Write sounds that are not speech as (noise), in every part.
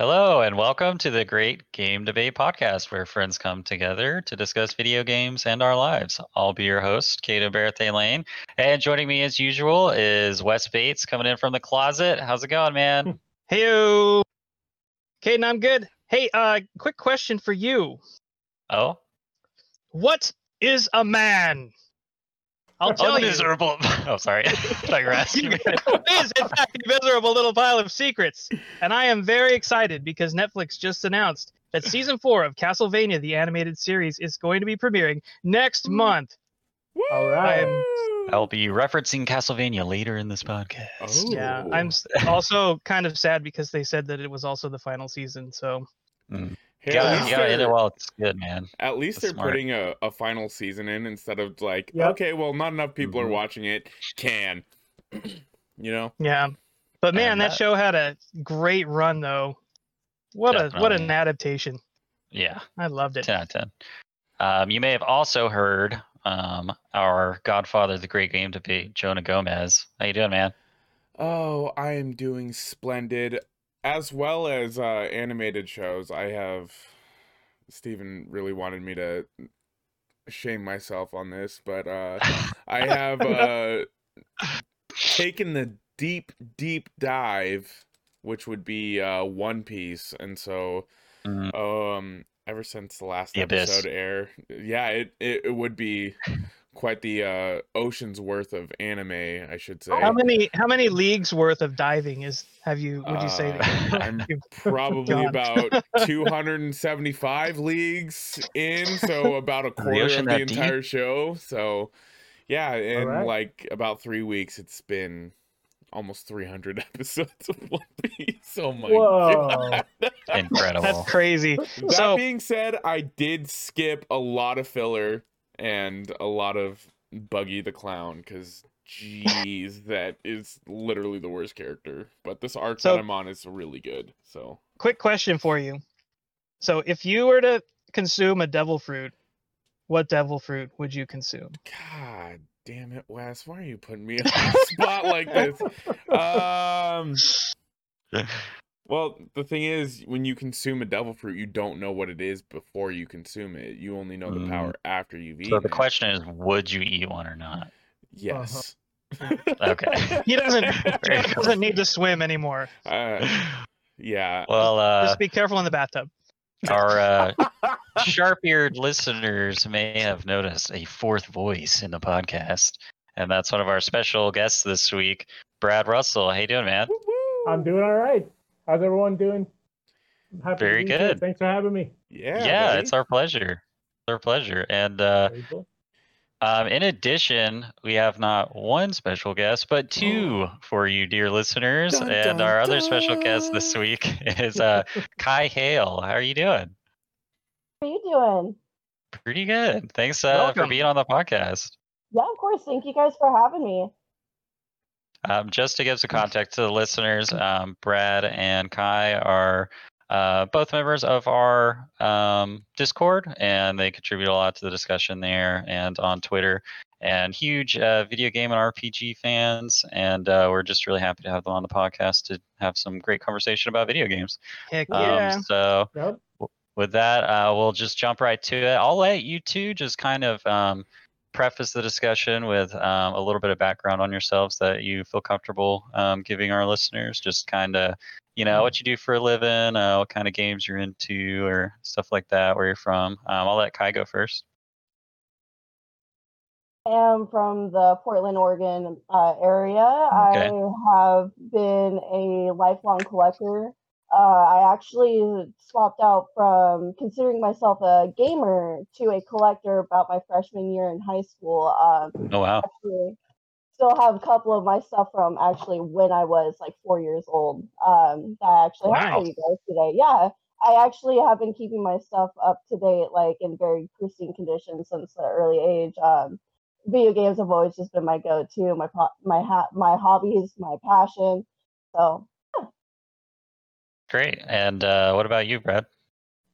Hello, and welcome to the Great Game Debate Podcast, where friends come together to discuss video games and our lives. I'll be your host, Cato Berthay Lane. And joining me as usual is Wes Bates coming in from the closet. How's it going, man? (laughs) Heyo. now I'm good. Hey, uh, quick question for you. Oh, What is a man? I'll tell you. miserable. Oh, sorry. (laughs) I thought you were asking me. (laughs) it is, in fact, a miserable little pile of secrets. And I am very excited because Netflix just announced that season four of Castlevania, the animated series, is going to be premiering next month. All right. I'm- I'll be referencing Castlevania later in this podcast. Oh. Yeah, I'm s- (laughs) also kind of sad because they said that it was also the final season. So Hey, You at gotta, least you gotta end they're- it while it's good, man. At least That's they're smart. putting a, a final season in instead of like, Yep. okay, well, not enough people are Mhm. watching it. Can. (clears throat) you know? yeah, but man, that that- show had a great run though. What a what an adaptation! Yeah. I loved it. 10 out of 10. Um, you may have also heard um, our godfather, the great game debate, Jonah Gomez. How you doing, man? Oh, I am doing splendid. As well as uh, animated shows, I have. Stephen really wanted me to shame myself on this, but uh, (laughs) I have uh, taken the deep, deep dive, which would be uh, One Piece, and so Mhm. um, ever since the last The Abyss. episode air, yeah, it, it it would be quite the uh, ocean's worth of anime, I should say. How many how many leagues worth of diving is have you? Would you say? Uh, I'm (laughs) probably about (laughs) 275 leagues in, so about a (laughs) quarter ocean of the that deep? entire show. So, yeah, in right. like about three weeks, it's been almost 300 (laughs) episodes of One Piece. Oh my Whoa. god! (laughs) Incredible. That's crazy. That So being said, I did skip a lot of filler and a lot of Buggy the Clown because. Jeez, (laughs) that is literally the worst character. But this arc So- that I'm on is really good. So quick question for you. So if you were to consume a devil fruit, what devil fruit would you consume? God damn it, Wes. Why are you putting me (laughs) on the spot like this? Um, well, the thing is, when you consume a devil fruit, you don't know what it is before you consume it. You only know the Mm. power after you've eaten so the it. question is, would you eat one or not? Yes. Okay. (laughs) He doesn't he doesn't need to swim anymore. Uh, yeah. Well, uh, Just be careful in the bathtub. Our uh, (laughs) sharp-eared listeners may have noticed a fourth voice in the podcast, and that's one of our special guests this week, Brad Russell. How you doing, man? I'm doing all right. How's everyone doing? I'm happy to Very be here. good. Thanks for having me. Yeah. yeah, buddy. it's our pleasure. It's our pleasure. And uh, cool. Um, in addition, we have not one special guest, but two for you, dear listeners. Dun, and dun, our other special guest this week (laughs) is uh, (laughs) Kai Hale. How are you doing? How are you doing? Pretty good. Thanks uh, for being on the podcast. Yeah, of course. Thank you guys for having me. Um, just to give some context to the listeners, um, Brad and Kai are uh, both members of our um, Discord, and they contribute a lot to the discussion there and on Twitter. And huge uh, video game and RPG fans, and uh, we're just really happy to have them on the podcast to have some great conversation about video games. Heck Um, yeah. so Yep. with that, uh, we'll just jump right to it. I'll let you two just kind of um, preface the discussion with um, a little bit of background on yourselves that you feel comfortable um, giving our listeners. Just kind of, you know, what you do for a living, uh, what kind of games you're into, or stuff like that, where you're from. Um, I'll let Kai go first. I am from the Portland, Oregon uh, area. Okay. I have been a lifelong collector. Uh, I actually swapped out from considering myself a gamer to a collector about my freshman year in high school. Um, Oh wow, actually still have a couple of my stuff from actually when I was like four years old. Um, that I actually have for you guys today. Yeah, I actually have been keeping my stuff up to date, like in very pristine condition since the early age. Um, video games have always just been my go-to, my po- my ha- my hobbies, my passion. So great. And uh, what about you, Brad?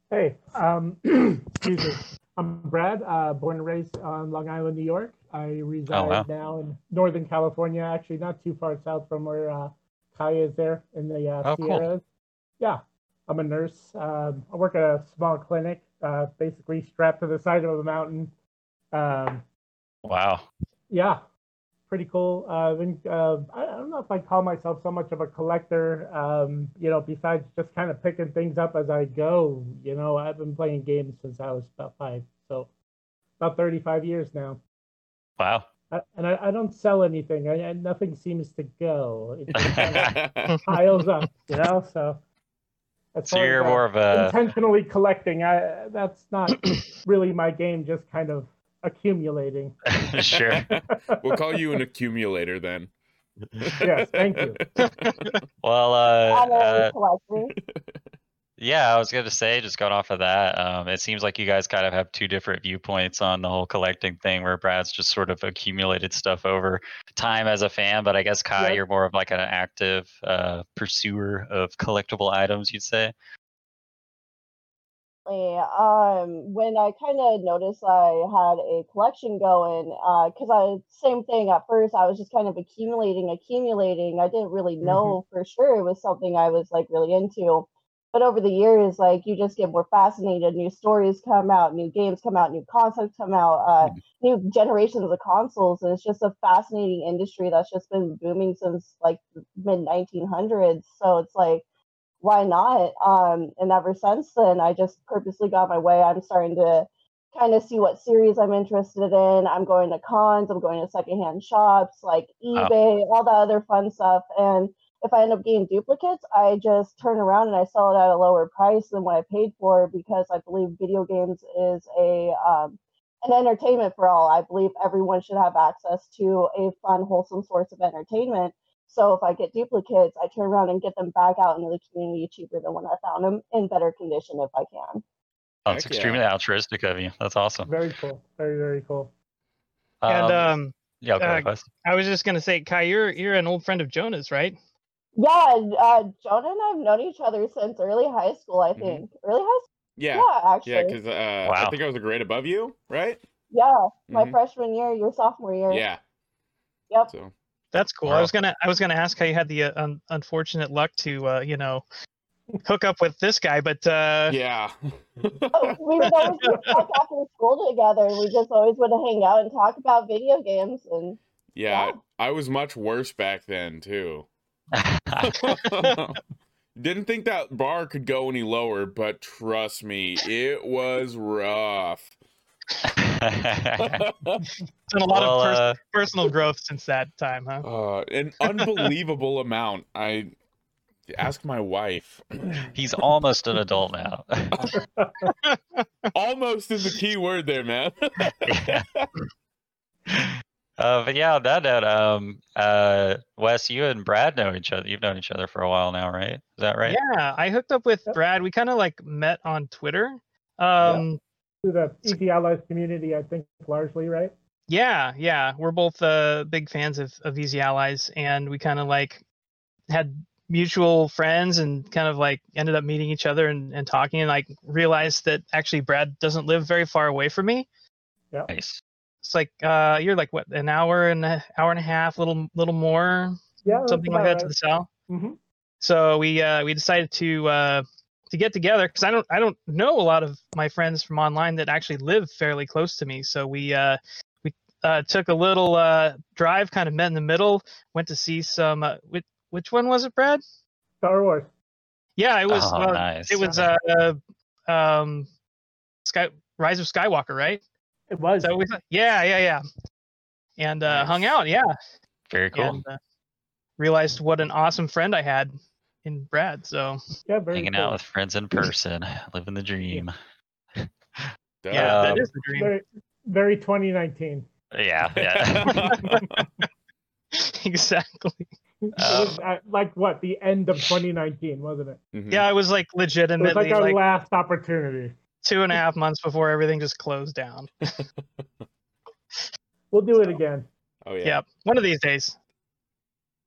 Hey, um, (clears throat) excuse me. I'm Brad, uh, born and raised on Long Island, New York. I reside wow. now in Northern California, actually not too far south from where uh, Kaya is there in the uh, Oh, cool. Sierras. Yeah, I'm a nurse. Um, I work at a small clinic, uh, basically strapped to the side of a mountain. Um, Wow. yeah, pretty cool. Uh, then, uh, I, I don't know if I call myself so much of a collector. Um, you know, besides just kind of picking things up as I go. You know, I've been playing games since I was about five, so about 35 years now. Wow. I, and I, I don't sell anything. I, I nothing seems to go. (laughs) It just kind of piles up, you know. So. As so far you're more of a intentionally collecting. I that's not (clears throat) really my game. Just kind of accumulating. (laughs) sure. (laughs) we'll call you an accumulator then. Yes, thank you. Well, uh, I'm a uh, collector. Yeah, I was gonna say, just going off of that, um, it seems like you guys kind of have two different viewpoints on the whole collecting thing, where Brad's just sort of accumulated stuff over time as a fan, but I guess Kai, Yep. you're more of like an active uh, pursuer of collectible items, you'd say. Yeah, um when I kind of noticed I had a collection going because I same thing at first I was just kind of accumulating accumulating I didn't really know for sure it was something I was like really into but over the years like you just get more fascinated new stories come out new games come out new concepts come out uh, new generations of consoles and it's just a fascinating industry that's just been booming since like mid 1900s so it's like why not? Um, and ever since then, I just purposely got my way. I'm starting to kind of see what series I'm interested in. I'm going to cons, I'm going to secondhand shops like eBay, all that other fun stuff. And if I end up getting duplicates, I just turn around and I sell it at a lower price than what I paid for because I believe video games is a um, an entertainment for all. I believe everyone should have access to a fun, wholesome source of entertainment. So if I get duplicates, I turn around and get them back out into the community cheaper than when I found them in better condition if I can. Oh, it's Heck yeah. extremely altruistic of you. That's awesome. Very cool. Very very cool. and um, yeah, uh. I was just gonna say, Kai, you're you're an old friend of Jonah's, right? Yeah, uh, Jonah and I've known each other since early high school. I Mhm. think early high school. Yeah. Yeah, actually. Yeah, because uh, I think I was a grade above you, right? Yeah, my Mhm. freshman year, your sophomore year. Yeah. Yep. So That's cool. I was gonna I was gonna ask how you had the uh, un- unfortunate luck to uh, you know hook up with this guy, but uh, yeah. (laughs) Oh, we would always get stuck after school together. and We just always would hang out and talk about video games. And yeah, Yeah. I was much worse back then too. (laughs) Didn't think that bar could go any lower, but trust me, it was rough. (laughs) done a lot Well, of pers- uh, personal growth since that time, huh? Uh, an unbelievable amount. I ask my wife. he's almost an adult now. (laughs) Almost is the key word there, man. yeah. Uh, but yeah, on that note, um, uh, Wes, you and Brad know each other. You've known each other for a while now, right? Is that right? Yeah, I hooked up with Yep. Brad. We kind of like met on Twitter. Um, To the Easy Allies community, I think largely, right? yeah, yeah, we're both uh, big fans of of Easy Allies, and we kind of like had mutual friends and kind of like ended up meeting each other and, and talking and like realized that actually Brad doesn't live very far away from me. Nice. It's like uh, you're like what an hour and a hour and a half, little little more, Yeah, something like about that to the south. hmm so we uh, we decided to uh, to get together because I don't I don't know a lot of my friends from online that actually live fairly close to me. So we uh, we uh, took a little uh, drive, kind of met in the middle, went to see some. Uh, which, which one was it, Brad? Star Wars. Yeah, it was. oh, uh, nice. It was uh, um, Sky Rise of Skywalker, right? It was. So we, yeah, yeah, yeah, and uh, hung out. Yeah, very cool. and uh, realized what an awesome friend I had in Brad. So yeah, very Hanging cool. out with friends in person, (laughs) living the dream. yeah, (laughs) Duh. that Um, is the dream. very, very 2019. Yeah, yeah. (laughs) exactly. It Um, was at, like what the end of 2019, wasn't it? Mhm. Yeah, it was like It was legitimately like our like last opportunity. Two and a (laughs) half months before everything just closed down. (laughs) We'll do it again. Oh yeah. Yeah, one of these days.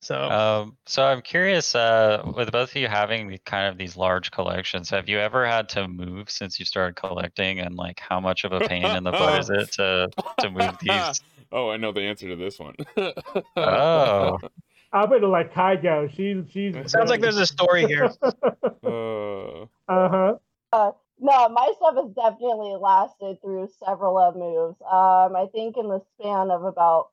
So Um, so I'm curious, uh, with both of you having kind of these large collections, have you ever had to move since you started collecting, and like how much of a pain in the butt is it to to move these? (laughs) oh, I know the answer to this one. Oh, I'm gonna let Kai go. She she's sounds like there's a story here. Uh, uh huh. No, my stuff has definitely lasted through several of moves. Um, I think in the span of about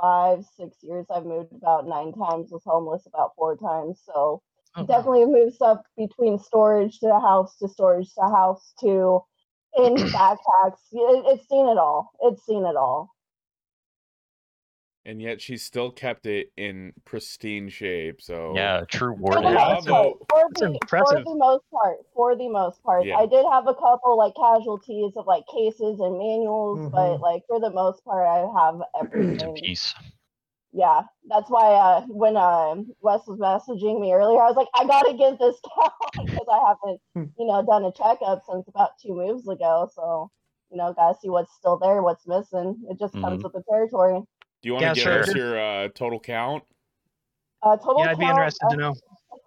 five, six years, I've moved about nine times. Was homeless about four times. So Oh, wow. definitely moved stuff between storage to house to storage to house to in (clears throat) backpacks. It, it's seen it all. It's seen it all. And yet she still kept it in pristine shape. So yeah, true For the most part, for That's the, for the most part, for the most part, Yeah. I did have a couple like casualties of like cases and manuals, Mhm. but like for the most part, I have everything. Peace. Yeah, that's why uh, when uh, Wes was messaging me earlier, I was like, I gotta get this (laughs) count because I haven't, Hmm. you know, done a checkup since about two moves ago. So, you know, gotta see what's still there, what's missing. It just comes Mhm. with the territory. Do you want Yeah, to give sure. us your uh, total count? Uh, total yeah, I'd be count, interested to know. (laughs)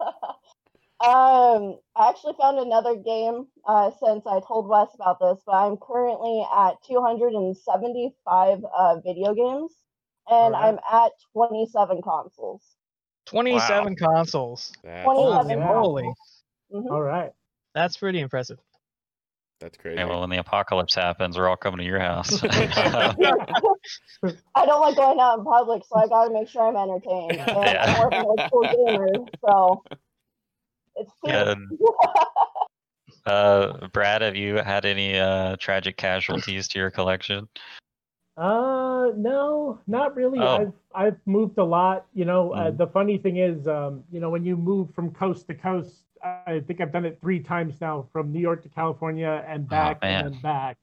um, I actually found another game uh, since I told Wes about this, but I'm currently at 275 uh, video games, and Alright. I'm at 27 consoles. 27 consoles. That's, Twenty Holy seven wow. moly. Mhm. All right. That's pretty impressive. That's crazy. Yeah, well, when the apocalypse happens, we're all coming to your house. (laughs) (laughs) I don't like going out in public, so I got to make sure I'm entertained. (laughs) And Yeah. I'm more of an old so it's and, uh, Brad, have you had any uh, tragic casualties to your collection? Uh, no, not really. Oh. I've I've moved a lot. You know, uh, Mhm. the funny thing is, um, you know, when you move from coast to coast, I think I've done it three times now, from New York to California and back man. and back.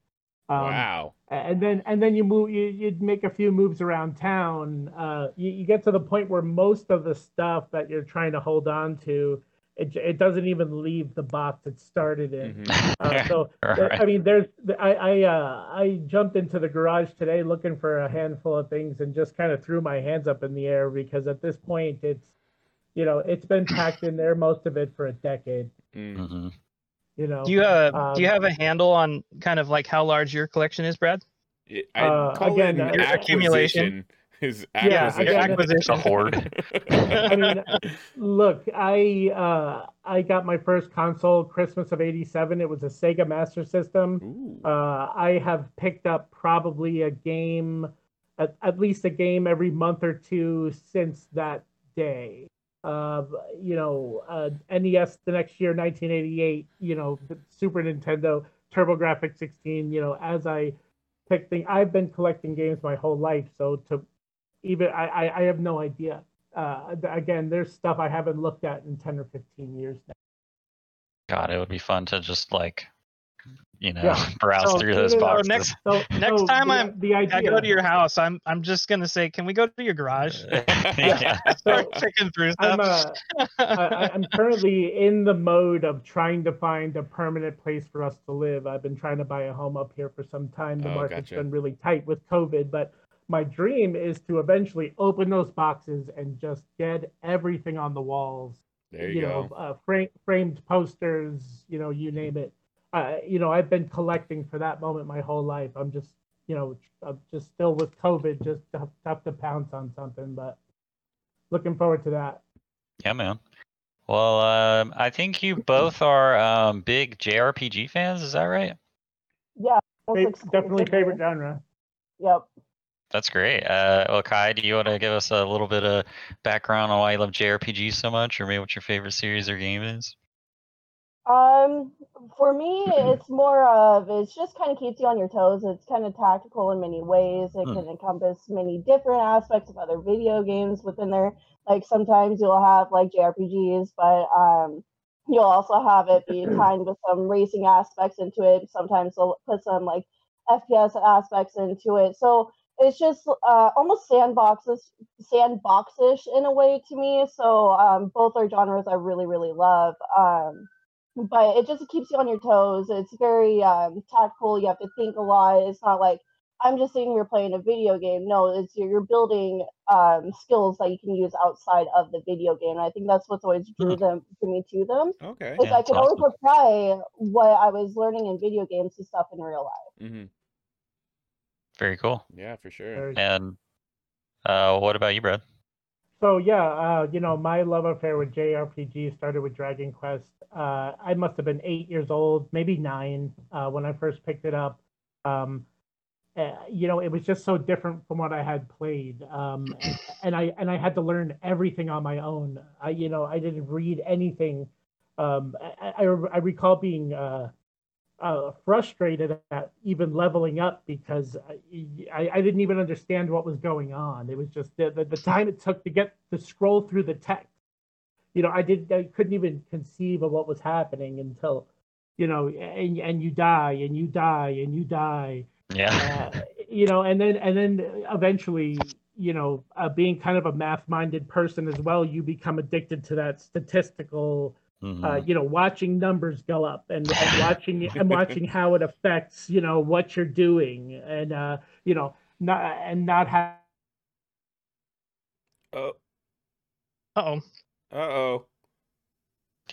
Um, wow. and then and then you move you you'd make a few moves around town uh you, you get to the point where most of the stuff that you're trying to hold on to it, it doesn't even leave the box it started in Mhm. uh, (laughs) so All th- right. i mean there's i i uh i jumped into the garage today looking for a handful of things and just kind of threw my hands up in the air because at this point it's you know it's been packed in there most of it for a decade Mm. Mhm. you know Do you uh, do you Um, have a handle on kind of like how large your collection is, Brad? It- I'd Uh, call again, it an Your accumulation? acquisition. His Yeah, acquisition. again, acquisition. A horde. (laughs) I mean, look, I uh, I got my first console Christmas of '87. It was a Sega Master System. Uh, I have picked up probably a game, at, at least a game every month or two since that day. Uh, you know, uh, NES the next year, 1988. You know, Super Nintendo, TurboGrafx 16. You know, as I pick things, I've been collecting games my whole life. So to even I, I, I have no idea. Uh, again, there's stuff I haven't looked at in 10 or 15 years now. God, it would be fun to just like, you know, Yeah. (laughs) browse So, through those so boxes. next- So (laughs) Next so time the, I'm- the idea. I go to your house. I'm I'm just gonna say, can we go to your garage? (laughs) yeah. Start picking through I'm stuff. uh, I, I'm currently in the mode of trying to find a permanent place for us to live. I've been trying to buy a home up here for some time. The Oh, market's gotcha. been really tight with COVID, but my dream is to eventually open those boxes and just get everything on the walls. There you, know, go. uh, frame, framed posters, you know, you name it. Uh, you know, I've been collecting for that moment my whole life. I'm just, you know, I'm just still with COVID, just tough, tough to pounce on something, but looking forward to that. Yeah, man. Well, um, I think you both are um, big JRPG fans. Is that right? yeah, that's Fa- definitely favorite genre. Yep. That's great. Uh, well, Kai, do you want to give us a little bit of background on why you love JRPGs so much, or maybe what your favorite series or game is? Um, for me, it's more of it's just kind of keeps you on your toes. It's kind of tactical in many ways. It Hmm. can encompass many different aspects of other video games within there. Like sometimes you'll have like JRPGs, but um, you'll also have it be (clears throat) kind with some racing aspects into it. Sometimes they'll put some like FPS aspects into it. So it's just uh, almost sandboxes, sandboxish in a way to me. So um, both are genres I really, really love. Um, but it just keeps you on your toes. It's very um, tactful. You have to think a lot. It's not like I'm just sitting here playing a video game. No, it's you're, you're building um, skills that you can use outside of the video game. And I think that's what's always drew them to me to them. Okay. Is Yeah, I could that's always apply what I was learning in video games to stuff in real life. Mm-hmm. Very cool. Yeah, for sure. And uh, what about you, Brad? So yeah, uh, you know, my love affair with JRPG started with Dragon Quest. Uh, I must have been eight years old, maybe nine, uh, when I first picked it up. Um, uh, you know, it was just so different from what I had played, um, and I and I had to learn everything on my own. I, you know, I didn't read anything. Um, I, I, I recall being uh, frustrated at even leveling up because I, I didn't even understand what was going on. It was just the, the, the time it took to get to scroll through the text. You know, I did I couldn't even conceive of what was happening until, you know, and and you die and you die and you die. Yeah. Uh, you know, and then and then eventually, you know, uh, being kind of a math-minded person as well, you become addicted to that statistical Mhm. uh, you know, watching numbers go up and, and (laughs) watching and watching how it affects, you know, what you're doing and uh, you know, not and not have Oh, Oh, uh oh.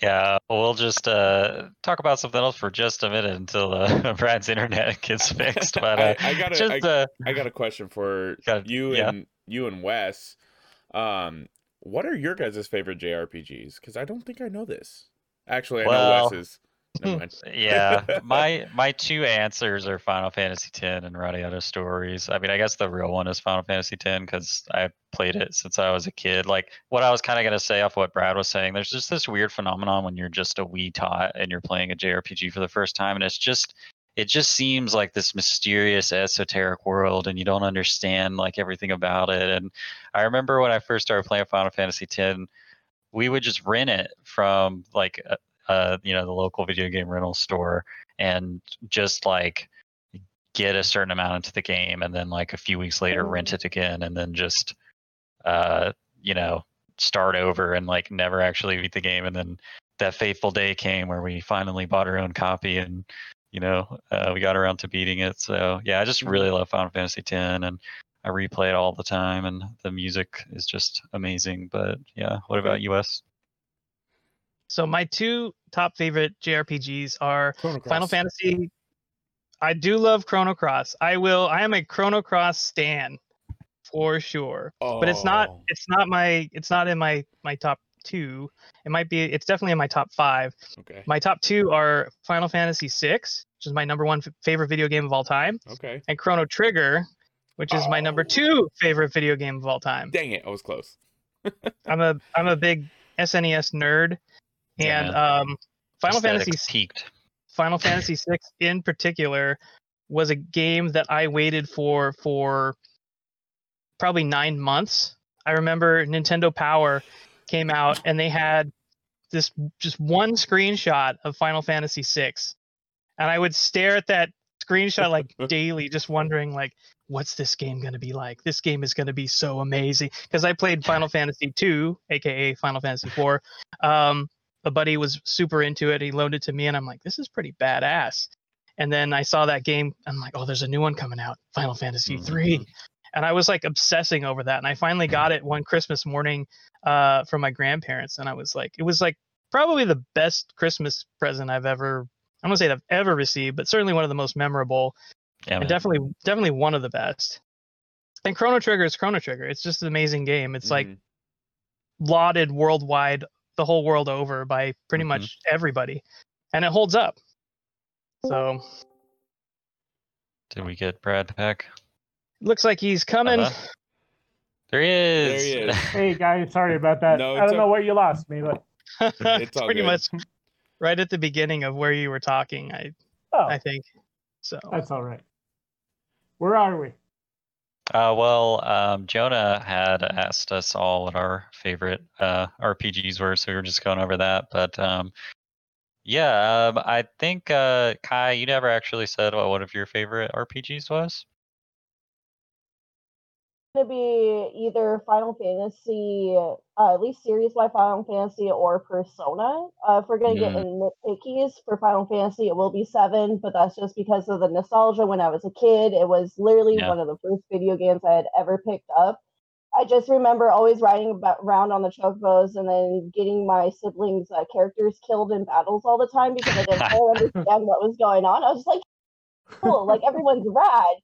Yeah, we'll just uh, talk about something else for just a minute until uh, (laughs) Brad's internet gets fixed. (laughs) But uh, I, I got a, just I, uh, I got a question for Got- you yeah. and you and Wes. Um, what are your guys' favorite JRPGs? Because I don't think I know this. Actually, I know Wes's. (laughs) Yeah, (laughs) my my two answers are Final Fantasy X and Radiata Stories. I mean, I guess the real one is Final Fantasy X because I played it since I was a kid. Like what I was kind of gonna say off what Brad was saying. There's just this weird phenomenon when you're just a wee tot and you're playing a JRPG for the first time, and it's just it just seems like this mysterious esoteric world and you don't understand like everything about it and i remember when i first started playing final fantasy x we would just rent it from like uh, uh you know the local video game rental store and just like get a certain amount into the game and then like a few weeks later rent it again and then just uh you know start over and like never actually beat the game and then that fateful day came where we finally bought our own copy and you know uh, we got around to beating it so yeah i just really love final fantasy x and i replay it all the time and the music is just amazing but yeah what about us so my two top favorite JRPGs are Final Fantasy. I do love Chrono Cross. I will. I am a Chrono Cross stan, for sure. But it's not. Oh. It's not my. It's not in my my top two. It might be. It's definitely in my top five. Okay. My top two are Final Fantasy VI, which is my number one f- favorite video game of all time, Okay. and Chrono Trigger, which is my number Oh. two favorite video game of all time. Dang it, I was close. (laughs) I'm a I'm a big SNES nerd, and Yeah. um, Final Fantasy Aesthetics peaked Final (laughs) Fantasy VI in particular was a game that I waited for for probably nine months. I remember Nintendo Power came out and they had this just one screenshot of Final Fantasy VI, and I would stare at that screenshot like (laughs) daily, just wondering like, what's this game gonna be like? This game is gonna be so amazing because I played Final Fantasy II, aka Final Fantasy IV. Um, a buddy was super into it. He loaned it to me, and I'm like, this is pretty badass. And then I saw that game. I'm like, oh, there's a new one coming out, Final Fantasy three, and I was like obsessing over that. And I finally got it one Christmas morning uh, from my grandparents, and I was like, it was like probably the best Christmas present I've ever. I don't say I've ever received, but certainly one of the most memorable, yeah, and definitely definitely one of the best. And Chrono Trigger is Chrono Trigger. It's just an amazing game. It's like Mhm. lauded worldwide, the whole world over by pretty Mhm. much everybody, and it holds up. So did we get brad back looks like he's coming. Uh-huh. there he is There he is. (laughs) Hey guys, sorry about that. No, I don't know where you lost me, but (laughs) It's pretty good. much right at the beginning of where you were talking. I oh, I think so. that's all right. Where are we? Uh, well, um, Jonah had asked us all what our favorite uh, RPGs were, so we were just going over that. But um, yeah, um, I think uh, Kai, you never actually said what one of your favorite RPGs was. To be either Final Fantasy, uh, at least series by Final Fantasy or Persona. Uh, if we're gonna get Mm. in nitpickies for Final Fantasy, it will be seven, but that's just because of the nostalgia. When I was a kid, it was literally Yeah. one of the first video games I had ever picked up. I just remember always riding about, around on the chocobos and then getting my siblings' uh, characters killed in battles all the time because I didn't (laughs) understand what was going on. I was just like, cool, like everyone's rad.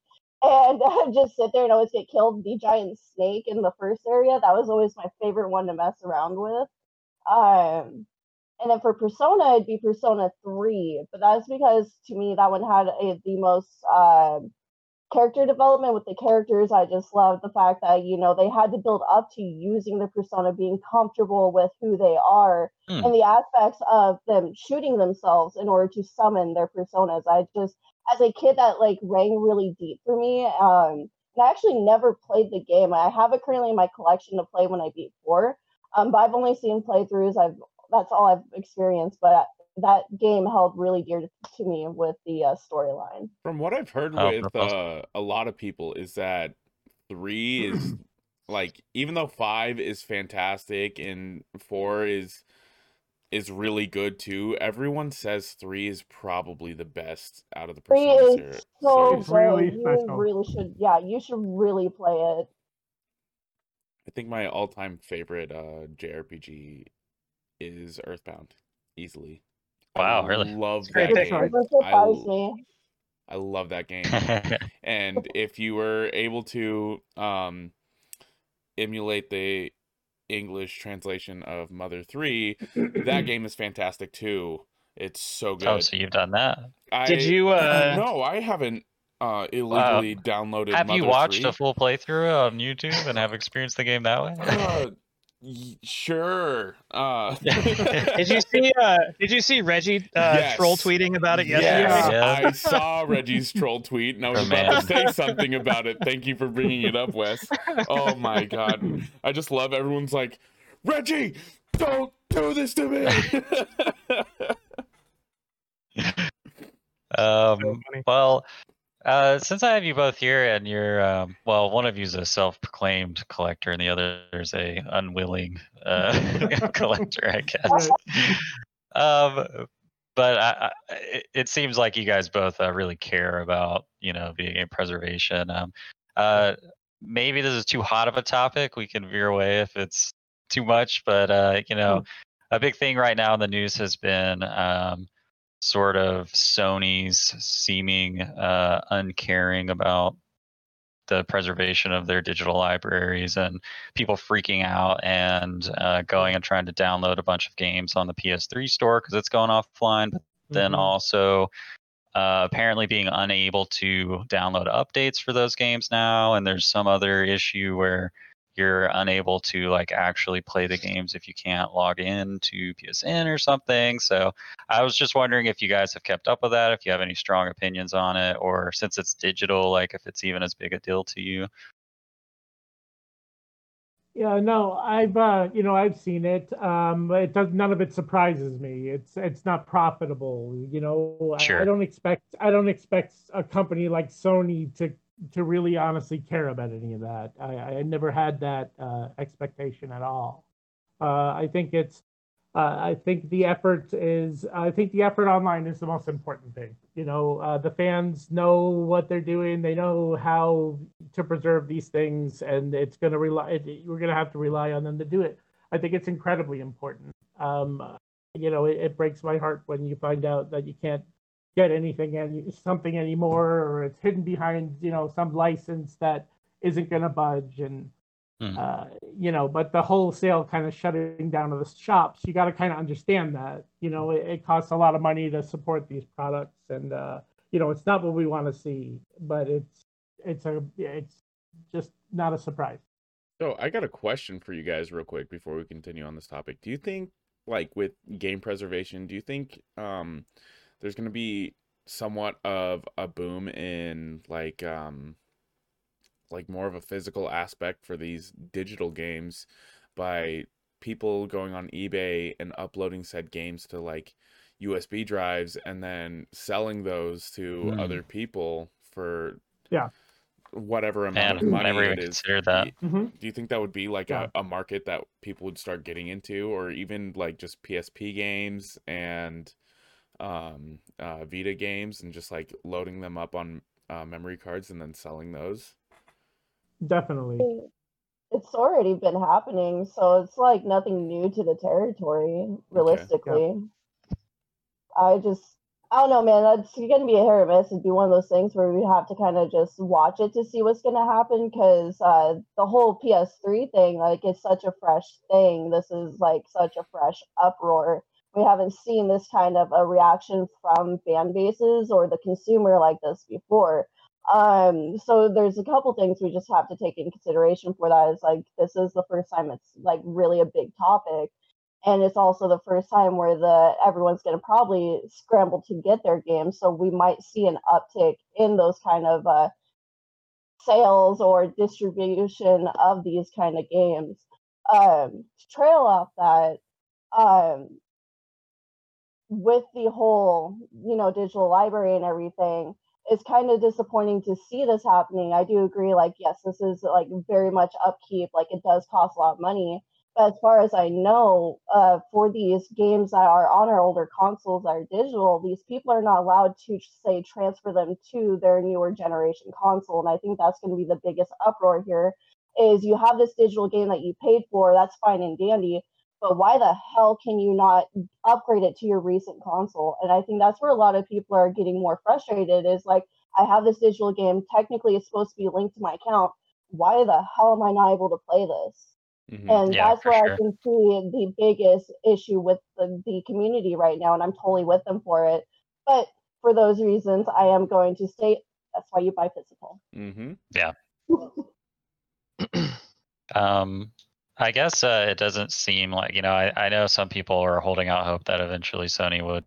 And (laughs) uh, just sit there and always get killed. The giant snake in the first area, that was always my favorite one to mess around with. Um, and then for Persona, it'd be Persona 3, but that's because to me that one had a, the most um character development with the characters. I just loved the fact that you know they had to build up to using the persona, being comfortable with who they are, Hmm. and the aspects of them shooting themselves in order to summon their personas. I just, as a kid, that like rang really deep for me. Um, and I actually never played the game. I have it currently in my collection to play when I beat four. Um, but I've only seen playthroughs. I've that's all I've experienced. But that game held really dear to me with the uh, storyline. From what I've heard Oh, with uh, a lot of people is that three is (clears throat) like even though five is fantastic and four is is really good too. Everyone says three is probably the best out of the Three Persona is ser- so series. It's really. You special. really should. Yeah, you should really play it. I think my all-time favorite uh JRPG is Earthbound, easily. Wow, I really? Love great that game. It I- me. I love that game. (laughs) and if you were able to um emulate the English translation of Mother 3, that (clears throat) game is fantastic too. It's so good. oh, so you've done that? I, Did you, uh, (clears throat) No, I haven't uh illegally downloaded Have you watched 3. a full playthrough on YouTube and have experienced the game that way? Uh, y- (laughs) sure. Uh (laughs) Did you see? (laughs) Uh, did you see Reggie uh, troll tweeting about it Yes, yesterday? I saw Reggie's troll tweet and I was Oh, about to say something about it. Thank you for bringing it up, Wes. Oh my god. I just love everyone's like, Reggie, don't do this to me. (laughs) Um, funny. well, uh, since I have you both here, and you're, um, well, one of you's a self-proclaimed collector, and the other is a unwilling uh, (laughs) (laughs) collector, I guess. Um, but I, I, it, seems like you guys both uh, really care about, you know, video game preservation. Um, uh, maybe this is too hot of a topic. We can veer away if it's too much, but uh, you know, a big thing right now in the news has been um, sort of Sony's seeming uh, uncaring about the preservation of their digital libraries and people freaking out and uh, going and trying to download a bunch of games on the PS3 store because it's going offline, but then Mhm. also uh, apparently being unable to download updates for those games now and there's some other issue where you're unable to like actually play the games if you can't log in to PSN or something. So I was just wondering if you guys have kept up with that, if you have any strong opinions on it, or since it's digital, like if it's even as big a deal to you. Yeah, no, I've uh, you know, I've seen it. Um, it does none of it surprises me. It's it's not profitable. You know, I- I, don't expect I don't expect a company like Sony to to really honestly care about any of that. I, I never had that uh, expectation at all. Uh, I think it's uh, I think the effort is I think the effort online is the most important thing. You know, uh, the fans know what they're doing. They know how to preserve these things, and it's going to rely. It, we're going to have to rely on them to do it. I think it's incredibly important. Um, you know, it, it breaks my heart when you find out that you can't get anything any something anymore, or it's hidden behind you know some license that isn't going to budge and Hmm. uh, you know, but the wholesale kind of shutting down of the shops, you got to kind of understand that, you know, it, it costs a lot of money to support these products, and uh, you know, it's not what we want to see, but it's it's a it's just not a surprise. So I got a question for you guys real quick before we continue on this topic. Do you think like with game preservation, do you think um there's going to be somewhat of a boom in like um like more of a physical aspect for these digital games by people going on eBay and uploading said games to like USB drives and then selling those to Hmm. other people for Yeah. whatever amount Man, of money never it is. considered that. do- hmm Do you think that would be like Yeah. a, a market that people would start getting into, or even like just PSP games and um, uh, Vita games, and just like loading them up on uh, memory cards and then selling those? Definitely. It's already been happening, so it's like nothing new to the territory, realistically. I just, I don't know, man. That's going to be a hit or miss. It'd be one of those things where we have to kind of just watch it to see what's going to happen because uh, the whole PS3 thing, like, it's such a fresh thing. This is like such a fresh uproar. We haven't seen this kind of a reaction from fan bases or the consumer like this before. Um, so there's a couple things we just have to take in consideration for that. Is like this is the first time it's like really a big topic, and it's also the first time where the everyone's going to probably scramble to get their games. So we might see an uptick in those kind of uh, sales or distribution of these kind of games. Um, to trail off that, um, with the whole you know digital library and everything it's kind of disappointing to see this happening. I do agree, like, yes, this is like very much upkeep, like, it does cost a lot of money. But as far as I know, uh, for these games that are on our older consoles that are digital, these people are not allowed to, say, transfer them to their newer generation console. And I think that's going to be the biggest uproar here is you have this digital game that you paid for, that's fine and dandy, but why the hell can you not upgrade it to your recent console? And I think that's where a lot of people are getting more frustrated is like, I have this digital game, technically it's supposed to be linked to my account. Why the hell am I not able to play this? Mhm. And Yeah, that's where sure. I can see the biggest issue with the, the community right now, and I'm totally with them for it. But for those reasons, I am going to state that's why you buy physical. Mm-hmm. Yeah. (clears throat) um, I guess uh, it doesn't seem like you know. I, I know some people are holding out hope that eventually Sony would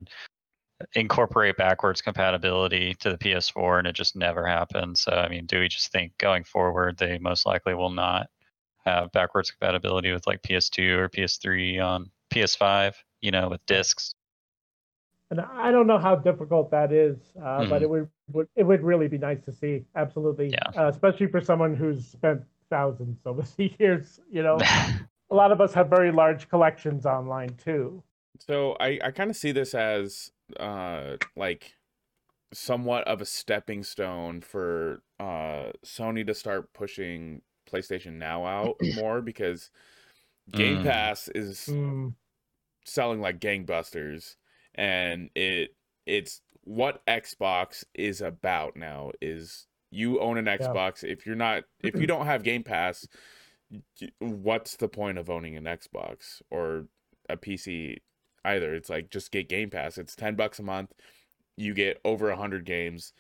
incorporate backwards compatibility to the PS4, and it just never happened. So I mean, do we just think going forward they most likely will not have backwards compatibility with like PS2 or PS3 on PS5? You know, with discs. And I don't know how difficult that is, uh, but it would, would it would really be nice to see. Absolutely, Yeah. uh, especially for someone who's spent thousands over the (laughs) years. You know, (laughs) a lot of us have very large collections online too. So I, I kind of see this as uh like somewhat of a stepping stone for uh Sony to start pushing PlayStation Now out (clears throat) more because Game Mm. Pass is Mm, selling like gangbusters and it it's what Xbox is about now is you own an Xbox. If you're not if you don't have Game Pass what's the point of owning an Xbox or a PC either? It's like just get Game Pass. It's 10 bucks a month. You get over 100 games.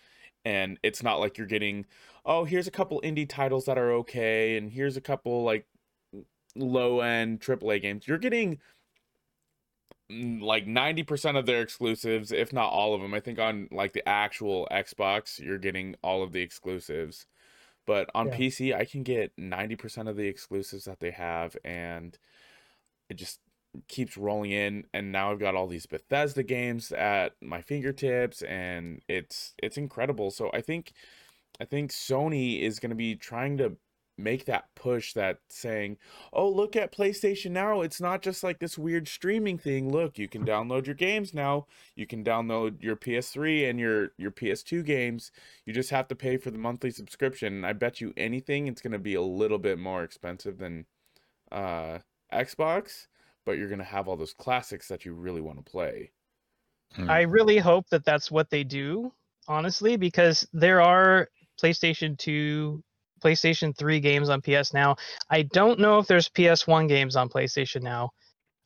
And it's not like you're getting oh here's a couple indie titles that are okay and here's a couple like low end AAA games. You're getting like 90% of their exclusives if not all of them i think on like the actual xbox you're getting all of the exclusives but on Yeah. pc i can get 90% of the exclusives that they have and it just keeps rolling in and now i've got all these bethesda games at my fingertips and it's it's incredible so i think i think sony is going to be trying to make that push that saying oh look at playstation now it's not just like this weird streaming thing. Look you can download your games now. You can download your ps3 and your your ps2 games. You just have to pay for the monthly subscription. I bet you anything it's going to be a little bit more expensive than uh xbox but you're going to have all those classics that you really want to play Hmm. I really hope that that's what they do, honestly, because there are PlayStation 2, PlayStation 3 games on PS Now. I don't know if there's PS1 games on PlayStation Now.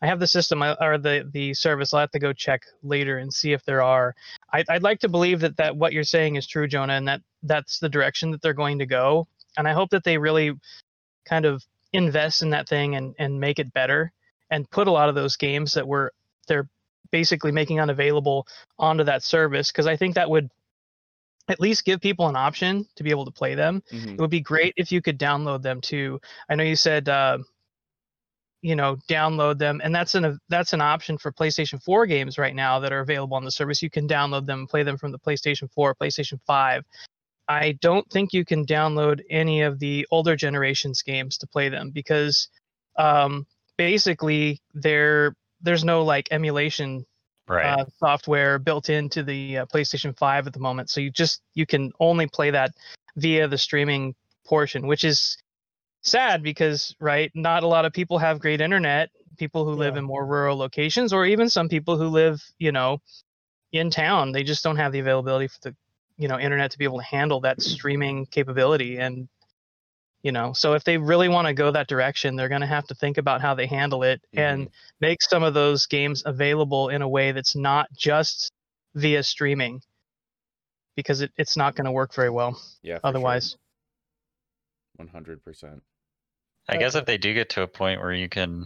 I have the system uh, or the the service. I'll have to go check later and see if there are. I, I'd like to believe that that what you're saying is true, Jonah, and that that's the direction that they're going to go. And I hope that they really kind of invest in that thing and and make it better and put a lot of those games that were they're basically making unavailable onto that service because I think that would at least give people an option to be able to play them. Mhm. It would be great if you could download them too. I know you said uh, you know download them, and that's an that's an option for PlayStation 4 games right now that are available on the service. You can download them, and play them from the PlayStation 4, PlayStation 5. I don't think you can download any of the older generations games to play them because um, basically there there's no like emulation Right. uh, software built into the uh, PlayStation 5 at the moment. So you just you can only play that via the streaming portion, which is sad because right, not a lot of people have great internet. People who live in more rural locations, or even some people who live, you know, in town, they just don't have the availability for the, you know, internet to be able to handle that streaming capability. And you know, so if they really want to go that direction, they're going to have to think about how they handle it and make some of those games available in a way that's not just via streaming because it, it's not going to work very well Yeah. for sure. otherwise. 100%. I guess if they do get to a point where you can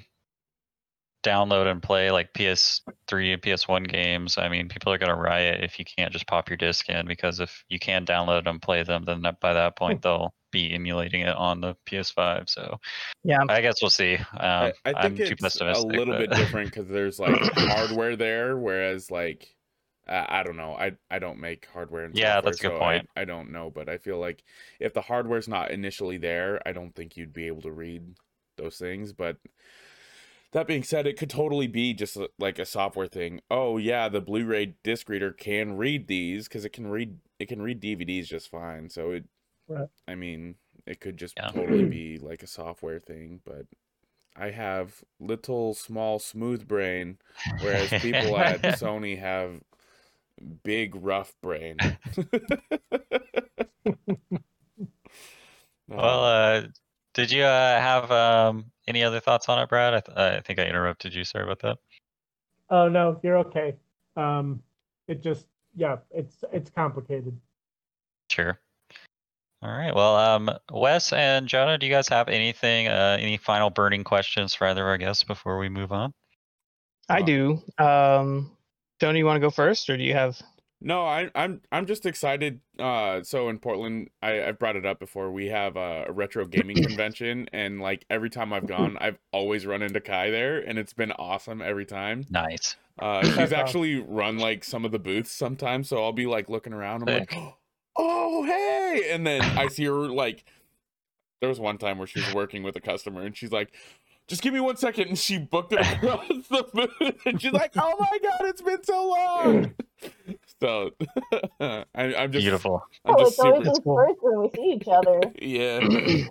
download and play like PS3 and PS1 games, I mean, people are going to riot if you can't just pop your disc in because if you can download and play them, then by that point they'll be emulating it on the PS5. So Yeah. I guess we'll see. Um, I, I I'm think too it's a little but- bit different because there's like (coughs) hardware there, whereas like uh, I don't know. I I don't make hardware. And Yeah, software, that's a good so point. I, I don't know, but I feel like if the hardware's not initially there, I don't think you'd be able to read those things. But that being said, it could totally be just a- like a software thing. Oh yeah, the Blu-ray disc reader can read these because it can read it can read DVDs just fine. So it, Right. I mean, it could just Yeah. totally be like a software thing, but. I have little small smooth brain, whereas people (laughs) at Sony have big rough brain. (laughs) well, uh, did you uh, have um, any other thoughts on it, Brad? I, th- I think I interrupted you. Sorry about that. Oh no, you're okay. Um, it just yeah, it's it's complicated. Sure. All right. Well, um, Wes and Jonah, do you guys have anything, uh, any final burning questions for either of our guests before we move on? I do. Um, Jonah, you want to go first, or do you have? No, I, I'm I'm just excited. Uh, so in Portland, I I've brought it up before. We have a, a retro gaming (clears throat) convention, and like every time I've gone, I've always run into Kai there, and it's been awesome every time. Nice. Uh, (clears throat) she's actually run like some of the booths sometimes, so I'll be like looking around. I'm like, (gasps) oh hey, and then I see her like. There was one time where she was working with a customer, and she's like, "Just give me one second. and she booked it across the booth, and she's like, "Oh my god, it's been so long." (laughs) so (laughs) I, I'm just Beautiful. I'm Oh, just it's always super. in cool. first when we see each other. (laughs) Yeah. (clears throat)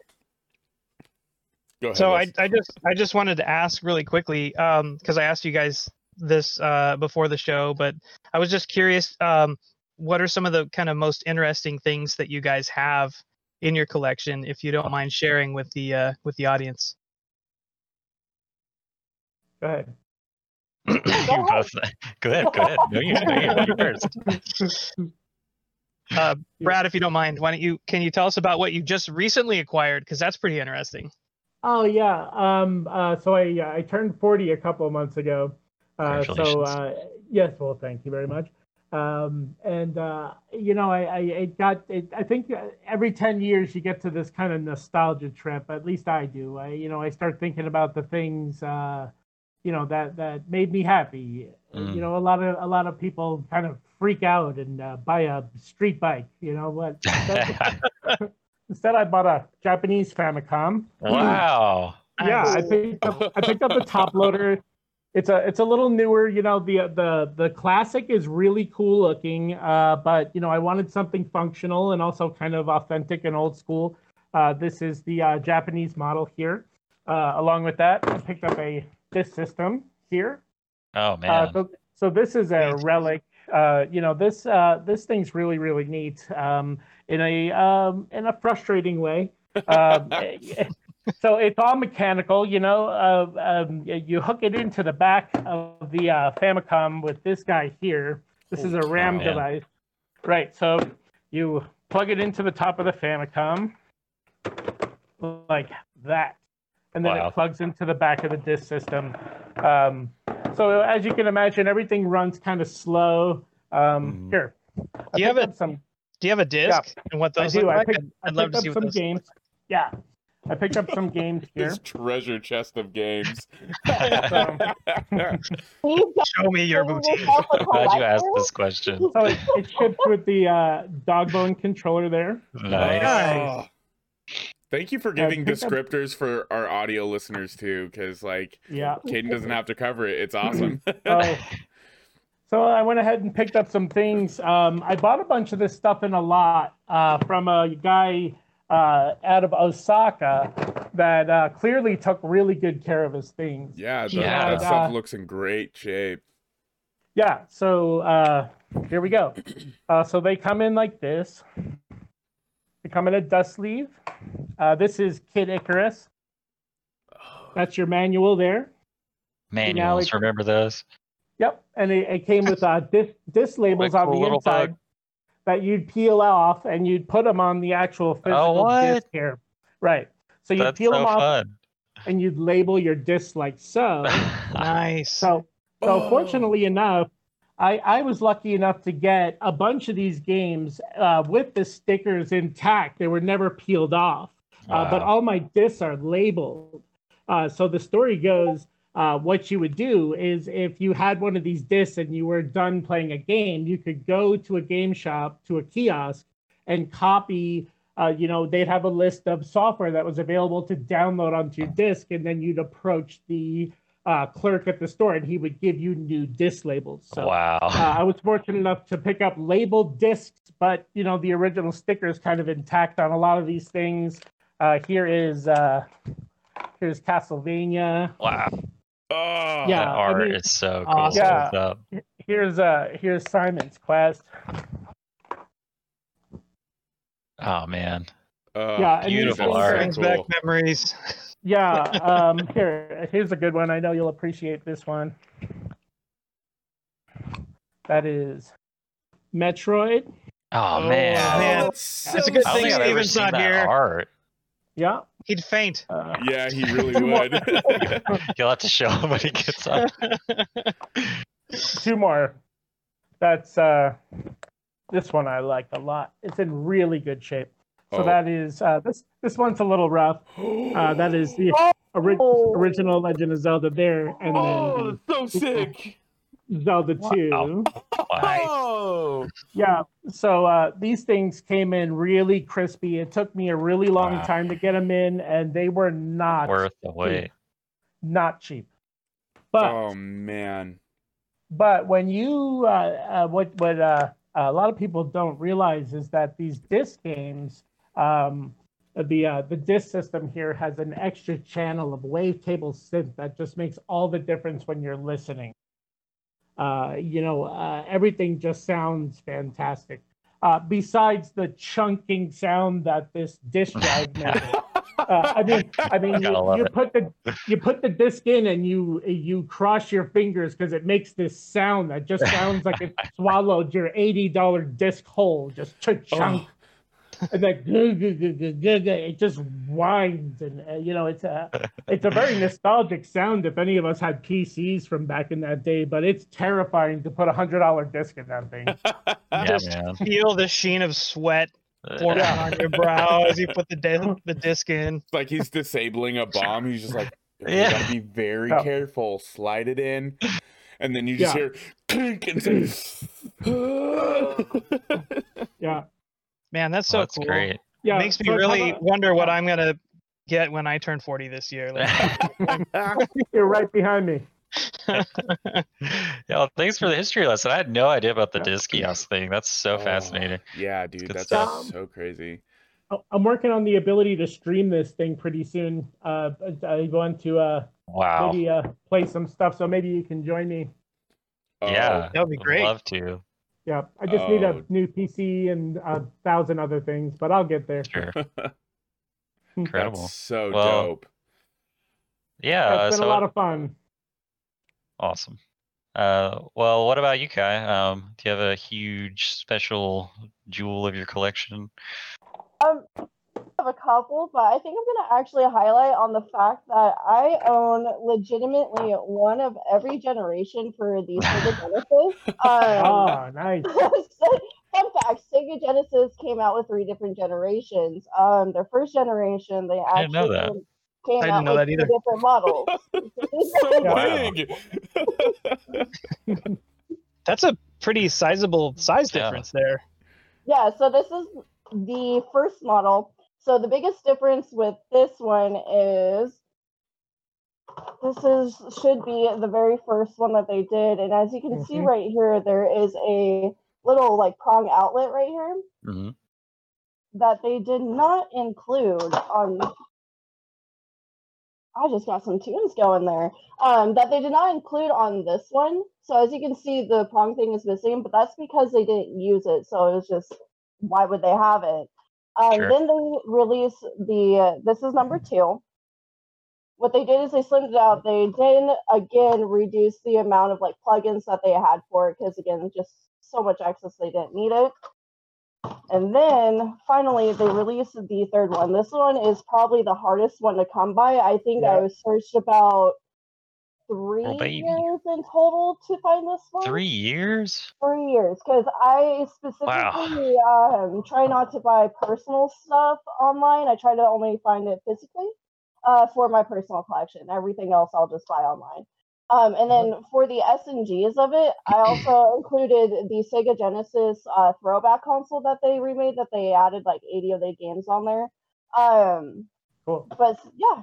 Go ahead. So I, I just I just wanted to ask really quickly um because I asked you guys this uh before the show, but I was just curious um what are some of the kind of most interesting things that you guys have in your collection if you don't mind sharing with the uh with the audience. Go ahead. (coughs) you both. Go ahead. Go ahead. No, you, no, you, you first. (laughs) Uh Brad, if you don't mind, why don't you can you tell us about what you just recently acquired because that's pretty interesting. Oh yeah. Um. Uh. So I uh, I turned forty a couple of months ago. Uh. So uh. Yes. Well, thank you very much. Um. And uh. You know, I I it got it. I think uh, every ten years you get to this kind of nostalgia trip. At least I do. I you know I start thinking about the things. Uh. You know that that made me happy. Mm. You know, a lot of a lot of people kind of freak out and uh, buy a street bike. You know, what? (laughs) instead I bought a Japanese Famicom. wow. (clears throat) Yeah, I picked up I picked up the top loader. It's a it's a little newer, you know, the the the classic is really cool looking, uh, but you know, I wanted something functional and also kind of authentic and old school. Uh, this is the uh, Japanese model here. Uh, along with that, I picked up a this system here. Oh Uh, man. so, so this is a relic. Uh, you know, this uh, this thing's really really neat um, in a um, in a frustrating way. Um, (laughs) so it's all mechanical. You know, uh, um, you hook it into the back of the uh, Famicom with this guy here. This is a RAM device, right? So you plug it into the top of the Famicom like that, and then Wow. it plugs into the back of the disk system. Um, so as you can imagine, everything runs kind of slow. Um, Mhm. Here, I Do you have picked a- up some. Do you have a disc and what I those do. look I like? picked, I'd, I I'd love picked to up see what some those games. like. Yeah. I picked up some games (laughs) here. His treasure chest of games. (laughs) (laughs) So, Show me your yourself boutique. a I'm glad you asked this question. so it, it ships with the uh, Dogbone controller there. Nice. Nice. Thank you for giving pick up- descriptors for our audio listeners too, because like Yeah. Caden doesn't have to cover it. It's awesome. (laughs) (laughs) Oh. So I went ahead and picked up some things. Um, I bought a bunch of this stuff in a lot uh, from a guy uh, out of Osaka that uh, clearly took really good care of his things. yeah, the, Yeah. that stuff Uh, looks in great shape. Yeah, so uh, here we go. (clears throat) Uh, so they come in like this. They come in a dust sleeve. Uh, this is Kid Icarus. That's your manual there. Manuals, it- remember those? Yep, and it, it came with uh, disc, disc labels Like on a the inside bug. that you'd peel off and you'd put them on the actual physical what? disc here. Right. So you'd peel so them off fun. and you'd label your disc like so. (laughs) Nice. So, so Oh. fortunately enough, I, I was lucky enough to get a bunch of these games uh, with the stickers intact. They were never peeled off, uh, but all my discs are labeled. Uh, so the story goes, uh, what you would do is if you had one of these discs and you were done playing a game, you could go to a game shop, to a kiosk, and copy. Uh, you know, they'd have a list of software that was available to download onto your disc, and then you'd approach the uh, clerk at the store, and he would give you new disc labels. So wow. uh, I was fortunate enough to pick up labeled discs, but you know the original sticker is kind of intact on a lot of these things. Uh, here is uh, here's Castlevania. wow. Oh, Yeah, that I art mean- is so cool. Awesome. Yeah. Up? Here's uh here's Simon's Quest. Oh man. Oh, Yeah, beautiful things art. are- Brings back memories. Yeah, um, here here's a good one. I know you'll appreciate this one. That is Metroid. Oh, Oh, man. man. that's It's a good thing I've ever Steven's seen not that here. art. Yeah. He'd faint. Uh, Yeah, he really would. (laughs) You'll have to show him when he gets up. two more. That's uh this one I like a lot. It's in really good shape. So Oh. that is uh this this one's a little rough. (gasps) Uh that is the ori- Oh. original Legend of Zelda there and oh, then that's so sick. the Zelda 2. Oh, Yeah. So uh these things came in really crispy. It took me a really long Wow. time to get them in and they were not Worth the wait. not cheap. But oh man. But when you, uh, uh, what what uh, a lot of people don't realize is that these disc games, um, the uh, the disc system here has an extra channel of wavetable synth that just makes all the difference when you're listening. Uh, you know, uh, everything just sounds fantastic. Uh, besides the chunking sound that this disc drive (laughs) makes. Uh, I mean, I mean, you, you put the you put the disc in and you you cross your fingers because it makes this sound that just sounds like it (laughs) swallowed your eighty dollar disc whole, just ch- chunk, and gu- (laughs) it just whines and uh, you know it's a it's a very (laughs) nostalgic sound if any of us had PCs from back in that day, but it's terrifying to put a hundred dollar disc in that thing. (laughs) Yeah, Just man. feel the sheen of sweat forming on your brow as you put the di- the disc in. It's like he's disabling a bomb. He's just like, you Yeah. gotta be very Yeah. careful. Slide it in, and then you just Yeah. hear clink and say, Yeah, Man, that's so that's cool. great. yeah. Makes me so really how about- wonder what I'm gonna get when I turn 40 this year. Like, (laughs) (laughs) You're right behind me. (laughs) yeah, thanks for the history lesson. I had no idea about the disc kiosk thing. That's so Oh, fascinating. Yeah, dude, that's stuff. so crazy. Oh, I'm working on the ability to stream this thing pretty soon. Uh, I want to uh, Wow. maybe uh, play some stuff, so maybe you can join me. Yeah. That would be I'd great. Love to. Yeah, I just need a Oh. new PC and a thousand other things, but I'll get there. Sure. (laughs) Incredible. that's so Well, dope. Yeah. uh, it's been so a lot of fun. awesome. Uh, well, what about you, Kai? Um, do you have a huge special jewel of your collection? Um, I have a couple, but I think I'm gonna actually highlight on the fact that I own legitimately one of every generation for the Sega (laughs) Genesis. Um, Oh, (laughs) nice. (laughs) fun fact: Sega Genesis came out with three different generations. Um, their first generation, they I didn't know actually that. came, came I didn't out know with that two either. different models. so big. That's a pretty sizable size Yeah. difference there. Yeah, so this is the first model. So the biggest difference with this one is this is should be the very first one that they did, and as you can see Mhm. right here, there is a little like prong outlet right here hmm that they did not include on. I just got some tunes going there. Um, that they did not include on this one. So as you can see, the prong thing is missing, but that's because they didn't use it. So it was just, why would they have it? Um, Sure. Then they released the. Uh, this is number two. What they did is they slimmed it out. They then again reduce the amount of like plugins that they had for it because again, just so much access they didn't need it. And then finally, they released the third one. This one is probably the hardest one to come by. I think I was searched about three Oh, years in total to find this one. Three years? Three years, because I specifically um, try not to buy personal stuff online. I try to only find it physically uh, for my personal collection. Everything else I'll just buy online. Um, and then for the S and Gs of it, I (clears throat) also included the Sega Genesis uh, throwback console that they remade. That they added like 80 of the games on there. Um, Cool. but yeah,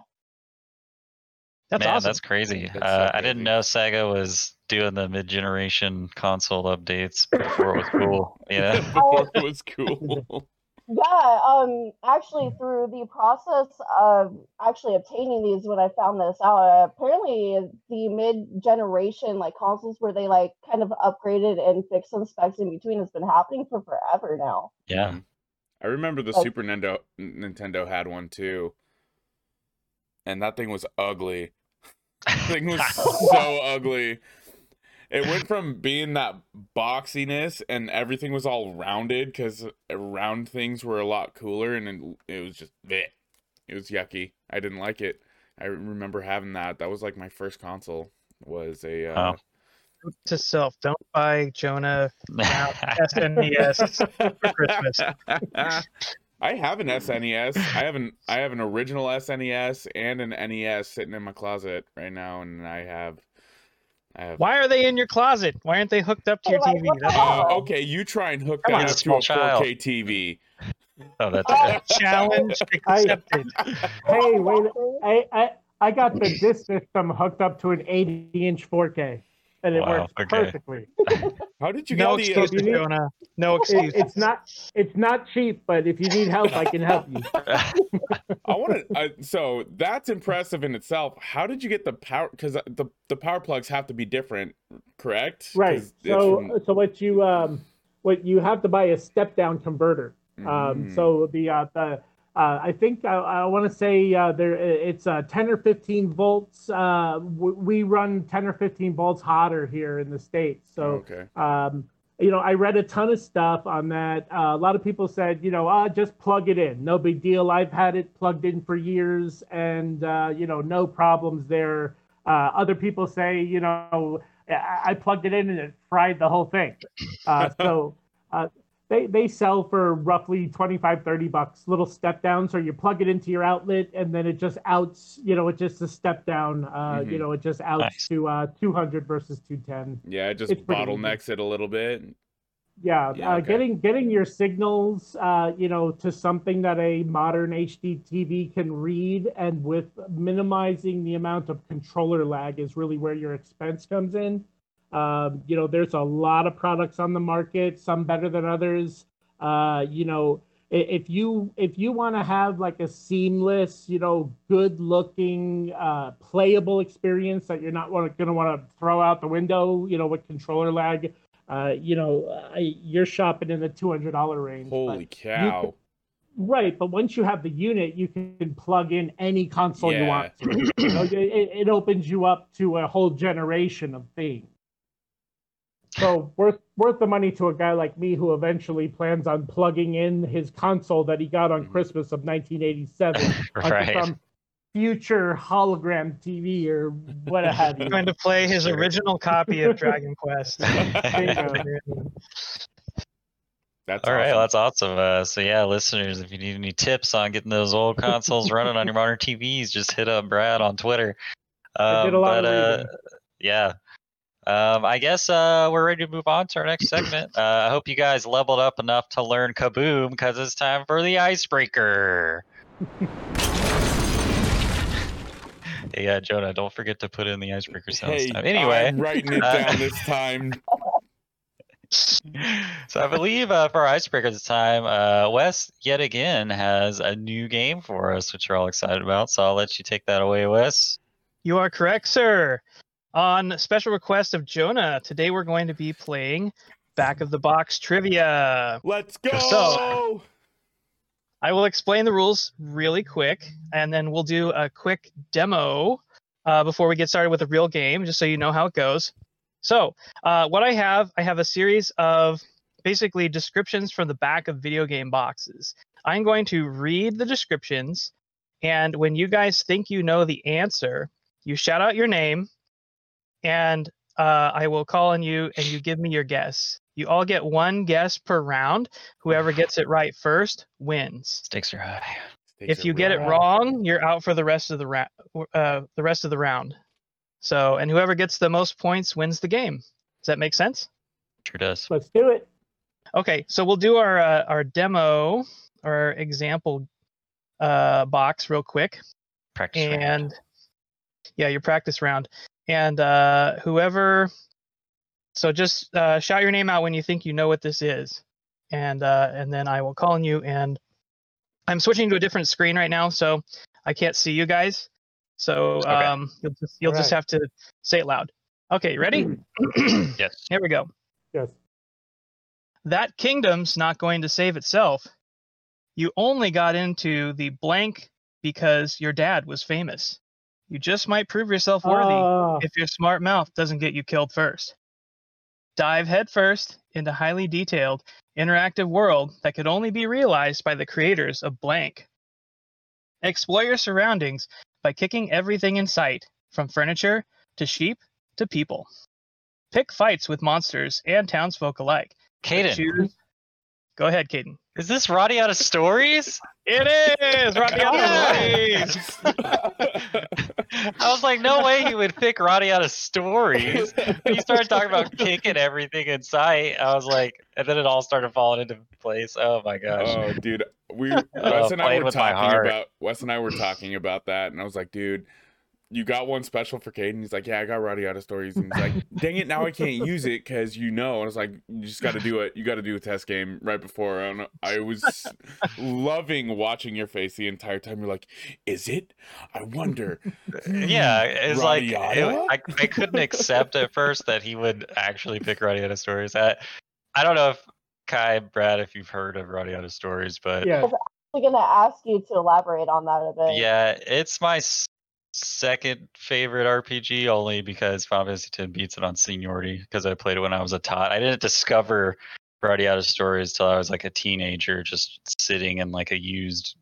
That's Man, awesome. that's crazy. That's uh, I didn't know Sega was doing the mid-generation console updates before it was cool. (laughs) You (laughs) know? Before it was cool. Yeah, um, actually, through the process of actually obtaining these, when I found this out, uh, apparently the mid-generation like consoles where they like kind of upgraded and fixed some specs in between has been happening for forever now. Yeah. I remember the Like- Super Nintendo Nintendo had one too. And that thing was ugly. Thing was (laughs) so ugly. It went from being that boxiness and everything was all rounded because round things were a lot cooler and it, it was just bleh. it was yucky. I didn't like it. I remember having that. That was like my first console. Was a uh, Oh. to self. Don't buy Jonah (laughs) now SNES for Christmas. (laughs) I have an SNES. I have an I have an original SNES and an NES sitting in my closet right now, and I have I have. Why are they in your closet? Why aren't they hooked up to your TV? what the That's hell? Uh, okay, you try and hook Come that on, up to small a 4K child. TV. oh, that's good. (laughs) challenge (laughs) (laughs) accepted. Hey, wait. I, I I got the disc system hooked up to an 80 inch 4K, and it Wow, works okay. perfectly. (laughs) How did you No get the? uh, excuses, you need- Jonah. No It, excuses. it's not it's not cheap, but if you need help, I can help you. (laughs) I want to. Uh, so that's impressive in itself. How did you get the power? Because the the power plugs have to be different, correct? Right. So from- so what you um what you have to buy a step down converter. Um, Mm. so the uh, the uh, I think I, I want to say uh, there it's uh, 10 or 15 volts. Uh, w- we run 10 or 15 volts hotter here in the states. So okay. um, you know, I read a ton of stuff on that. Uh, a lot of people said, you know, ah, just plug it in, no big deal. I've had it plugged in for years, and uh, you know, no problems there. Uh, other people say, you know, I, I plugged it in and it fried the whole thing. Uh, so (laughs) uh, they they sell for roughly 25, 30 bucks, little step down. So you plug it into your outlet, and then it just outs, you know, it just a step down. Uh, You Mhm. know, it just outs Nice. to uh, 200 versus 210 Yeah, it just it's pretty easy. bottlenecks it a little bit. yeah, Yeah, uh, okay. getting getting your signals uh, you know to something that a modern hd tv can read and with minimizing the amount of controller lag is really where your expense comes in um, you know there's a lot of products on the market some better than others uh, you know if you if you want to have like a seamless you know good looking uh, playable experience that you're not going to want to throw out the window you know with controller lag uh, you know, I, you're shopping in the two hundred dollar range. Holy cow! right, but once you have the unit, you can plug in any console you want. To. You know, it, it opens you up to a whole generation of things. So worth worth the money to a guy like me who eventually plans on plugging in his console that he got on Mhm. Christmas of 1987 (laughs) onto some future hologram TV or what have you. Going to play his original copy of Dragon Quest. (laughs) That's All right, awesome. well, that's awesome. Uh, so yeah, listeners, if you need any tips on getting those old consoles running on your modern TVs, just hit up Brad on Twitter. I did a Um, lot but of uh, yeah, um, I guess uh, we're ready to move on to our next segment. (clears throat) Uh, I hope you guys leveled up enough to learn Kaboom because it's time for the icebreaker. (laughs) yeah, Jonah, don't forget to put in the icebreaker sound Hey, time. Anyway, I'm writing it uh, down (laughs) this time. so I believe uh, for our icebreaker this time, uh, Wes yet again has a new game for us, which we're all excited about. So I'll let you take that away, Wes. You are correct, sir. On special request of Jonah, today we're going to be playing Back of the Box Trivia. Let's go. So- I will explain the rules really quick, and then we'll do a quick demo uh, before we get started with the real game, just so you know how it goes. So, uh, what I have, I have a series of basically descriptions from the back of video game boxes. I'm going to read the descriptions, and when you guys think you know the answer, you shout out your name, and uh, I will call on you, and you give me your guess. You all get one guess per round. Whoever gets it right first wins Stakes are high. Stakes if you get it real. Right. wrong, you're out for the rest of the round. Uh, the rest of the round. So, and whoever gets the most points wins the game. Does that make sense? Sure does. Let's do it. Okay, so we'll do our uh, our demo, our example uh, box real quick, Practice. round. and yeah, your practice round, and uh, whoever. So just uh, shout your name out when you think you know what this is, and uh, and then I will call on you. And I'm switching to a different screen right now, so I can't see you guys. So Okay. um, you'll just you'll just Alright. have to say it loud. Okay, ready? (clears throat) (clears throat) yes. Here we go. Yes. that kingdom's not going to save itself. You only got into the blank because your dad was famous. You just might prove yourself worthy Ah, if your smart mouth doesn't get you killed first. Dive headfirst into highly detailed, interactive world that could only be realized by the creators of blank. Explore your surroundings by kicking everything in sight, from furniture to sheep to people. Pick fights with monsters and townsfolk alike. but Caden, choose- Go ahead, Caden. Is this Radiata stories? It is Radiata Stories. I was like, no way he would pick Radiata stories. When he started talking about kicking everything in sight, I was like, and then it all started falling into place. Oh my gosh. Oh, dude, we Oh, (laughs) Wes and I were talking about Wes and I were talking about that, and I was like, dude, you got one special for Caden. He's like, yeah, I got Radiata stories, and he's like, (laughs) dang it, now I can't use it because you know. And I was like, you just got to do it. You got to do a test game right before. And I was (laughs) loving watching your face the entire time. You're like, is it? I wonder. (laughs) Hmm, yeah, it's like it- I, I couldn't accept at first that he would actually pick Radiata stories. I, I don't know if Kai, Brad, if you've heard of Radiata stories, but yeah. I'm going to ask you to elaborate on that a bit. Yeah, it's my s- second favorite RPG only because Final Fantasy X beats it on seniority because I played it when I was a tot. I didn't discover of Stories till I was like a teenager, just sitting in like a used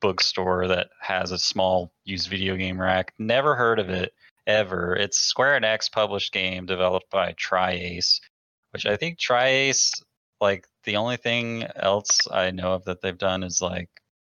bookstore that has a small used video game rack. Never heard of it ever. It's Square Enix published game developed by tri-Ace, which I think tri-Ace like the only thing else I know of that they've done is like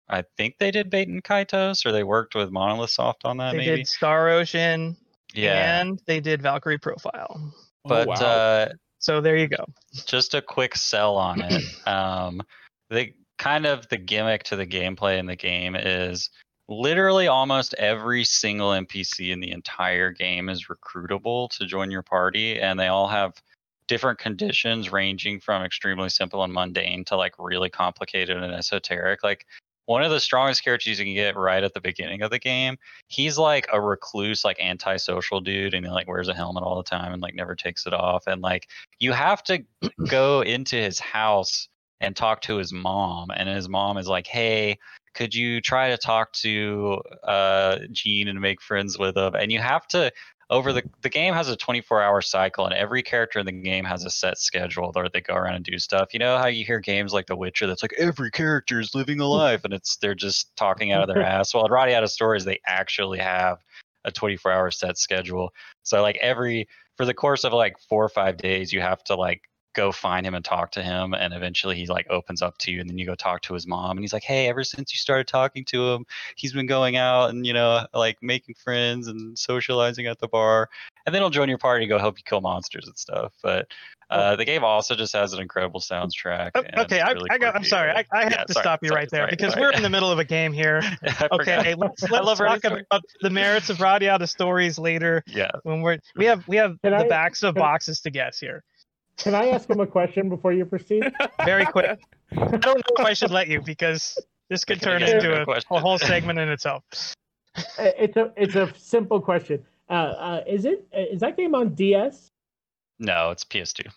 I think they did Baten Kaitos, or they worked with Monolith Soft on that. they maybe. did Star Ocean yeah, and they did Valkyrie Profile. but oh, wow. uh, So there you go. just a quick sell on (clears throat) it. um, the kind of the gimmick to the gameplay in the game is literally almost every single NPC in the entire game is recruitable to join your party, and they all have different conditions ranging from extremely simple and mundane to like really complicated and esoteric. Like one of the strongest characters you can get right at the beginning of the game, he's like a recluse, like antisocial dude, and he like wears a helmet all the time and like never takes it off. And like you have to (clears throat) go into his house and talk to his mom, and his mom is like, "Hey, could you try to talk to uh Gene and make friends with him?" And you have to over the the game has a 24 hour cycle and every character in the game has a set schedule where they go around and do stuff. You know how you hear games like the witcher that's like every character is living a life and it's they're just talking out of their (laughs) ass? Well at Radiata stories they actually have a 24 hour set schedule. So like every for the course of like four or five days you have to like go find him and talk to him and eventually he like opens up to you and then you go talk to his mom and he's like hey ever since you started talking to him he's been going out and you know like making friends and socializing at the bar and then he'll join your party to go help you kill monsters and stuff but uh, the game also just has an incredible soundtrack. Oh, okay, it's I, I got, I'm sorry. I, I have Yeah, to sorry, stop you sorry, right there sorry, because sorry. we're in the middle of a game here. (laughs) I forgot. Okay, let's, let's love talk Earth. about the merits of Radiata stories later (laughs) Yeah. when we're we have we have Can the I- backs of can- boxes to guess here. Can I ask him a question before you proceed? (laughs) Very quick. I don't know if I should let you because this could turn into a, a whole (laughs) segment in itself. It's a it's a simple question. Uh, uh, is it is that game on DS? No, it's PS2.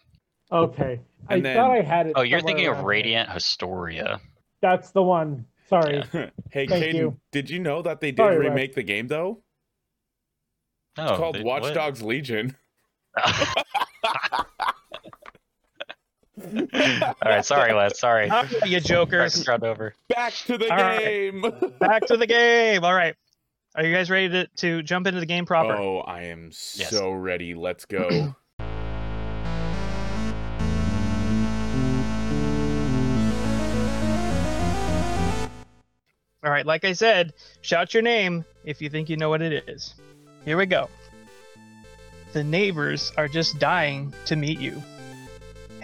Okay, I then- thought I had it. Oh, you're thinking of around there. Radiant Historia. That's the one. Sorry. Yeah. (laughs) hey, Thank Caden, you. did you know that they did Sorry, Wes. remake the game though? No, It's called they- Watch what? Dogs Legion. All right, sorry, Wes. Sorry. All right, you jokers. Back over. Back to the All right. game. Back to the game. All right. Are you guys ready to, to jump into the game proper? Oh, I am Yes. so ready. Let's go. (clears throat) All right, like I said, shout your name if you think you know what it is. Here we go. The neighbors are just dying to meet you.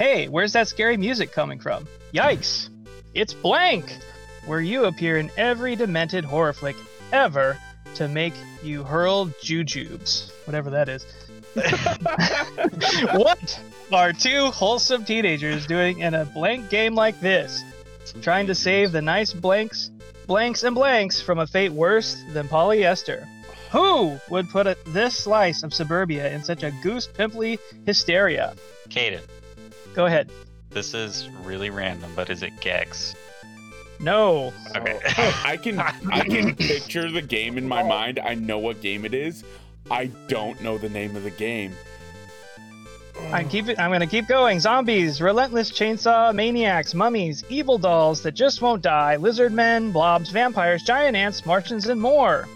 Hey, where's that scary music coming from? Yikes! It's Blank, where you appear in every demented horror flick ever to make you hurl jujubes, whatever that is. (laughs) what are two wholesome teenagers doing in a blank game like this? Trying to save the nice blanks blanks and blanks from a fate worse than polyester. Who would put a, this slice of suburbia in such a goose pimply hysteria? Caden, Go ahead. this is really random, but is it Gex? No. Okay. (laughs) I can I (laughs) can picture the game in my mind. I know what game it is. I don't know the name of the game. I keep it. I'm gonna keep going. Zombies, relentless chainsaw maniacs, mummies, evil dolls that just won't die, lizard men, blobs, vampires, giant ants, Martians, and more.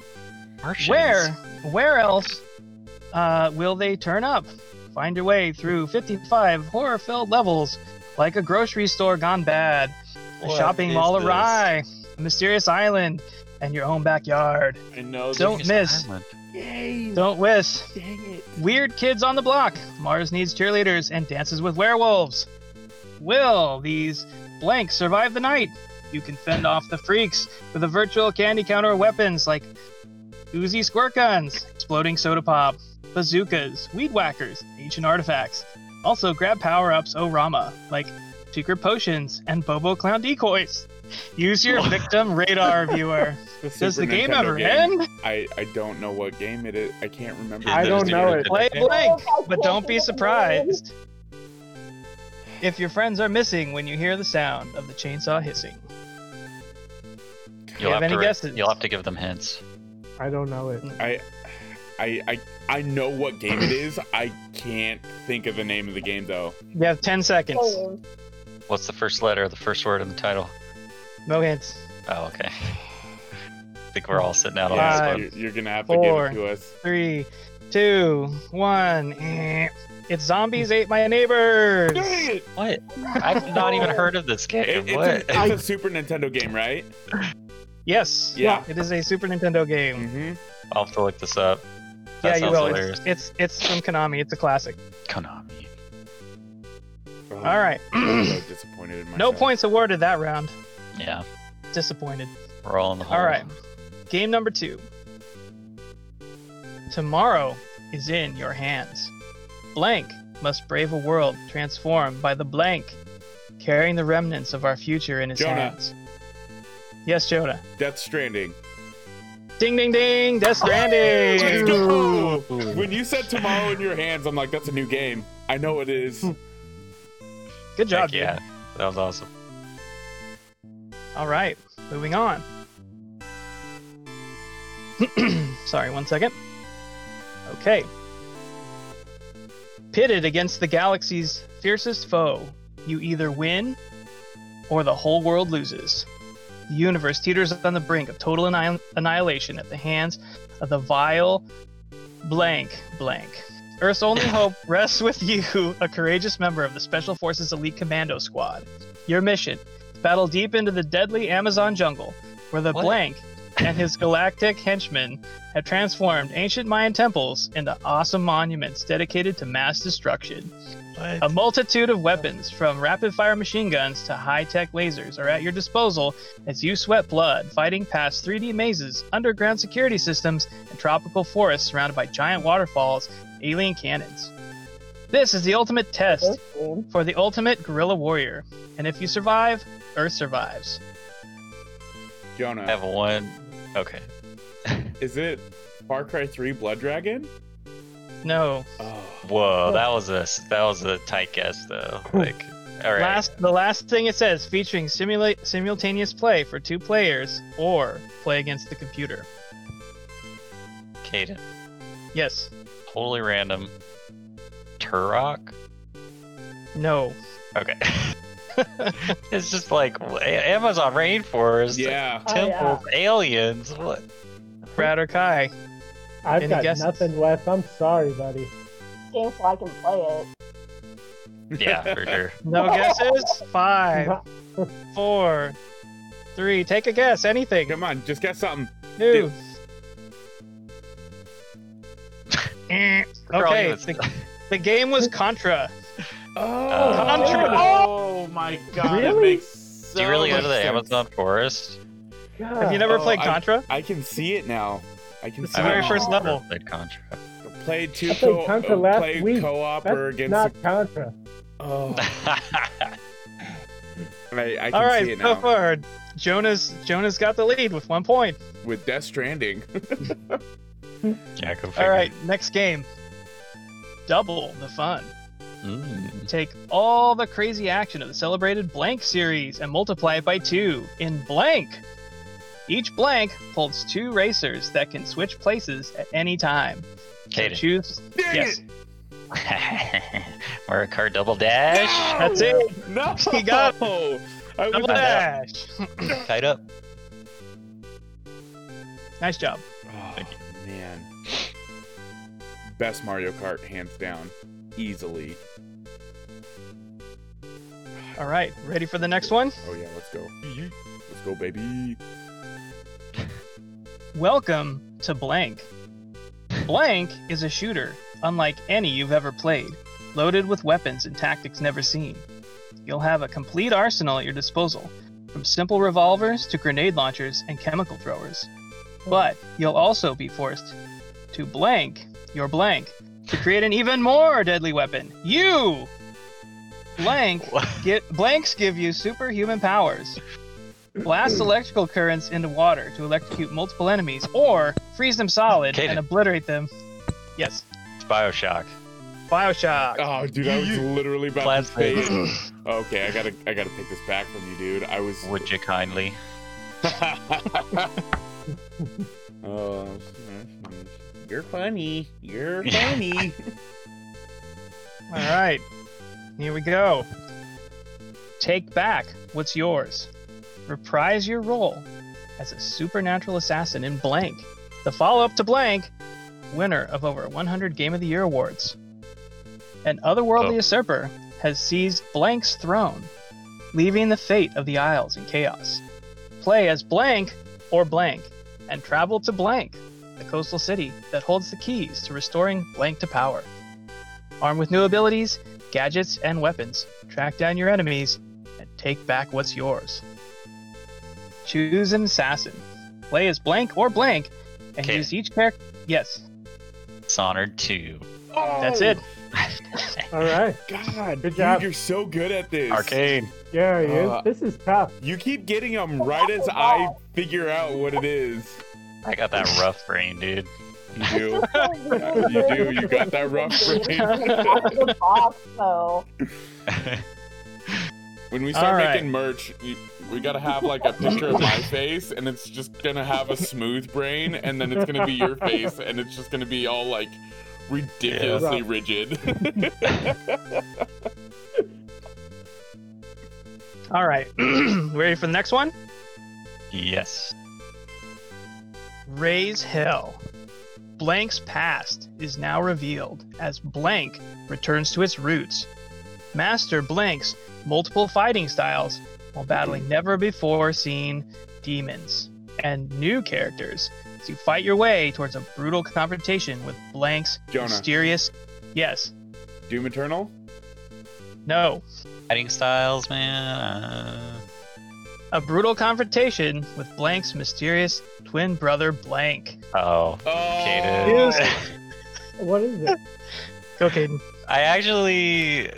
Martians. Where, where else uh, will they turn up? Find your way through 55 horror-filled levels, like a grocery store gone bad, a What shopping mall this? awry, a mysterious island, and your own backyard. I know. Don't miss. Don't miss. Dang it. Weird kids on the block. Mars needs cheerleaders and dances with werewolves. Will these blanks survive the night? You can fend off the freaks with a virtual candy counter of weapons like Uzi squirt guns, exploding soda pop, bazookas, weed whackers, ancient artifacts. Also grab power-ups oh, Orama, like secret potions and Bobo clown decoys. Use your (laughs) victim radar viewer. (laughs) Does the Super game Nintendo ever game. end? I I don't know what game it is. I can't remember. I don't know it. Play Nintendo game? blank, but don't be think of the name. surprised if your friends are missing when you hear the sound of the chainsaw hissing. You'll have have, any to guesses? You'll have to give them hints. I don't know it. I I I I know what game it is. I can't think of the name of the game though. You have 10 seconds. Oh, What's the first letter, the first word in the title? No hints. Oh, okay. I think we're all sitting out on this one. you're, you're gonna have to four, give it to us. Three, two, one. Eh. It's Zombies Ate My Neighbors. Dang it! What? I've not even heard of this game. It- it's, what? a, it's a Super Nintendo game, right? Yes. Yeah. It is a Super Nintendo game. Mm-hmm. I'll have to look this up. That yeah, you will. It's, it's it's from Konami. It's a classic. Konami. Oh, All right. I'm so (clears throat) disappointed in myself. no points awarded that round. Yeah, Disappointed. we're all in the hole. All right. Game number two. Tomorrow is in your hands. Blank must brave a world transformed by the blank, carrying the remnants of our future in his Jonah. hands. Yes, Jonah. Death Stranding. Ding, ding, ding. Death Stranding. Let's go! When you said tomorrow in your hands, I'm like, that's a new game. I know it is. (laughs) Good job, Heck dude. yeah, that was awesome. All right. Moving on. (clears throat) Sorry, one second. Okay. Pitted against the galaxy's fiercest foe, you either win or the whole world loses. The universe teeters on the brink of total anni- annihilation at the hands of the vile blank blank. Earth's only (laughs) hope rests with you, a courageous member of the Special Forces Elite Commando Squad. Your mission: battle deep into the deadly Amazon jungle, where the What? Blank and his galactic henchmen have transformed ancient Mayan temples into awesome monuments dedicated to mass destruction. A multitude of weapons, from rapid fire machine guns to high tech lasers, are at your disposal as you sweat blood fighting past 3D mazes, underground security systems, and tropical forests surrounded by giant waterfalls and alien cannons. This is the ultimate test for the ultimate guerrilla warrior, and if you survive, Earth survives. Jonah, I have one. Okay. is it Far Cry 3 Blood Dragon? No. Oh. Whoa, that was a that was a tight guess though. Like, all right. Last, the last thing it says, featuring simulate simultaneous play for two players or play against the computer. Caden, Yes. totally random. Turok. No. Okay. (laughs) it's just like Amazon rainforest. Yeah. Oh, yeah. Temples, aliens. What? Brad or Kai. I've Any got guesses? nothing, Wes. I'm sorry, buddy. Game so I can play it. Yeah, (laughs) for sure. No guesses? (laughs) Five, four, three. Take a guess. Anything. Come on, just guess something. Two. Eh, We're all okay. The, the game was Contra. (laughs) Oh, Contra. oh my god. It Really? makes Do you so really go to the sense. Amazon forest? Have you never Oh, played I- Contra? I can see it now. I can see the very first level. Played Contra. Played two I played co- Contra last played week. co-op That's or against not the- Contra. Oh, (laughs) I, I can All see right. it So far, Jonah's Jonah's got the lead with one point. with Death Stranding. (laughs) yeah, go All Next game. Double the fun. Mm. Take all the crazy action of the celebrated Blank series and multiply it by two in Blank. Each blank holds two racers that can switch places at any time. So Caden. choose. Dang Yes. Mario (laughs) Kart Double Dash. That's it. No, (laughs) He got I was Double dash. (clears throat) Tied up. nice job. Oh, man. Best Mario Kart, hands down. Easily. All right. Ready for the next one? Oh, yeah, let's go. Let's go, baby. Welcome to Blank. Blank is a shooter, unlike any you've ever played, loaded with weapons and tactics never seen. You'll have a complete arsenal at your disposal, from simple revolvers to grenade launchers and chemical throwers. But you'll also be forced to blank your blank to create an even more deadly weapon. You! Blank (laughs) Get blanks give you superhuman powers. Blast electrical currents into water to electrocute multiple enemies, or freeze them solid Caden. and obliterate them. Yes, It's Bioshock. Bioshock. Oh, dude, I was literally about Plastic. to say it. Okay, I gotta, I gotta pick this back from you, dude. I was. Would you kindly? (laughs) oh, you're funny. You're (laughs) funny. All right, here we go. Take back what's yours. Reprise your role as a supernatural assassin in Blank, the follow-up to Blank, winner of over 100 Game of the Year awards. An otherworldly Oh. usurper has seized Blank's throne, leaving the fate of the Isles in chaos. Play as Blank or Blank, and travel to Blank, the coastal city that holds the keys to restoring Blank to power. Armed with new abilities, gadgets, and weapons, track down your enemies and take back what's yours. Choose an assassin. Play as blank or blank, and Okay. use each character. Yes, Dishonored 2. that's it. (laughs) All right. God, Good dude, job. you're so good at this. Arcane. Yeah, he is. Uh, this is tough. You keep getting them right as I figure out what it is. I got that rough brain, dude. You do. (laughs) (laughs) you do. You got that rough brain. the box though. When we start All right. making merch, you, we gotta have like a picture of my face, and it's just gonna have a smooth brain, and then it's gonna be your face, and it's just gonna be all like ridiculously Yeah. rigid. (laughs) All right, (clears throat) ready for the next one? yes. Raise hell. Blank's past is now revealed as Blank returns to its roots. Master Blank's multiple fighting styles while battling never before seen demons and new characters as you fight your way towards a brutal confrontation with Blank's Jonah. mysterious. Yes. Doom Eternal. No. Fighting styles, man. Uh, A brutal confrontation with Blank's mysterious twin brother Blank. oh, Oh, Caden. What is it? Go, Caden. I actually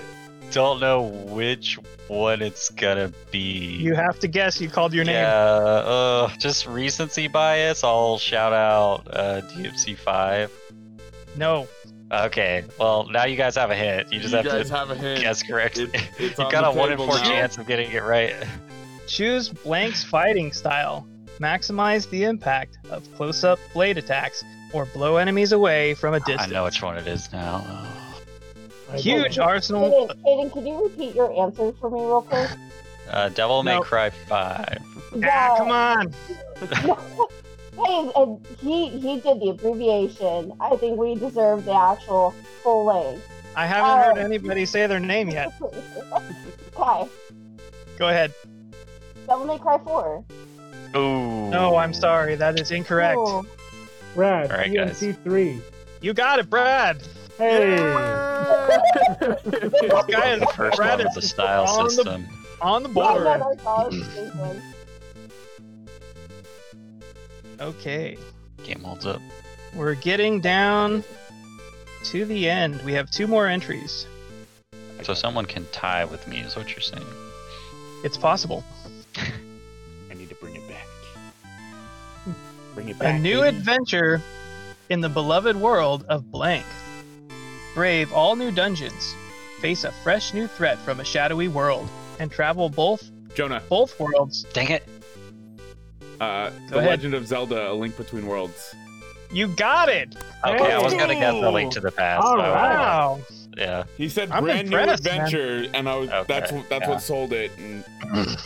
don't know which one it's gonna be. You have to guess. You called your name. Yeah, uh, just recency bias. I'll shout out uh, DMC five. No. Okay, well now you guys have a hint. You just you have guys to have a hint. guess correct. It- it's (laughs) you got a one in four now. chance of getting it right. Choose Blank's fighting style. Maximize the impact of close up blade attacks or blow enemies away from a distance. I know which one it is now. I Huge arsenal. Caden, Caden, could you repeat your answer for me real quick? Uh, Devil May Nope. Cry five. Ah, come on. (laughs) Hey, and he he did the abbreviation. I think we deserve the actual full length. I haven't heard Oh. anybody say their name yet. (laughs) Kai, Go ahead. Devil May Cry 4. Ooh. No, I'm sorry. That is incorrect. Ooh. Brad, All right, guys. DMC three. You got it, Brad. Hey. This guy is the first one of the style on the- system. on the board. no, no, college station. Okay. Game holds up. We're getting down to the end. We have two more entries. So someone can tie with me, is what you're saying. It's possible. I need to bring it back. (laughs) Bring it back. A new baby. adventure in the beloved world of Blank. Brave all new dungeons, face a fresh new threat from a shadowy world, and travel both Jonah. both worlds. Dang it. Uh, the ahead. Legend of Zelda: A Link Between Worlds. You got it! Okay, I was gonna guess the link to the past. All but- Wow. Yeah. He said I'm brand new impressed, man. adventure, and I was Okay, that's what that's yeah. what sold it. And (clears throat)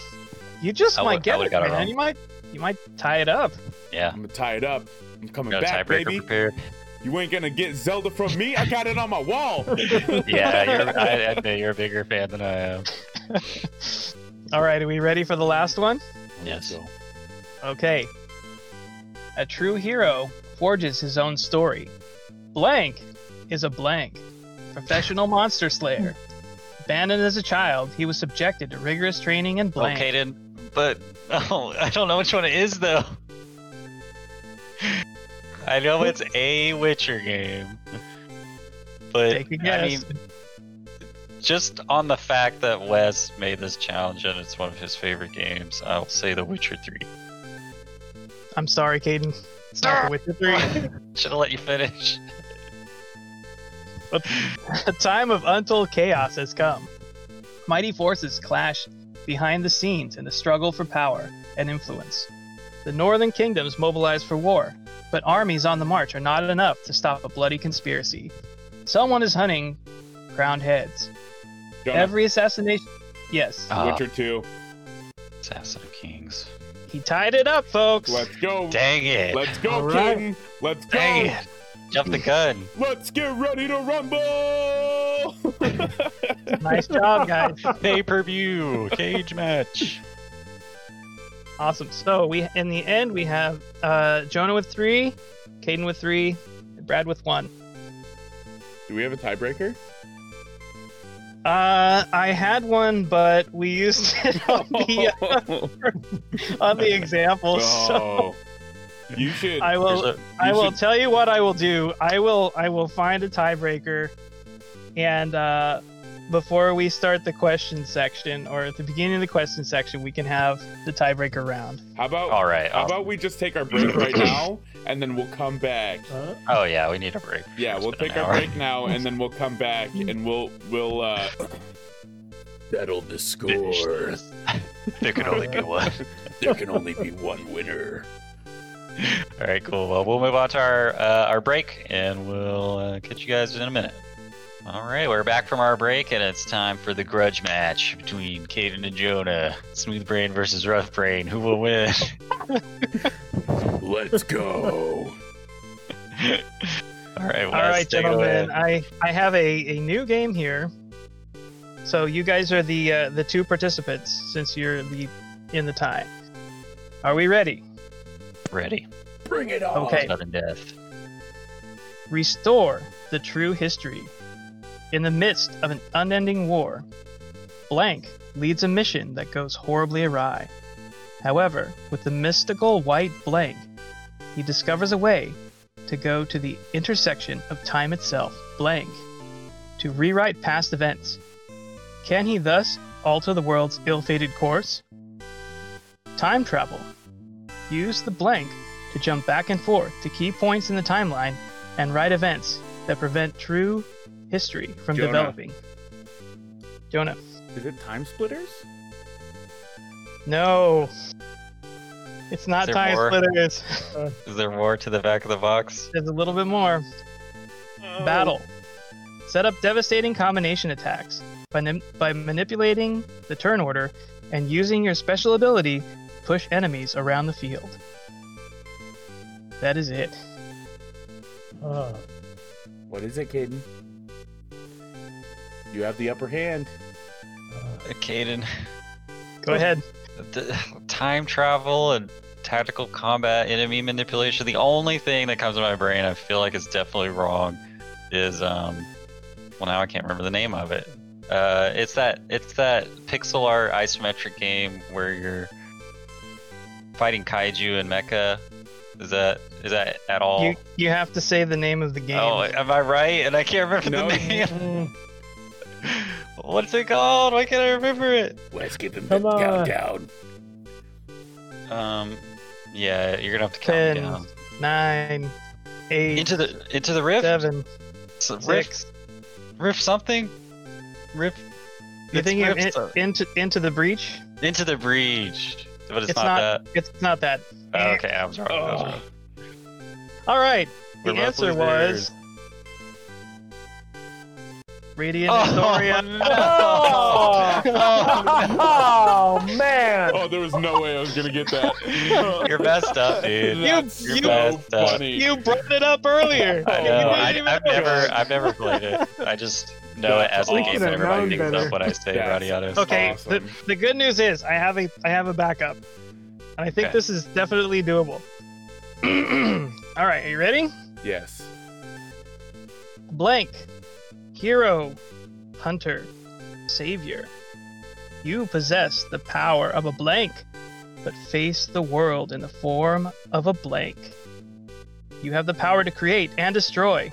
You just I might would- I get would've it, got it man. wrong. You might you might tie it up. Yeah. I'm gonna tie it up. I'm coming Got a back, tiebreaker baby. prepared. You ain't gonna get Zelda from me. I got it on my wall. (laughs) Yeah, you're, I admit you're a bigger fan than I am. (laughs) All right, are we ready for the last one? Yes. Okay. A true hero forges his own story. Blank is a blank, professional monster slayer. Abandoned as a child, he was subjected to rigorous training and blank. Okay, then, but (laughs) oh, I don't know which one it is though. I know it's a Witcher game, but Take a guess. I mean, just on the fact that Wes made this challenge and it's one of his favorite games, I'll say The Witcher Three. I'm sorry, Caden. It's not The Witcher 3. (laughs) Should have let you finish. A time of untold chaos has come. Mighty forces clash behind the scenes in the struggle for power and influence. The northern kingdoms mobilize for war, but armies on the march are not enough to stop a bloody conspiracy. Someone is hunting crowned heads. Jonah, Every assassination. Yes, Ah, Witcher Two. Assassin of Kings. he tied it up, folks. Let's go. Dang it! Let's go, All right. King. Let's go. Dang it! Jump the gun. Let's get ready to rumble. (laughs) Nice job, guys. Pay per view cage match. Awesome. So we, in the end, we have uh, Jonah with three, Caden with three, and Brad with one. Do we have a tiebreaker? Uh, I had one, but we used it (laughs) on the uh, on the example. So oh. You should. I will a- I will should- tell you what I will do. I will I will find a tiebreaker, and uh, before we start the question section, or at the beginning of the question section, we can have the tiebreaker round. How about All right. how awesome. about we just take our break right (laughs) now and then we'll come back. Uh, Oh yeah, we need a break. Yeah, It's we'll take our hour. break now and then we'll come back and we'll we'll uh settle the Finish this. there can only be one. there can only be one winner. All right, cool. Well, we'll move on to our uh, our break, and we'll uh, catch you guys in a minute. All right, we're back from our break, and it's time for the grudge match between Caden and Jonah. Smooth Brain versus Rough Brain. Who will win? (laughs) Let's go. (laughs) All right, Wes, All right, take it away. gentlemen. I I have a, a new game here. So you guys are the uh, the two participants since you're the in the tie. Are we ready? Ready. Bring it on. Okay. Sudden death. Restore the true history. In the midst of an unending war, Blank leads a mission that goes horribly awry. However, with the mystical white blank, he discovers a way to go to the intersection of time itself, blank, to rewrite past events. Can he thus alter the world's ill fated course? Time travel. Use the blank to jump back and forth to key points in the timeline and write events that prevent true history from Jonah. developing. Jonah. Is it Time Splitters? No. It's not time more? splitters. (laughs) Is there more to the back of the box? There's a little bit more. Battle. Set up devastating combination attacks by, nim- by manipulating the turn order and using your special ability push enemies around the field. That is it. Uh, What is it, Caden? You have the upper hand. Uh, Caden, Go ahead. the time travel and tactical combat, enemy manipulation. The only thing that comes to my brain, I feel like it's definitely wrong, is um. Well, now I can't remember the name of it. Uh, it's that it's that pixel art isometric game where you're fighting kaiju and mecha. Is that is that at all? You you have to say the name of the game. Oh, am I right? And I can't remember No. the name. (laughs) (laughs) What's it called? Why can't I remember it? Let's give him Come the on. countdown. Um, yeah, you're gonna have to count me down. Nine, eight, Into the into the rift. seven, S- rift, six. rift something. Rift. You it's think you're rift in, so- into into the breach? into the breach, but it's, It's not, not- It's not that. that. Oh, okay, I was wrong. I was Oh. wrong. All right. The We're both answer was losers. Radiant Oh, Historia. no. oh man! Oh, there was no way I was gonna get that. (laughs) You're messed up, dude. That's You- so messed up. funny. You brought it up earlier. I know. I, I've know. never, I've never played it. I just know it That's as the game that everybody known thinks better. of when I say That's Radiatus. Okay. Awesome. The, the good news is I have a I have a backup, and I think Okay. this is definitely doable. (clears throat) All right. Are you ready? Yes. Blank. Hero. Hunter. Savior. You possess the power of a blank, but face the world in the form of a blank. You have the power to create and destroy.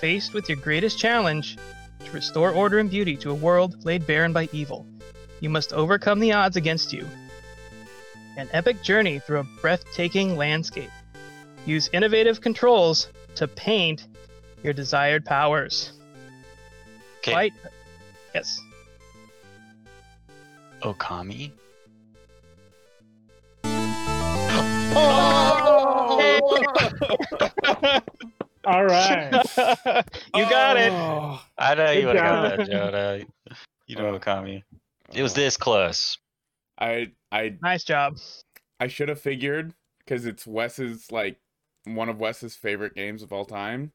Faced with your greatest challenge, to restore order and beauty to a world laid barren by evil, you must overcome the odds against you. An epic journey through a breathtaking landscape. Use innovative controls to paint your desired powers. Okay. Fight. Yes. Okami. Oh! (laughs) All right. (laughs) you got it. Oh. I know you would have got job. that, Jonah. You know Oh. Okami. It was oh. this close. I I Nice job. I should have figured because it's Wes's like one of Wes's favorite games of all time.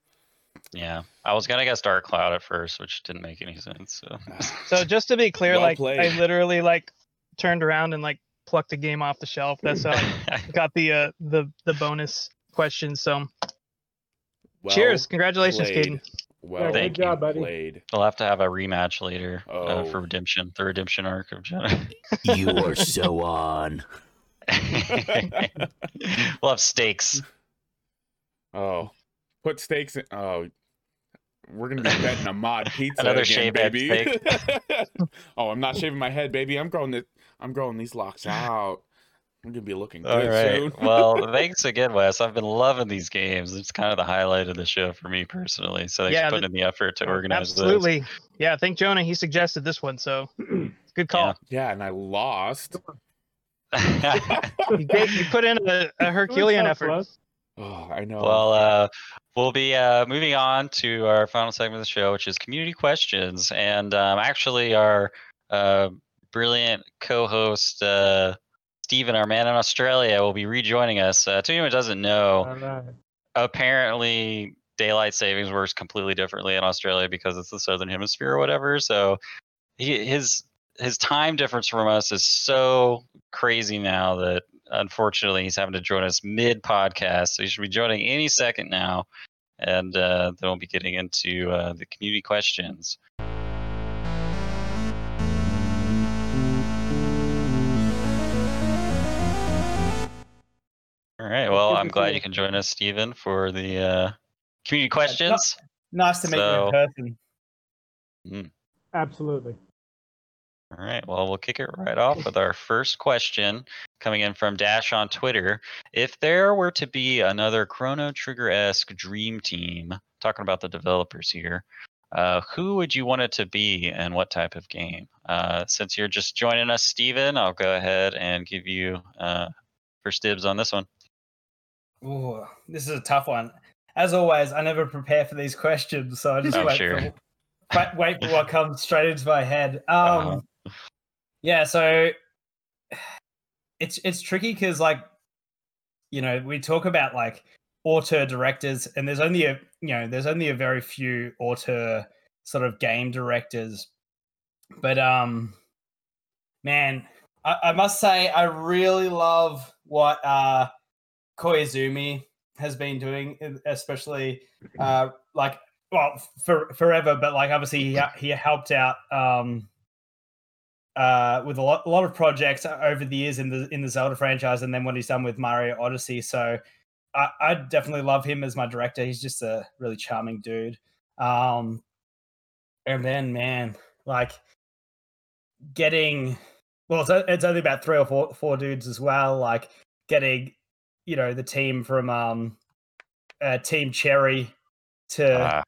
Yeah. I was gonna guess Dark Cloud at first, which didn't make any sense. So (laughs) So just to be clear, Well like played. I literally like turned around and like plucked a game off the shelf. That's how I (laughs) got the uh the the bonus question. So Well cheers, congratulations, played. Caden. Well Yeah, Thank good job, buddy. played. we'll have to have a rematch later uh, Oh. for redemption, the redemption arc of Jonah. (laughs) You are so on. we'll have stakes. Oh, put steaks in. Oh, we're gonna be betting a mod (laughs) pizza Another again, shave head baby. (laughs) oh, I'm not shaving my head, baby. I'm growing it. I'm growing these locks out. I'm gonna be looking All good right. soon. well, (laughs) thanks again, Wes. I've been loving these games. It's kind of the highlight of the show for me personally. So thanks Yeah, for putting in the effort to organize Absolutely. Yeah, thank Jonah. He suggested this one, so (clears throat) good call. yeah, and I lost. You, gave- you put in a, a Herculean effort. close. Oh, I know. well, uh, we'll be uh, moving on to our final segment of the show, which is community questions. And um, actually, our uh, brilliant co-host uh, Stephen, our man in Australia, will be rejoining us. Uh, to anyone who doesn't know, All right. apparently daylight savings works completely differently in Australia because it's the southern hemisphere or whatever. So he, his his time difference from us is so crazy now that unfortunately he's having to join us mid podcast. So he should be joining any second now, and uh, then we'll be getting into uh, the community questions. All right. Well, I'm glad you can join us, Stephen, for the uh, community questions. Nice to meet you in person. Absolutely. All right. Well, we'll kick it right off with our first question coming in from Dash on Twitter. If there were to be another Chrono Trigger esque dream team, talking about the developers here, uh, who would you want it to be and what type of game? Uh, since you're just joining us, Steven, I'll go ahead and give you uh, first dibs on this one. Ooh, this is a tough one. As always, I never prepare for these questions, so I just Oh, wait, sure. for, wait, wait for what comes straight into my head. (laughs) Um, Uh-huh. yeah, so it's it's tricky because like you know we talk about like auteur directors, and there's only a you know there's only a very few auteur sort of game directors, but um, man, I, I must say I really love what uh Koizumi has been doing, especially uh, like well for forever, but like obviously he he helped out um, uh, with a lot a lot of projects over the years in the in the Zelda franchise, and then what he's done with Mario Odyssey. So I, I definitely love him as my director. He's just a really charming dude. Um, and then man, like getting well, it's, it's only about three or four four dudes as well. Like getting you know the team from um uh, Team Cherry to Ah,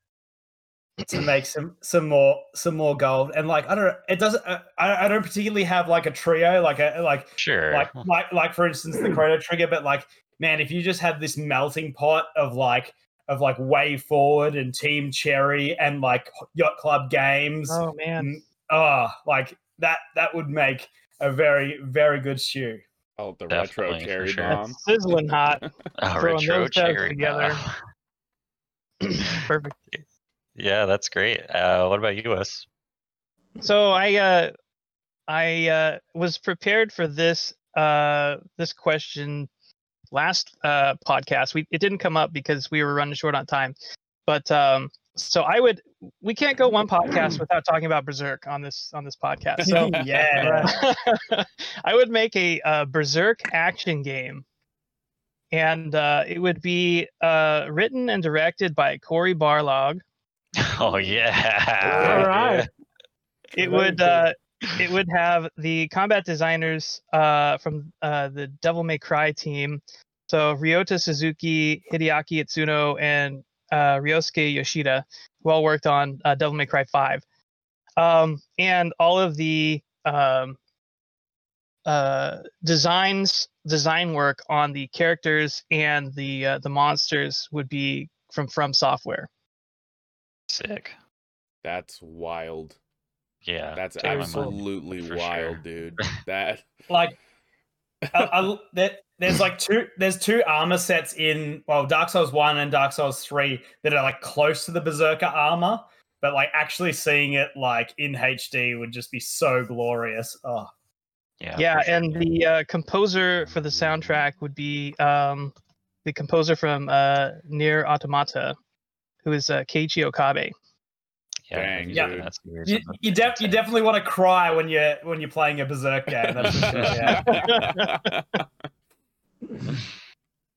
to make some some more some more gold and like I don't know it doesn't uh, I, I don't particularly have like a trio like a like sure. like (laughs) like like for instance the Chrono Trigger but like man if you just have this melting pot of like of like Way Forward and Team Cherry and like Yacht Club Games Oh man. oh like that that would make a very very good stew Oh, the Definitely, retro cherry sure. bomb. That's sizzling hot. (laughs) Throwing retro those cherry. together. wow. Perfect. (clears throat) Yeah, that's great. Uh, what about you, Wes? So I uh I uh was prepared for this uh this question last uh podcast. We it didn't come up because we were running short on time. But um so I would we can't go one podcast (clears throat) without talking about Berserk on this on this podcast. (laughs) So yeah (laughs) I would make a uh, Berserk action game, and uh, it would be uh, written and directed by Cory Barlog. (laughs) Oh yeah. All right. It would uh, it would have the combat designers uh, from uh, the Devil May Cry team, so Ryota Suzuki, Hideaki Itsuno, and uh, Ryosuke Yoshida, who all worked on uh, Devil May Cry Five, um, and all of the um, uh, designs design work on the characters and the uh, the monsters would be from From Software. Sick. That's wild. Yeah. That's take my money absolutely wild, sure. dude. (laughs) That like I, I, (laughs) there, there's like two there's two armor sets in well Dark Souls 1 and Dark Souls 3 that are like close to the berserker armor but like actually seeing it like in HD would just be so glorious oh Yeah. yeah for sure. and the uh, composer for the soundtrack would be um, the composer from uh, Nier Automata, who is uh, Keiichi Okabe. yeah, Dang, Yeah. do that to me or you, you, def- you definitely want to cry when you're when you're playing a berserk game that's sure, yeah. (laughs)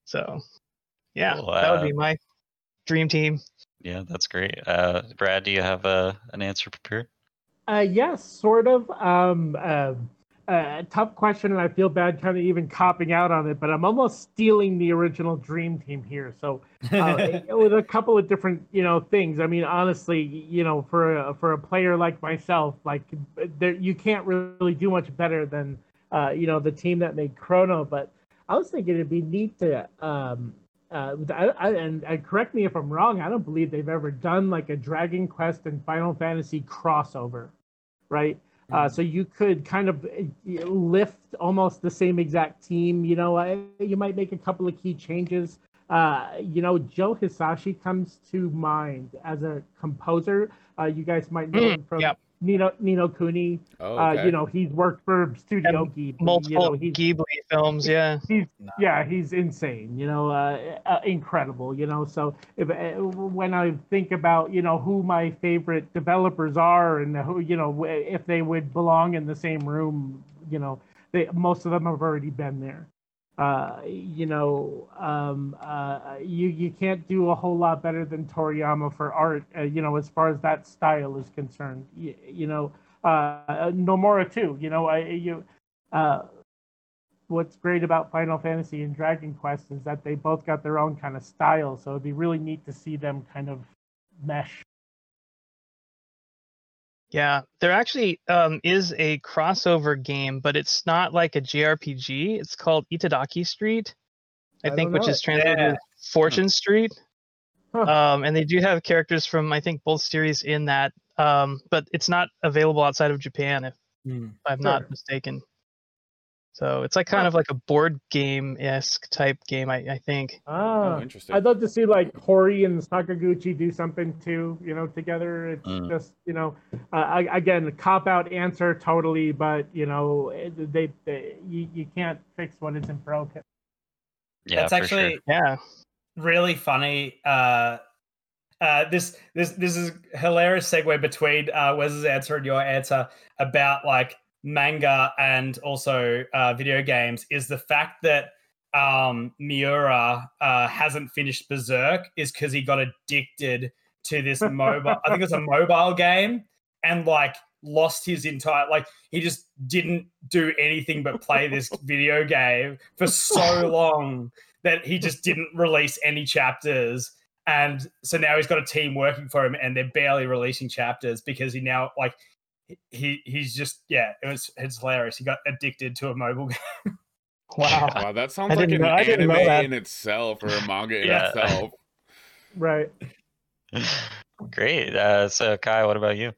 So, yeah, Cool, that would uh, be my dream team. Yeah, that's great. Uh, Brad, do you have uh, an answer prepared? Uh, yes, sort of. Um, uh, uh, tough question, and I feel bad kind of even copping out on it, but I'm almost stealing the original Dream Team here. So, uh, (laughs) with a couple of different, you know, things. I mean, honestly, you know, for a, for a player like myself, like there, you can't really do much better than, uh, you know, the team that made Chrono. But I was thinking it'd be neat to, um, uh, I, I, and, and correct me if I'm wrong. I don't believe they've ever done like a Dragon Quest and Final Fantasy crossover, right? Uh, so you could kind of uh, lift almost the same exact team. You know, uh, you might make a couple of key changes. uh, you know, Joe Hisaishi comes to mind as a composer. Uh, you guys might know Mm, him from yep. Nino Ni no Kuni. Oh, Uh, you know, he's worked for Studio Ghibli. Multiple you know, he's, Ghibli films, yeah. he's No. yeah, he's insane. You know, uh, uh, incredible. You know, so if uh, when I think about you know who my favorite developers are and who you know if they would belong in the same room, you know, they most of them have already been there. Uh, you know, um, uh, you you can't do a whole lot better than Toriyama for art. Uh, you know, as far as that style is concerned. You, you know, uh, Nomura too. You know, I you. Uh, what's great about Final Fantasy and Dragon Quest is that they both got their own kind of style. So it'd be really neat to see them kind of mesh. Yeah, there actually um, is a crossover game, but it's not like a JRPG. It's called Itadaki Street, I, I think, which is translated Yeah. as Fortune Street. Huh. Um, and they do have characters from I think both series in that, um, but it's not available outside of Japan, if, Hmm. if I'm Sure. not mistaken. So it's like kind Huh. of like a board game esque type game, I, I think. Ah, oh, interesting. I'd love to see like Horii and Sakaguchi do something too, you know, together. It's Mm. just, you know, uh, I- again, cop out answer totally, but you know, it- they, they you, you can't fix what isn't broken. Yeah, That's for sure. actually Yeah. really funny. Uh, uh, this this this is hilarious segue between uh, Wes's answer and your answer about like manga and also uh, video games is the fact that um, Miura uh, hasn't finished Berserk is because he got addicted to this (laughs) mobile. I think it's a mobile game and like lost his entire like he just didn't do anything but play this (laughs) video game for so long that he just didn't release any chapters and so now he's got a team working for him and they're barely releasing chapters because he now like he he's just yeah it was it's hilarious he got addicted to a mobile (laughs) game Wow. Wow, that sounds I like an know- I didn't know anime in itself or a manga in Yeah. itself. Right. (laughs) Great. Uh, so, Kai, what about you?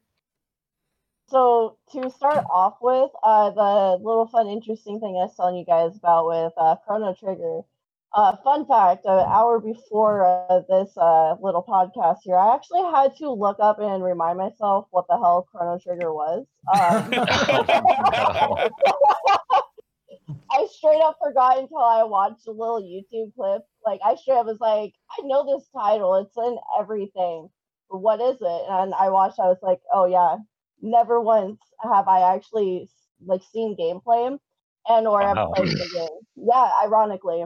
So to start off with, uh, the little fun, interesting thing I was telling you guys about with uh, Chrono Trigger. Uh, fun fact: an hour before uh, this uh, little podcast here, I actually had to look up and remind myself what the hell Chrono Trigger was. Um, (laughs) (laughs) I straight up forgot until I watched a little YouTube clip. Like I straight up was like, I know this title. It's in everything. What is it? And I watched. I was like, oh yeah. Never once have I actually like seen gameplay and or have Wow. played the game. Yeah, ironically.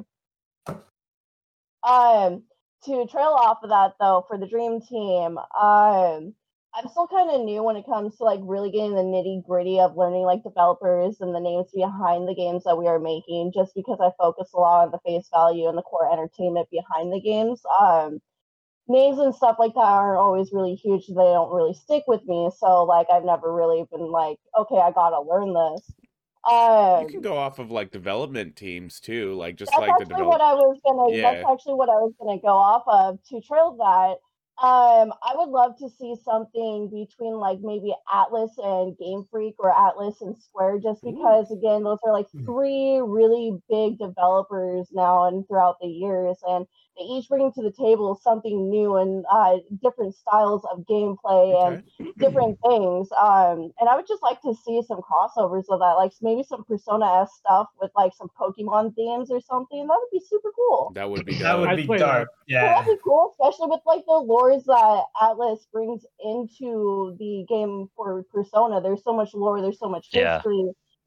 Um, to trail off of that though, for the dream team, um, I'm still kind of new when it comes to like really getting the nitty gritty of learning like developers and the names behind the games that we are making. Just because I focus a lot on the face value and the core entertainment behind the games. Um, names and stuff like that aren't always really huge. They don't really stick with me. So like I've never really been like, okay, I gotta learn this. Um, You can go off of like development teams too, like just that's like the actually what. I was gonna. Yeah. That's actually what I was gonna go off of to trail that. Um, I would love to see something between like maybe Atlus and Game Freak or Atlus and Square, just because again, those are like Mm. three really big developers now and throughout the years, and each bring to the table something new and uh, different styles of gameplay and Okay. different things. Um, and I would just like to see some crossovers of that, like maybe some Persona 5 stuff with like some Pokemon themes or something. That would be super cool. That would be (laughs) that dope. would I'd be play dope. Yeah. yeah That'd be cool, especially with like the lores that Atlus brings into the game for Persona. There's so much lore, there's so much Yeah.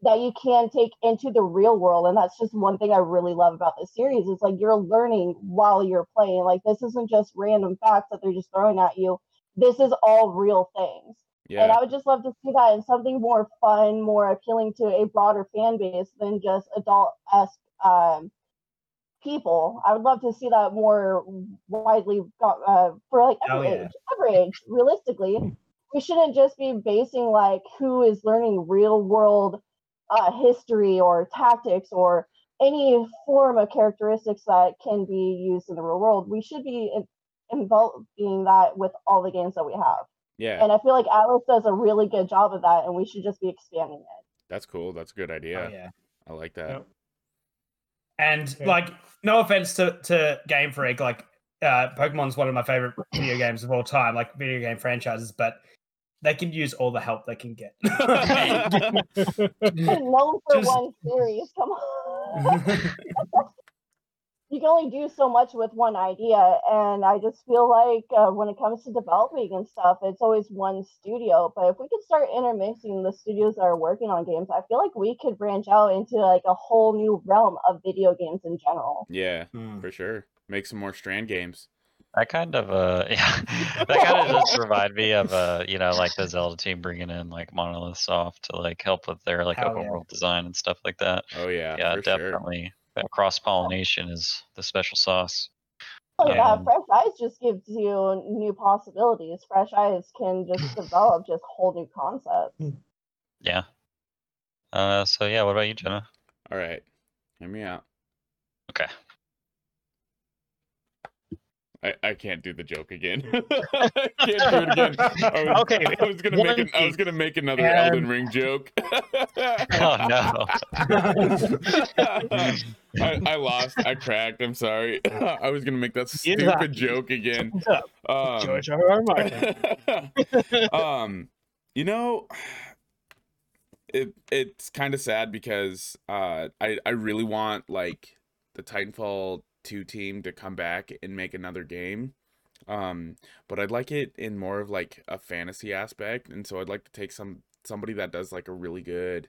That you can take into the real world. And that's just one thing I really love about this series. It's like you're learning while you're playing. Like this isn't just random facts that they're just throwing at you. This is all real things. yeah. And I would just love to see that in something more fun, more appealing to a broader fan base than just adult esque um, people. I would love to see that more widely uh, for like Oh, every yeah. age. Every age, realistically, we shouldn't just be basing like who is learning real world uh, history or tactics or any form of characteristics that can be used in the real world. We should be involving that with all the games that we have. Yeah. And I feel like Atlus does a really good job of that, and we should just be expanding it. That's cool. That's a good idea. Oh, yeah I like that. Yep. And Okay. like, no offense to to Game Freak, like uh, Pokemon's one of my favorite video games of all time, like video game franchises, but they can use all the help they can get. known (laughs) for Just- one series. Come on. (laughs) you can only do so much with one idea, and I just feel like uh, when it comes to developing and stuff, it's always one studio. But if we could start intermixing the studios that are working on games, I feel like we could branch out into like a whole new realm of video games in general. yeah, Hmm. for sure. Make some more Strand games. I kind of uh (laughs) yeah (laughs) that kind of does remind me of uh you know like the Zelda team bringing in like Monolith Soft to like help with their like Hell open yeah. world design and stuff like that. Oh yeah, Yeah, for sure. definitely. That cross pollination is the special sauce. Oh yeah, Um, Fresh Eyes just gives you new possibilities. Fresh Eyes can just (laughs) develop just whole new concepts. Yeah. Uh so yeah, what about you, Jenna? All right, hear me out. Okay. I, I can't do the joke again. (laughs) I can't do it again. I was, Okay, I was gonna make an, I was gonna make another Elden Ring joke. (laughs) Oh no. I, I lost. I cracked. I'm sorry. (laughs) I was gonna make that Yeah. stupid joke again. Um, George R. R. Martin? um, you know, it it's kind of sad because uh, I I really want like the Titanfall two team to come back and make another game. Um, but I'd like it in more of like a fantasy aspect, and so I'd like to take some somebody that does like a really good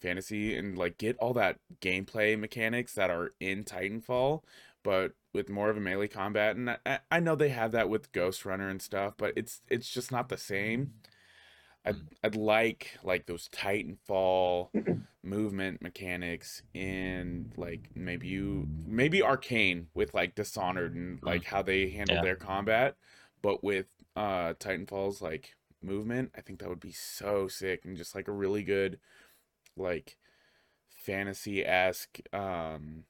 fantasy and like get all that gameplay mechanics that are in Titanfall, but with more of a melee combat. And I, I know they have that with Ghostrunner and stuff, but it's it's just not the same. I'd I'd like like those Titanfall movement mechanics in like maybe you maybe Arcane with like Dishonored and like how they handle Yeah. their combat, but with uh Titanfall's like movement, I think that would be so sick and just like a really good like fantasy esque um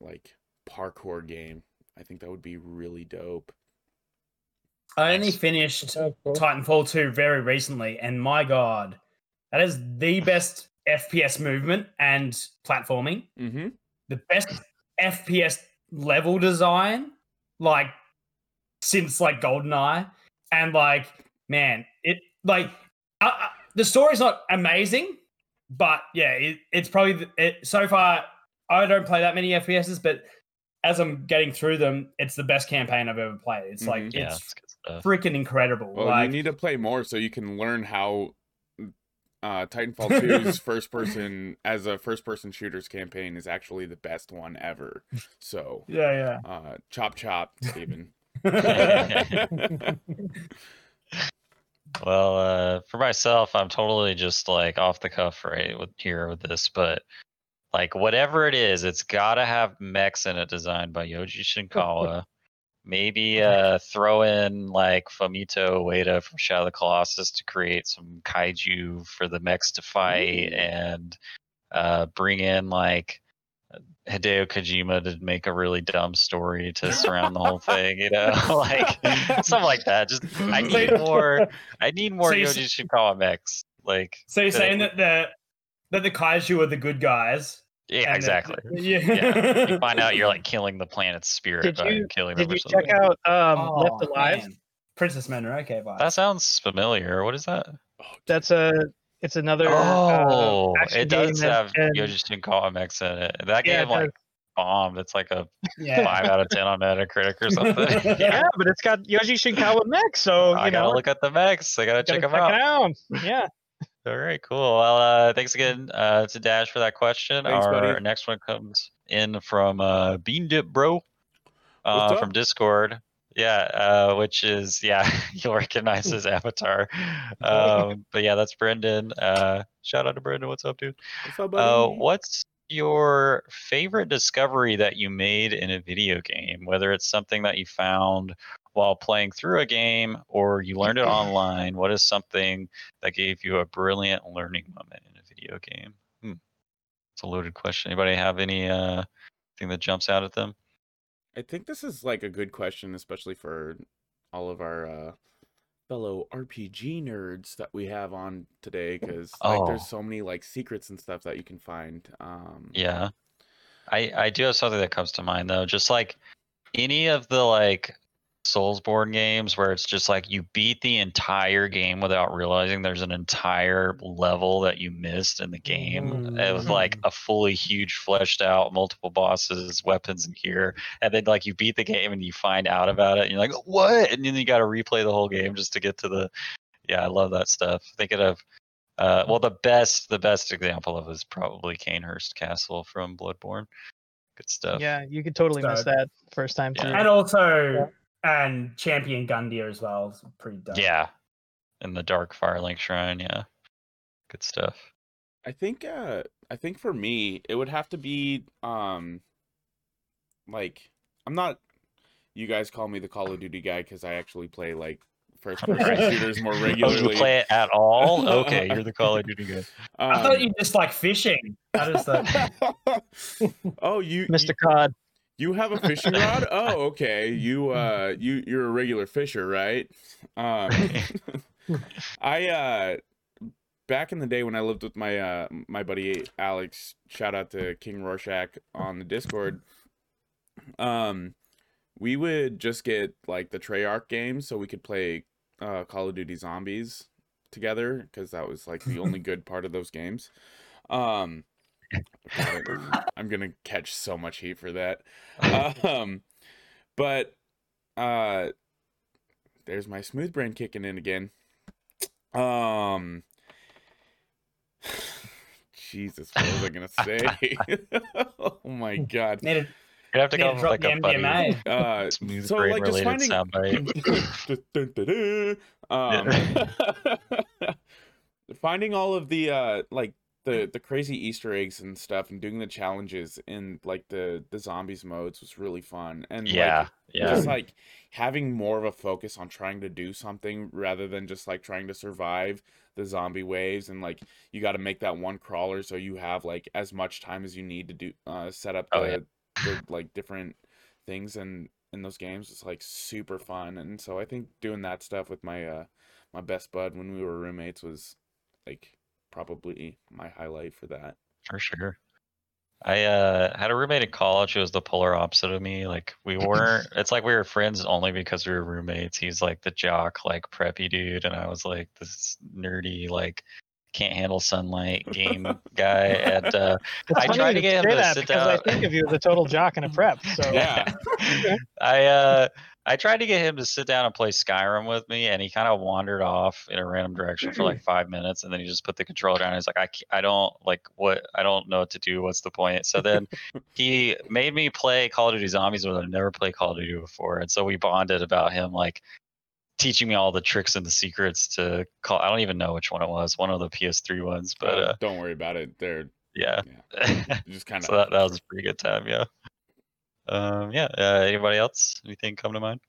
like parkour game. I think that would be really dope. I only finished That's cool. Titanfall 2 very recently, and my god, that is the best FPS movement and platforming. Mm-hmm. The best FPS level design, like since like GoldenEye, and like man, it like uh, uh, the story's not amazing, but yeah, it, it's probably the- it, so far. I don't play that many FPSs, but as I'm getting through them, it's the best campaign I've ever played. It's like Mhm. Yeah, it's it's good stuff. freaking incredible. Well, like you need to play more so you can learn how uh, Titanfall 2's (laughs) first person as a first person shooters campaign is actually the best one ever. So, yeah, uh, chop chop, Steven. (laughs) (laughs) Well, uh, for myself, I'm totally just like off the cuff right with here with this, but like whatever it is, it's gotta have mechs in it designed by Yoji Shinkawa. Maybe uh, throw in like Fumito Ueda from Shadow of the Colossus to create some kaiju for the mechs to fight, and uh, bring in like Hideo Kojima to make a really dumb story to surround the whole thing, you know, (laughs) like something like that. Just I (laughs) need more. I need more So Yoji Shinkawa mechs. Like, So you're saying that the that the kaiju are the good guys? Yeah, and that- exactly. (laughs) yeah. Yeah, you find out you're like (laughs) killing the planet's spirit Did by you- killing them Did or you something. check out um, Oh, Left Alive? man. Princess Mononoke vibe. That sounds familiar. What is that? That's a it's another Oh, uh, it does game that- have and- Yoji Shinkawa mechs in it. That Yeah, game like does. bombed. It's like a yeah. five out of ten on Metacritic or (laughs) something. yeah, but it's got Yoji Shinkawa mech, so I you gotta look at the mechs. I gotta gotta check them out. out. Yeah. All right, cool. Well, uh, thanks again uh, to Dash for that question. Thanks, Our buddy. next one comes in from uh, Bean Dip Bro uh, from? Discord. Yeah, uh, which is yeah, (laughs) you'll recognize his avatar. Um, but yeah, that's Brendan. Uh, shout out to Brendan. What's up, dude? What's up, Uh, buddy? what's your favorite discovery that you made in a video game? Whether it's something that you found while playing through a game or you learned it (clears throat) online, what is something that gave you a brilliant learning moment in a video game? Hmm. It's a loaded question. Anybody have any uh thing that jumps out at them? I think this is like a good question, especially for all of our uh, fellow RPG nerds that we have on today, because like Oh. there's so many like secrets and stuff that you can find. Um, Yeah. I I do have something that comes to mind though. Just like any of the like Soulsborne games where it's just like you beat the entire game without realizing there's an entire level that you missed in the game. It was like a fully huge, fleshed out, multiple bosses, weapons, and gear. And then like you beat the game and you find out about it, and you're like, what? And then you got to replay the whole game just to get to the. Yeah, I love that stuff. Thinking of. Uh, well, the best, the best example of it is probably Cainhurst Castle from Bloodborne. Good stuff. Yeah, you could totally miss that first time Yeah. through. And also, and Champion Gundyr as well. It's pretty dope. Yeah. In the Dark Firelink Shrine, yeah. Good stuff. I think uh I think for me it would have to be um like I'm not you guys call me the Call of Duty guy cuz I actually play like first person (laughs) shooters more (laughs) Oh, regularly. you play it at all? (laughs) Okay, you're the Call of Duty guy. I thought Um, you just like fishing. That is the. oh, you Mr. you, Cod. You have a fishing rod? Oh, okay. You uh you you're a regular fisher, right? Um (laughs) I uh back in the day when I lived with my uh my buddy Alex, shout out to King Rorschach on the Discord. Um we would just get like the Treyarch games so we could play uh Call of Duty Zombies together because that was like the only (laughs) good part of those games. Um I'm gonna catch so much heat for that. (laughs) Um but uh there's my smooth brain kicking in again. Um (sighs) Jesus, what was I gonna say? (laughs) (laughs) oh my god. Needed, You'd have to need come to up with like the a funny MDMA. Uh smooth so brain like just related finding soundbite. um finding all of the uh like the the crazy easter eggs and stuff and doing the challenges in like the the zombies modes was really fun and yeah, like yeah. just like having more of a focus on trying to do something rather than just like trying to survive the zombie waves and like you got to make that one crawler so you have like as much time as you need to do uh set up the, Oh, yeah. the like different things and in those games it's like super fun and so i think doing that stuff with my uh my best bud when we were roommates was like probably my highlight for that For sure. I uh, had a roommate in college who was the polar opposite of me. Like we (laughs) weren't. it's like we were friends only because we were roommates. He's like the jock, like preppy dude, and I was like this nerdy, like can't handle sunlight (laughs) game guy. And uh, I tried to get him to sit because down. I think of you as a total jock and a prep. So (laughs) yeah I uh I tried to get him to sit down and play Skyrim with me, and he kind of wandered off in a random direction for like five minutes, and then he just put the controller down. He's like, I, I don't like what I don't know what to do. What's the point? So then (laughs) he made me play Call of Duty Zombies with him. I've never played Call of Duty before, and so we bonded about him like teaching me all the tricks and the secrets to call. I don't even know which one it was. One of the PS3 ones, but Uh, uh, don't worry about it they're yeah. just (laughs) kind of so that, that was a pretty good time. Yeah. Um. Yeah. Uh, anybody else? Anything come to mind?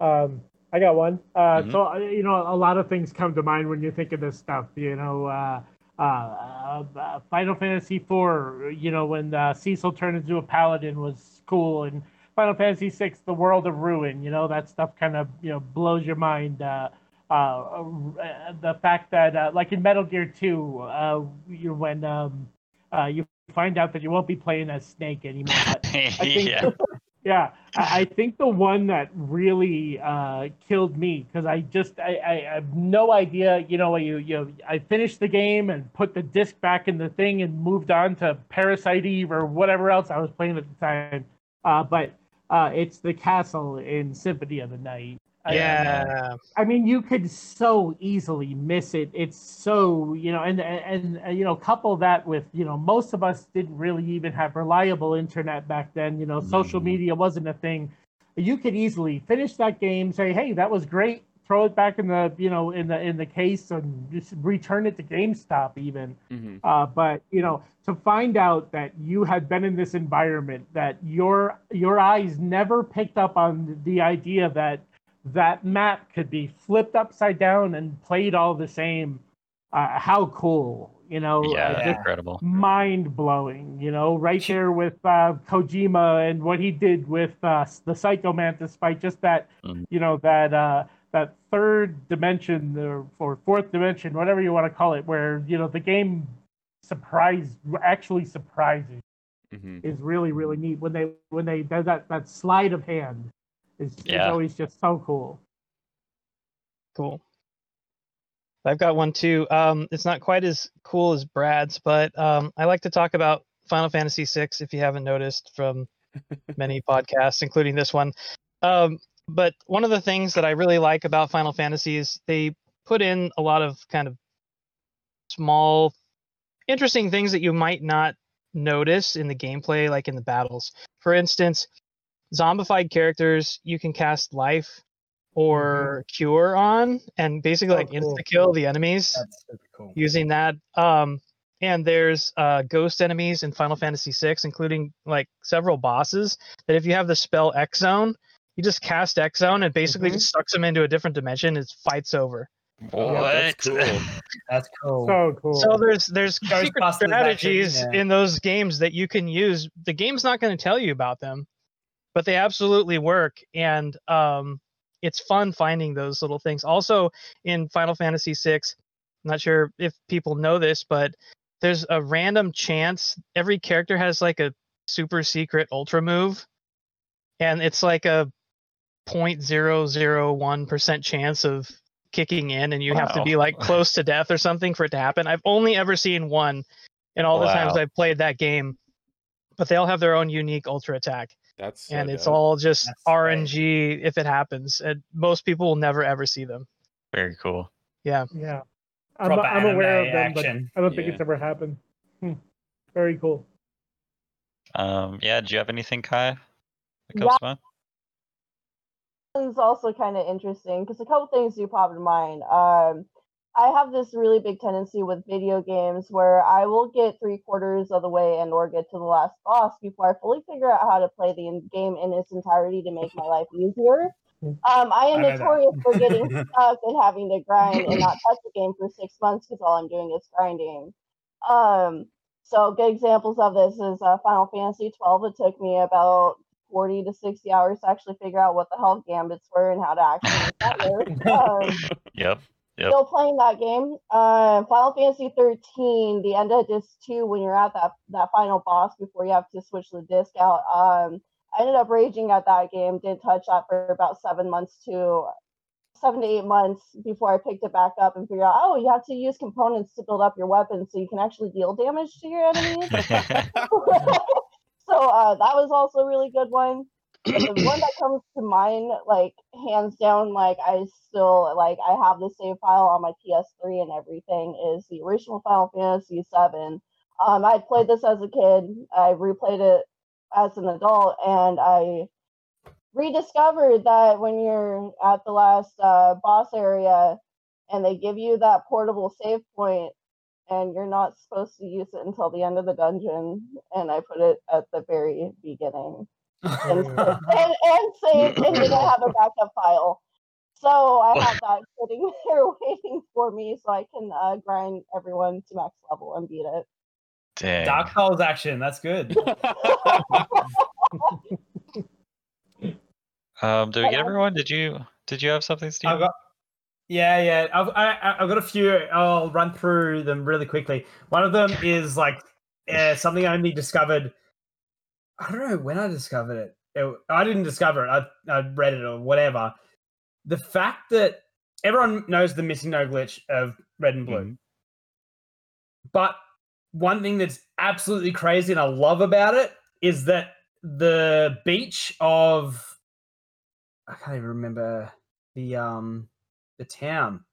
Um, I got one. Uh, Mhm. So uh, you know, a lot of things come to mind when you think of this stuff. You know, uh, uh, uh, uh, Final Fantasy IV. You know, when uh, Cecil turned into a paladin was cool, and Final Fantasy VI, the World of Ruin. You know, that stuff kind of you know blows your mind. Uh, uh, uh, the fact that, uh, like in Metal Gear 2, uh, you when um, uh, you find out that you won't be playing as Snake anymore. (laughs) (laughs) Think, yeah. (laughs) yeah, I, I think the one that really uh, killed me because I just I, I, I have no idea. You know, you you I finished the game and put the disc back in the thing and moved on to Parasite Eve or whatever else I was playing at the time. Uh, but uh, it's the castle in Symphony of the Night. Yeah, I mean, you could so easily miss it. It's so you know, and, and and you know, couple that with you know, most of us didn't really even have reliable internet back then. You know, social Mhm. media wasn't a thing. You could easily finish that game, say, "Hey, that was great," throw it back in the you know in the in the case, and just return it to GameStop even. Mhm. Uh, but you know, to find out that you had been in this environment, that your your eyes never picked up on the idea that that map could be flipped upside down and played all the same. Uh, how cool, you know? uh, Yeah. just Incredible. mind blowing, you know, right there with uh, Kojima and what he did with uh, the Psycho Mantis fight. Just that, Mhm. you know, that uh, that third dimension or, or fourth dimension, whatever you want to call it, where you know the game surprised, actually surprises. hmm is really really neat when they when they do that that sleight of hand is, is Yeah. always just so cool. Cool. I've got one too. Um, it's not quite as cool as Brad's, but um, I like to talk about Final Fantasy VI. If you haven't noticed from (laughs) many podcasts, including this one. Um, but one of the things that I really like about Final Fantasy is they put in a lot of kind of small, interesting things that you might not notice in the gameplay, like in the battles. For instance, zombified characters you can cast life or cure on, and basically Oh, like cool. insta kill the enemies That's super cool. using that. Um, and there's uh, ghost enemies in Final Fantasy VI, including like several bosses. That if you have the spell X Zone, you just cast X Zone and basically Mhm. just sucks them into a different dimension. It's fights over. What? that's cool. (laughs) That's cool. So cool. So there's there's secret strategies in those games that you can use. The game's not going to tell you about them, but they absolutely work, and um, it's fun finding those little things. Also in Final Fantasy VI, I'm not sure if people know this, but there's a random chance every character has like a super secret ultra move, and it's like a 0.001% chance of kicking in and you have to be like close to death or something for it to happen. I've only ever seen one in all the times I've played that game. But they all have their own unique ultra attack That's so and it's dope. all just That's great. RNG if it happens. And most people will never ever see them. Very cool. Yeah. yeah, I'm, Proper I'm aware of them, action. but I don't think Yeah. it's ever happened. Hmm. Very cool. Um, yeah. Do you have anything, Kai? That comes Yeah. to mind? is also kind of interesting because a couple things do pop in mind. Um, I have this really big tendency with video games where I will get three quarters of the way and or get to the last boss before I fully figure out how to play the game in its entirety to make my life easier. Um, I am I notorious for getting (laughs) stuck and having to grind and not touch the game for six months because all I'm doing is grinding. Um, so good examples of this is uh, Final Fantasy 12. It took me about 40 to 60 hours to actually figure out what the hell gambits were and how to actually (laughs) get there. Um, Yep. Yep. still playing that game. Uh, Final Fantasy 13, the end of disc two, when you're at that that final boss before you have to switch the disc out. Um, I ended up raging at that game. Didn't touch that for about seven months to seven to eight months before I picked it back up and figured out, oh, you have to use components to build up your weapons so you can actually deal damage to your enemies. (laughs) (laughs) so uh, that was also a really good one. The one that comes to mind, like hands down, like I still like I have the save file on my PS3 and everything is the original Final Fantasy VII. Um, I played this as a kid. I replayed it as an adult, and I rediscovered that when you're at the last uh, boss area and they give you that portable save point and you're not supposed to use it until the end of the dungeon and i put it at the very beginning and, and, and saved and didn't have a backup file so i have that sitting (laughs) there waiting for me so i can uh, grind everyone to max level and beat it Dang. Dark Souls action. That's good. (laughs) Um, did we get everyone? Did you did you have something, Steve? I've got, yeah, yeah. I've I, I- I've got a few. I'll run through them really quickly. One of them is like uh, something I only discovered. I don't know when I discovered it. It- I didn't discover it. I I read it or whatever. The fact that everyone knows the MissingNo glitch of red and blue, Mhm. but one thing that's absolutely crazy and I love about it is that the beach of I can't even remember the um the town.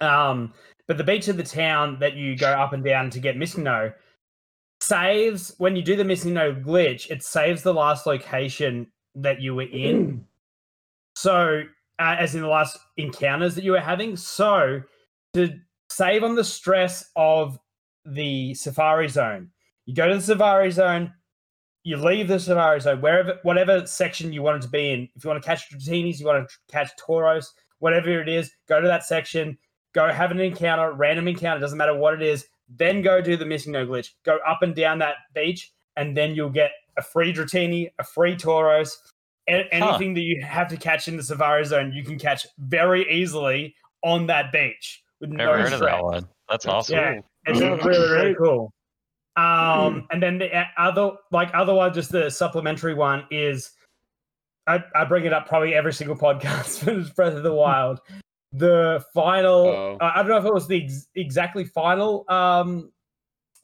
Um but the beach of the town that you go up and down to get MissingNo saves when you do the MissingNo glitch, it saves the last location that you were in. (clears throat) So, uh, as in the last encounters that you were having. So, to save on the stress of the safari zone, you go to the safari zone, you leave the safari zone, wherever, whatever section you want it to be in. If you want to catch Dratinis, you want to catch Tauros, whatever it is, go to that section, go have an encounter, random encounter, doesn't matter what it is. Then go do the MissingNo glitch. Go up and down that beach, and then you'll get a free Dratini, a free Tauros, a- anything that you have to catch in the Safari Zone, you can catch very easily on that beach with Never no heard of that one. That's awesome. Yeah, it's really really cool. Um, and then the uh, other, like other one, just the supplementary one is, I, I bring it up probably every single (laughs) podcast for Breath of the Wild. The final, Oh. I I don't know if it was the ex- exactly final um,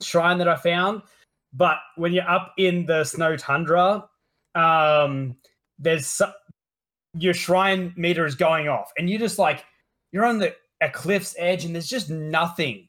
shrine that I found, but when you're up in the snow tundra, um, there's so- your shrine meter is going off, and you're just like you're on the a cliff's edge, and there's just nothing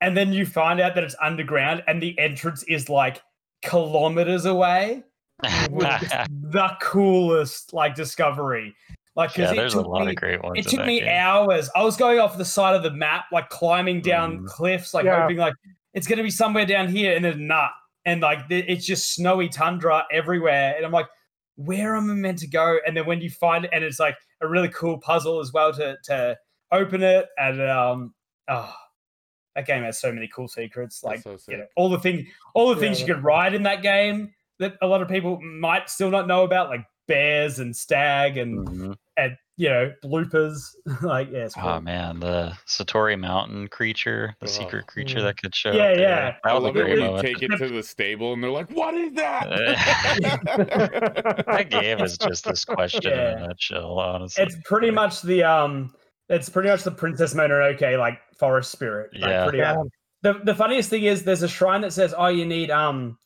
and then you find out that it's underground and the entrance is like kilometers away (laughs) the coolest like discovery like because yeah, it there's a took lot me of great ones. it in took that me game. hours i was going off the side of the map like climbing down Mm. cliffs like Yeah. hoping like it's going to be somewhere down here and then not and like the- it's just snowy tundra everywhere and i'm like where am i meant to go and then when you find it and it's like a really cool puzzle as well to to open it and um oh that game has so many cool secrets like so you know all the things all the things you could ride in that game that a lot of people might still not know about like bears and stag and Mhm. and you know bloopers (laughs) like yeah Oh cool. man, the Satori Mountain creature, the Ugh. secret creature Mm. that could show. Yeah, up yeah. That I was a great moment. take it to the stable and they're like, "What is that that?" game is just this (laughs) question in a nutshell, honestly. it's pretty much the um it's pretty much the princess mononoke like forest spirit like, Yeah. pretty Yeah. the, the funniest thing is there's a shrine that says oh you need um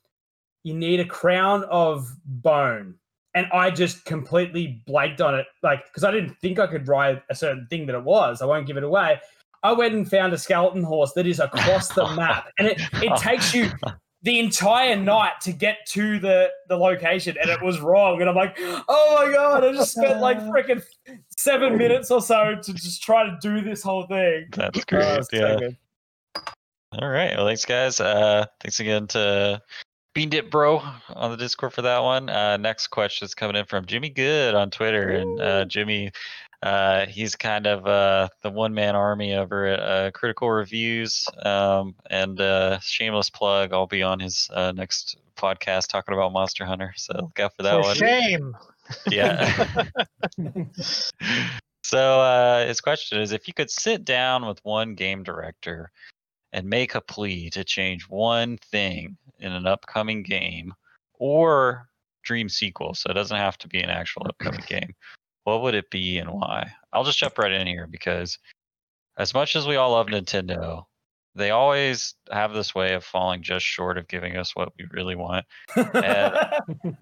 you need a crown of bone and i just completely blanked on it like because i didn't think i could ride a certain thing that it was i won't give it away i went and found a skeleton horse that is across the (laughs) map and it, it takes you (laughs) the entire night to get to the the location and it was wrong and i'm like oh my god i just spent like (laughs) freaking seven minutes or so to just try to do this whole thing That's Oh, great. so yeah. All right. Well, thanks, guys. Uh, thanks again to Bean Dip Bro on the Discord for that one. Uh, next question is coming in from Jimmy Good on Twitter, and uh, Jimmy, uh, he's kind of uh, the one man army over at uh, Critical Reviews. Um, and uh, shameless plug, I'll be on his uh, next podcast talking about Monster Hunter. So look out for that For one. shame. Yeah. (laughs) (laughs) so uh, his question is: If you could sit down with one game director and make a plea to change one thing in an upcoming game or dream sequel, so it doesn't have to be an actual upcoming (laughs) game, what would it be and why? I'll just jump right in here because as much as we all love Nintendo, they always have this way of falling just short of giving us what we really want.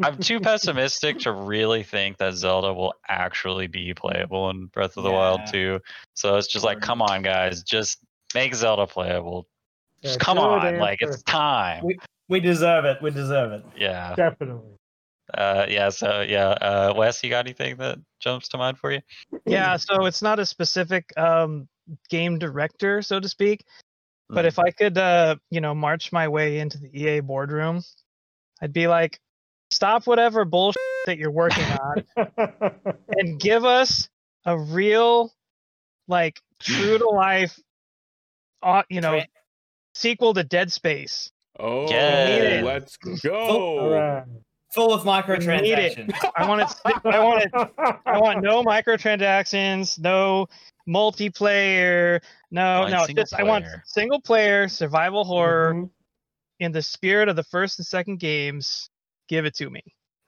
I'm (laughs) too pessimistic to really think that Zelda will actually be playable in Breath of the Wild 2. So it's just like, come on, guys, just make Zelda playable. Just Yeah, come on, like it's time. We- we deserve it we deserve it Yeah, Definitely. uh, yeah. So yeah, uh, Wes, you got anything that jumps to mind for you? (clears throat) Yeah, so it's not a specific um, game director, so to speak. But Mm. if I could, uh, you know, march my way into the EA boardroom, I'd be like, stop whatever bullshit that you're working (laughs) on and give us a real, like, true to life, uh, you know, Tra- sequel to Dead Space. Oh, Yeah. let's go! right. full of microtransactions I want it. I want it. I want no microtransactions, no multiplayer, no, Like no. single Just I want single player survival horror Mhm. in the spirit of the first and second games. Give it to me.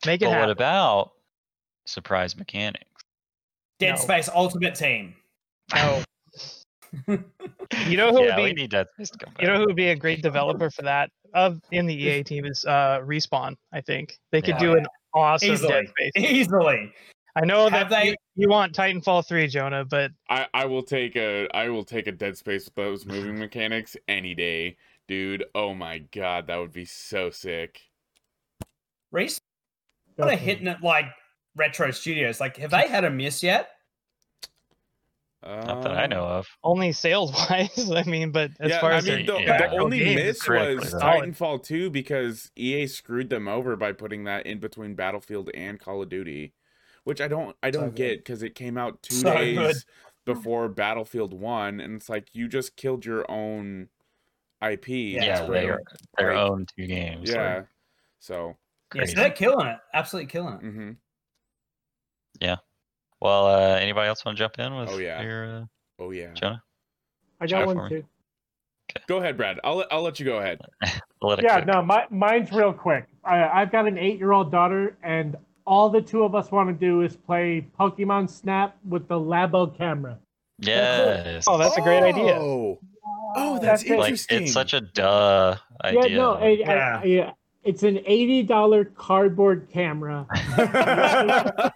Make it But what happen. about surprise mechanics? dead No. space ultimate team No. (laughs) you know who yeah, would we be? need Dead Space to come back. You know who would be a great developer for that of in the EA team is uh Respawn. I think they could Yeah. do an awesome Easily. Dead Space. easily I know Have that they- you, you want Titanfall three, Jonah, but I, I will take a I will take a Dead Space with those moving (laughs) mechanics any day, dude. Oh my god, that would be so sick. Reese what a hitting it like retro studios like have they had a miss yet Not that I know Uh, of. only sales wise. (laughs) I mean, but as yeah, far I as mean, the, yeah. the only games, miss was though. solid. Titanfall 2 because EA screwed them over by putting that in between Battlefield and Call of Duty, which I don't I don't good. get because it came out two So days good. (laughs) before Battlefield 1 and it's like you just killed your own IP. Yeah, Yeah, for- they are their like, own two games. Yeah. So, yeah, Crazy. so they're killing it absolutely killing it hmm Well, uh, anybody else want to jump in with Oh, yeah. your uh, oh yeah. Jonah? I got for one me. too. Go ahead, Brad. I'll let- I'll let you go ahead. (laughs) Yeah, cook. no, my, mine's real quick. I, I've got an eight-year-old daughter, and all the two of us want to do is play Pokemon Snap with the Labo camera. Yes. Oh, that's a great idea. Oh, oh, that's That's it. like interesting. it's such a duh idea. Yeah, no, I, I- Yeah. yeah. It's an eighty-dollar cardboard camera. (laughs)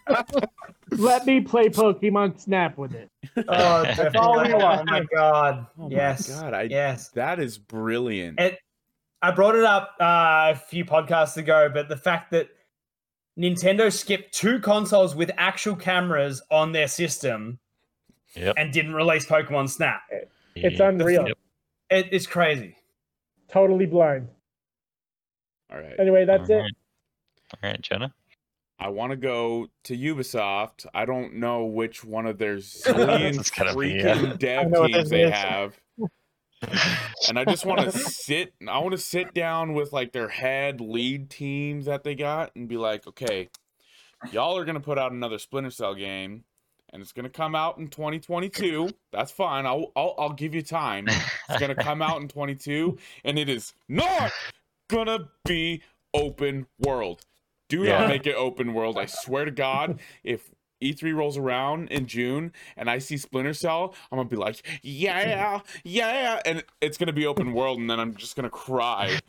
(laughs) Let me play Pokemon Snap with it. Oh, That's all we definitely. want. Oh my god. oh yes. my god, I, Yes. that is brilliant. It- I brought it up uh, a few podcasts ago, but the fact that Nintendo skipped two consoles with actual cameras on their system Yep. and didn't release Pokemon Snap. It's Yep. unreal. Yep. It, it's crazy. Totally blind. All right. Anyway, that's All it. All right, Jenna. I want to go to Ubisoft. I don't know which one of their (laughs) zillion be, freaking (laughs) yeah. dev I know what teams they is. have. and I just want to sit. I want to sit down with like their head lead teams that they got and be like, okay, y'all are gonna put out another Splinter Cell game, and it's gonna come out in 2022. That's fine. I'll I'll, I'll give you time. It's gonna come out in 22, and it is not gonna be open world. Do Yeah. not make it open world. I swear to God, if E3 rolls around in June and I see Splinter Cell, I'm gonna be like, yeah, yeah, yeah, and it's gonna be open world, and then I'm just gonna cry.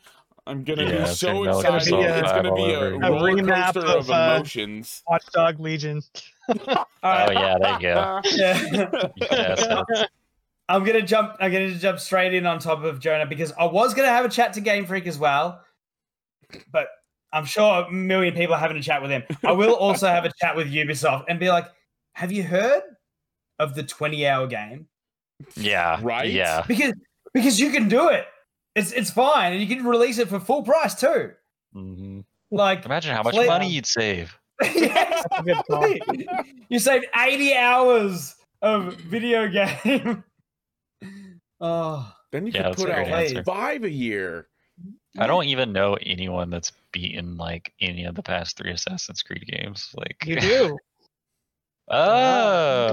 I'm gonna Yeah, be it's so gonna Metal Gear excited. It's gonna be a over. A roller remap coaster of, of, uh, emotions. Watchdog Legion. All (laughs) Oh yeah, there you go. Yeah. Yeah, I'm gonna jump. I'm gonna jump straight in on top of Jonah because I was gonna have a chat to Game Freak as well, but I'm sure a million people are having a chat with him. I will also have a chat with Ubisoft and be like, "Have you heard of the 20 hour game?" yeah. Right? Yeah. Because because you can do it. It's it's fine, and you can release it for full price too. hmm Like, Imagine how much Play- money you'd save. (laughs) yeah, a good call. (laughs) exactly. you saved 80 hours of video game. (laughs) oh. Then you Yeah, could put great out answer. five a year. I don't even know anyone that's beaten like any of the past three Assassin's Creed games. Like You do. (laughs) oh,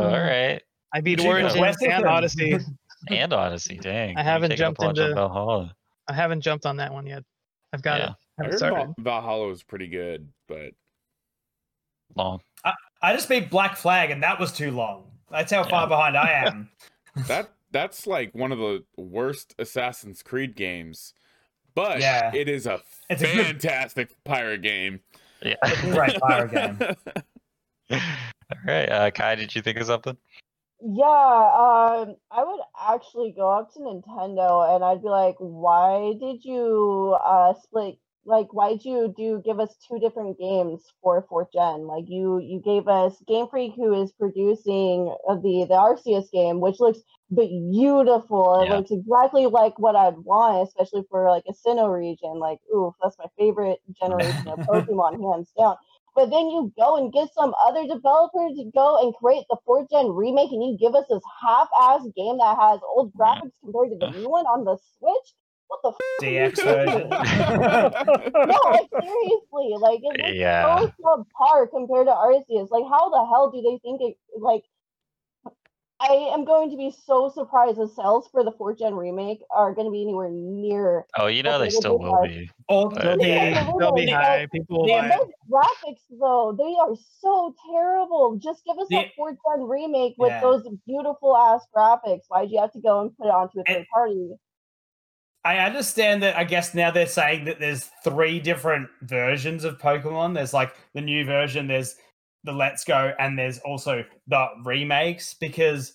all Wow. I beat But Origins can and. Odyssey. (laughs) And Odyssey, dang. I haven't jumped on into- Valhalla. I haven't jumped on that one yet. I've got Yeah. it. I Haven't heard started. Valhalla was pretty good, but Long. I just beat Black Flag, and that was too long. That's how Yeah. far behind I am. (laughs) that that's like one of the worst Assassin's Creed games. But Yeah. it is a It's a good- fantastic pirate game. Yeah. Great fire game. (laughs) all right. Uh, Kai, did you think of something? Yeah, um, I would actually go up to Nintendo and I'd be like, "Why did you uh split? Like, why'd you do give us two different games for fourth gen? Like, you you gave us Game Freak, who is producing uh, the the Arceus game, which looks beautiful. It Yeah. looks exactly like what I'd want, especially for like a Sinnoh region. Like, ooh, that's my favorite generation of (laughs) Pokemon, hands down." But then you go and get some other developer to go and create the fourth gen remake, and you give us this half-ass game that has old graphics compared to the new one on the Switch. What the? F- DX version. (laughs) no, like seriously, like it looks Yeah. so subpar compared to Arceus. Like, how the hell do they think it? Like, I am going to be so surprised the sales for the fourth gen remake are going to be anywhere near. Oh, you know they still will that. be. Oh, They'll be, they'll be high. People will the buy it. Those graphics, though, they are so terrible. Just give us The- a fourth gen remake with Yeah. those beautiful ass graphics. Why'd you have to go and put it onto a And- third party? I understand that. I guess now they're saying that there's three different versions of Pokemon. There's like the new version, there's the Let's Go, and there's also the remakes because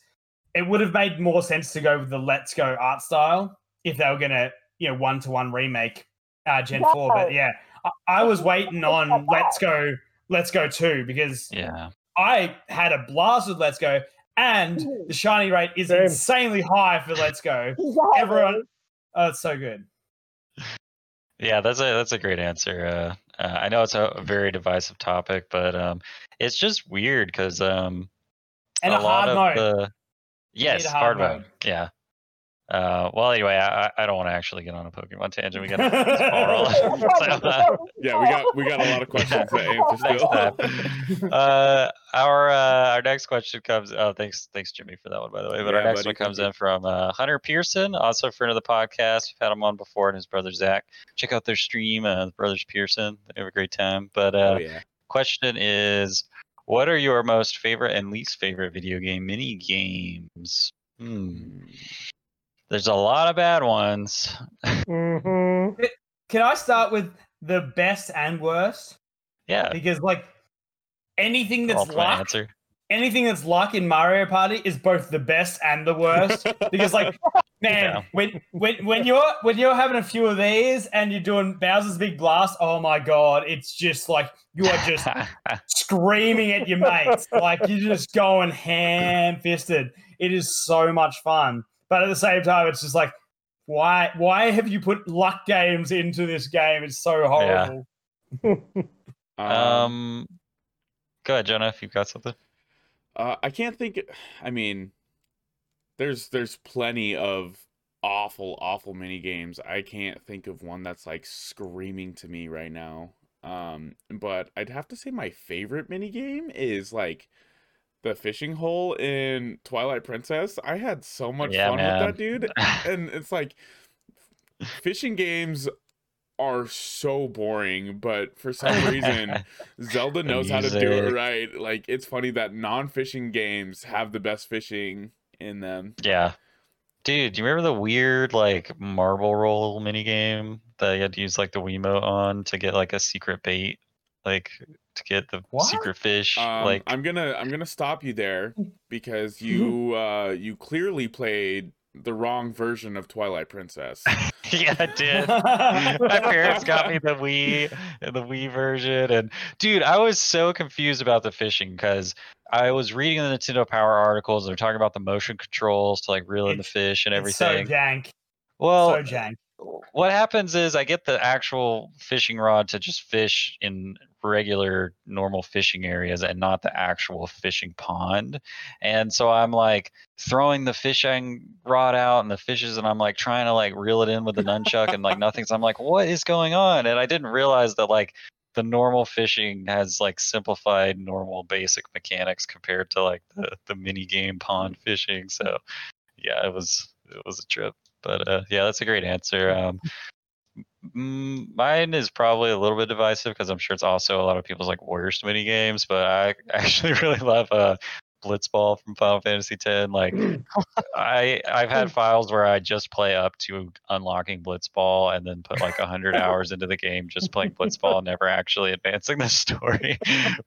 it would have made more sense to go with the Let's Go art style if they were gonna, you know, one to one remake uh, Gen Four. But yeah, I, I was waiting on Let's Go, Let's Go Two because Yeah. I had a blast with Let's Go, and the shiny rate is Same. insanely high for Let's Go. Exactly. Everyone, oh, it's so good. Yeah, that's a that's a great answer. Uh, uh, I know it's a, very divisive topic, but um, it's just weird because um, And a a lot hard of mode. the yes, hard hard mode. Yeah, Uh, well, anyway, I, I- I don't want to actually get on a Pokemon tangent. We got (laughs) to (laughs) ball. (laughs) So, uh, Yeah, we got we got a lot of questions to answer still. uh, our uh, our next question comes. Oh, thanks, thanks, Jimmy, for that one, by the way. But our next buddy, one comes in from uh, Hunter Pearson, also a friend of the podcast. We've had him on before, and his brother Zach. Check out their stream, uh, the Brothers Pearson. They have a great time. But uh, Oh yeah. question is, what are your most favorite and least favorite video game mini games? Hmm. There's a lot of bad ones. (laughs) hmm Can I start with the best and worst? Yeah, Because like anything that's ultimate luck, answer. anything that's luck in Mario Party is both the best and the worst. (laughs) because like man, Yeah. when when when you're when you're having a few of these and you're doing Bowser's Big Blast, oh my god, it's just like you are just (laughs) screaming at your mates. Like you're just going ham fisted. It is so much fun. But at the same time, it's just like, why why have you put luck games into this game? It's so horrible. (laughs) um, go ahead, Jonah, if you've got something. Uh, I can't think. I mean, there's there's plenty of awful, awful mini games. I can't think of one that's like screaming to me right now. Um, but I'd have to say my favorite mini game is like the fishing hole in Twilight Princess. I had so much Yeah, fun man. with that dude, (laughs) and it's like fishing games are so boring, but for some reason (laughs) Zelda knows how to do it right. Like it's funny that non-fishing games have the best fishing in them. Yeah. Dude, do you remember the weird like marble roll mini game that you had to use like the Wiimote on to get like a secret bait? Like to get the What? secret fish. Um, like I'm gonna I'm gonna stop you there Mm. because you uh you clearly played the wrong version of Twilight Princess. (laughs) Yeah, I did. (laughs) My parents got me the Wii, the Wii version, and dude, I was so confused about the fishing because I was reading the Nintendo Power articles. And They're talking about the motion controls to like reel in the fish and It's so everything. jank. well, so jank. what happens is I get the actual fishing rod to just fish in regular normal fishing areas and not the actual fishing pond. And so I'm like throwing the fishing rod out and the fishes and I'm like trying to like reel it in with the nunchuck and like nothing. So I'm like, what is going on? And I didn't realize that like the normal fishing has like simplified normal basic mechanics compared to like the, the mini game pond fishing. So yeah, it was it was a trip. But uh, yeah, that's a great answer. Um, mm, mine is probably a little bit divisive because I'm sure it's also a lot of people's like worst mini games. But I (laughs) actually really love uh, Blitzball from Final Fantasy X. Like I I've had (laughs) files where I just play up to unlocking Blitzball and then put like hundred (laughs) hours into the game just playing Blitzball, never actually advancing the story.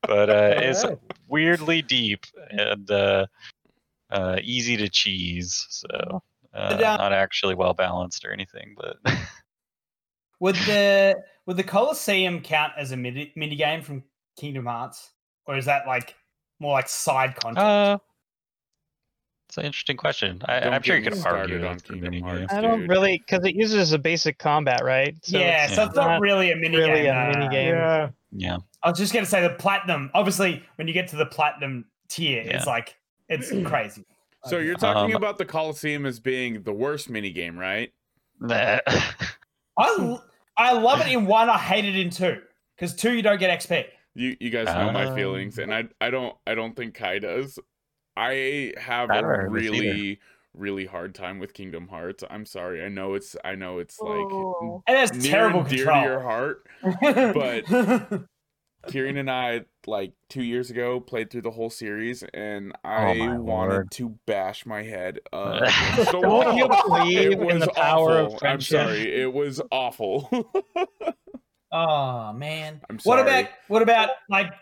but uh, it's Alright. weirdly deep and uh, uh, easy to cheese. So uh, not actually well balanced or anything, but Would the would the Colosseum count as a mini mini game from Kingdom Hearts, or is that like more like side content? uh, it's an interesting question. I, I'm sure you get could argue on it's Kingdom Hearts. I don't really because it uses a basic combat, right? So yeah, it's so it's not not really a mini really game. a no, no, mini no. game. Yeah. Yeah, I was just gonna say the platinum. Obviously, when you get to the platinum tier, Yeah. it's like it's (clears throat) crazy. So you're talking Um, about the Coliseum as being the worst mini game, right? Nah. (laughs) I l- I love it in one. I hate it in two because two you don't get XP. You you guys know my Um, feelings, and I I don't I don't think Kai does. I have I a don't remember this either. really really hard time with Kingdom Hearts. I'm sorry. I know it's I know it's like Ooh. It has near terrible and dear control. to your heart. (laughs) but (laughs) Kieran and I like two years ago played through the whole series, and I Oh wanted lord. to bash my head. Uh, (laughs) so Don't you (laughs) believe It in the was power of awful. I'm sorry. It was awful. (laughs) oh man, I'm what about what about like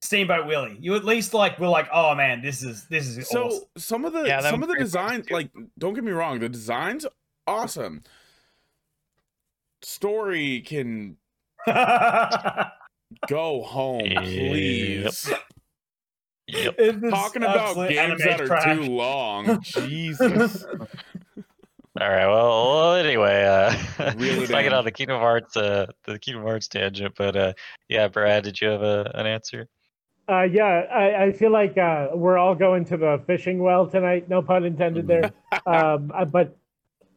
Steamboat Willie? You at least like were like, oh man, this is this is so awesome. some of the Yeah, some of the pretty designs like don't get me wrong the designs awesome story can go home please Yep. It is talking about games that are trash. too long (laughs) jesus All right. Well, well anyway, uh, Reel it (laughs) let's get on the Kingdom Hearts, uh, the Kingdom Hearts tangent. But uh, yeah, Brad, did you have a, an answer? Uh, yeah, I, I feel like uh, we're all going to the fishing well tonight. No pun intended there. (laughs) um, uh, but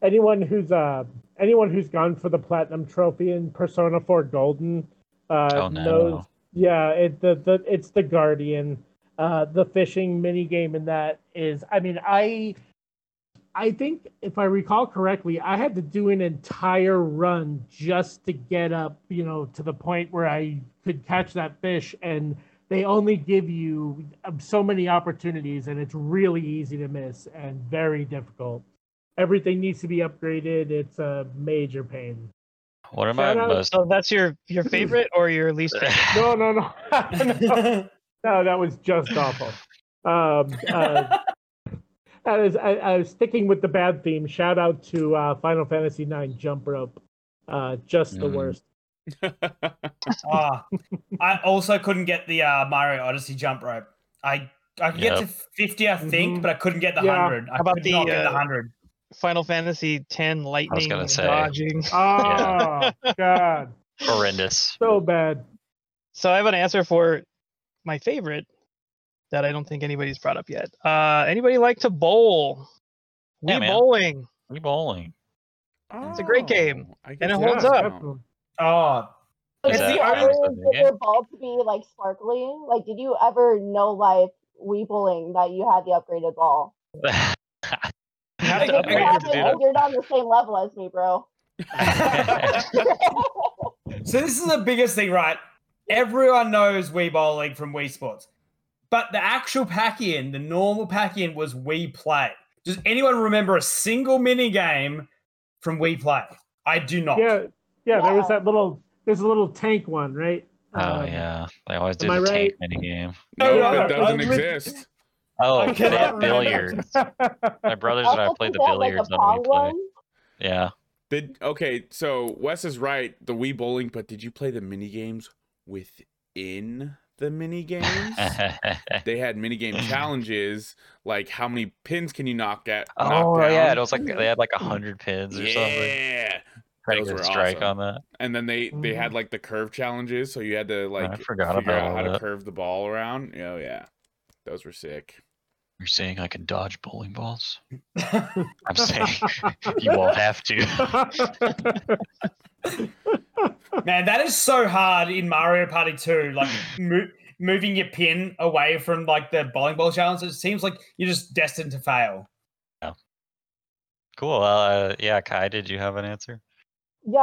anyone who's uh anyone who's gone for the platinum trophy in Persona 4 Golden uh Oh, no. knows yeah, it the, the it's the Guardian. Uh the fishing mini game in that is I mean, I I think if I recall correctly, I had to do an entire run just to get up, you know, to the point where I could catch that fish and they only give you um, so many opportunities and it's really easy to miss and very difficult. Everything needs to be upgraded. It's a major pain. One of my Shout out- most So that's your your (laughs) favorite or your least (laughs) favorite? No, no, no. (laughs) no, no, that was just awful. Um, uh, that is, I, I was sticking with the bad theme. Shout out to uh, Final Fantasy IX Jump Rope. Uh, just the Mm. worst. Ah, I also couldn't get the uh, Mario Odyssey jump rope. I I could get to fifty, I think, Mhm. but I couldn't get the Yeah. hundred. I How about could the, not get the uh, hundred. Final Fantasy X lightning gonna and say. dodging. (laughs) Oh, God. horrendous. So bad. So I have an answer for my favorite that I don't think anybody's brought up yet. Uh, anybody like to bowl? We Yeah, bowling. We bowling. It's a great game, Oh, and it so. holds up. definitely. Oh, Did Is you the ever get your ball to be like sparkly? Like, did you ever know life Wii bowling that you had the upgraded ball? (laughs) You have Like, to I upgrade You your haven't- haven't, ball. and you're not on the same level as me, bro. (laughs) so this is the biggest thing, right? Everyone knows Wii Bowling from Wii Sports, but the actual pack-in, the normal pack-in, was Wii Play. Does anyone remember a single mini game from Wii Play? I do not. Yeah, yeah, there was that little, there's a little tank one, right? Oh Um, yeah, they always do am the I tank mini game. No, No, no, it doesn't I lit- exist. Oh, I they have billiards. My brothers and I played the think that, like, billiards a on Pong Wii Play. Yeah. Did okay, so Wes is right, the Wii bowling, but did you play the mini games within the mini games? (laughs) they had mini game challenges, like how many pins can you knock at? oh knock down? yeah, it was like they had like a hundred pins or something. yeah. Trying those to were get strike awesome. on that. And then they they had like the curve challenges, so you had to like forgot figure about out all how to curve the ball around. Oh yeah, those were sick. You're saying I can dodge bowling balls? (laughs) I'm saying (laughs) you won't have to. (laughs) Man, that is so hard in Mario Party 2. Like mo- moving your pin away from like the bowling ball challenge. It seems like you're just destined to fail. Yeah. Cool. Uh, yeah, Kai, did you have an answer? Yeah,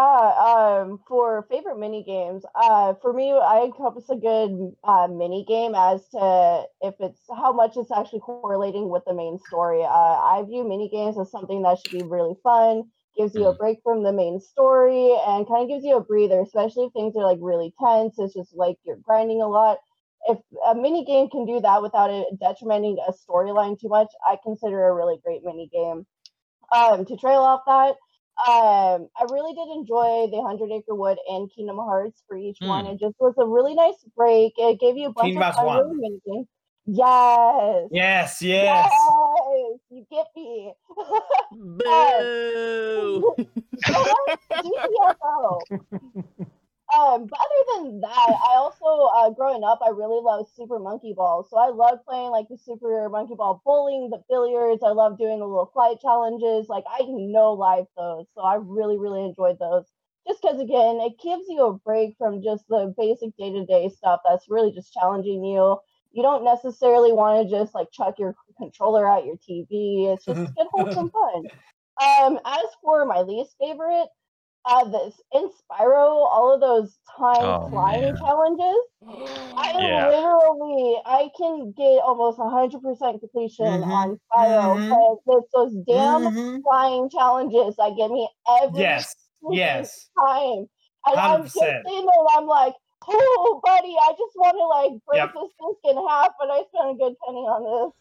um, for favorite mini games, uh, for me, I encompass a good uh, mini game as to if it's how much it's actually correlating with the main story. Uh, I view mini games as something that should be really fun, gives you a Mhm. break from the main story, and kind of gives you a breather, especially if things are like really tense. It's just like you're grinding a lot. If a mini game can do that without it detrimenting a storyline too much, I consider a really great mini game. Um, to trail off that, um, I really did enjoy the Hundred Acre Wood and Kingdom Hearts for each one. Hmm. It just was a really nice break. It gave you a bunch Kingdom of fun one. really mini. Yes. Yes, yes. Yes, you get me. (laughs) Boo! (laughs) GTFO. (laughs) Um, but other than that, I also uh, growing up, I really loved Super Monkey Ball. So I love playing like the Super Monkey Ball bowling, the billiards. I love doing the little flight challenges. Like I know live those, so I really, really enjoyed those. Just because again, it gives you a break from just the basic day to day stuff that's really just challenging you. You don't necessarily want to just like chuck your controller at your TV. It's just (laughs) good wholesome fun. Um, as for my least favorite, uh, this in Spyro, all of those time Oh, flying man. challenges. (gasps) I Yeah. literally, I can get almost 100% completion Mhm, on Spyro, mhm. but it's those damn Mhm. flying challenges that get me every Yes, yes. time. And I'm just 100%. sitting there and I'm like, oh, buddy, I just want to like break Yep. this disc in half, but I spent a good penny on this.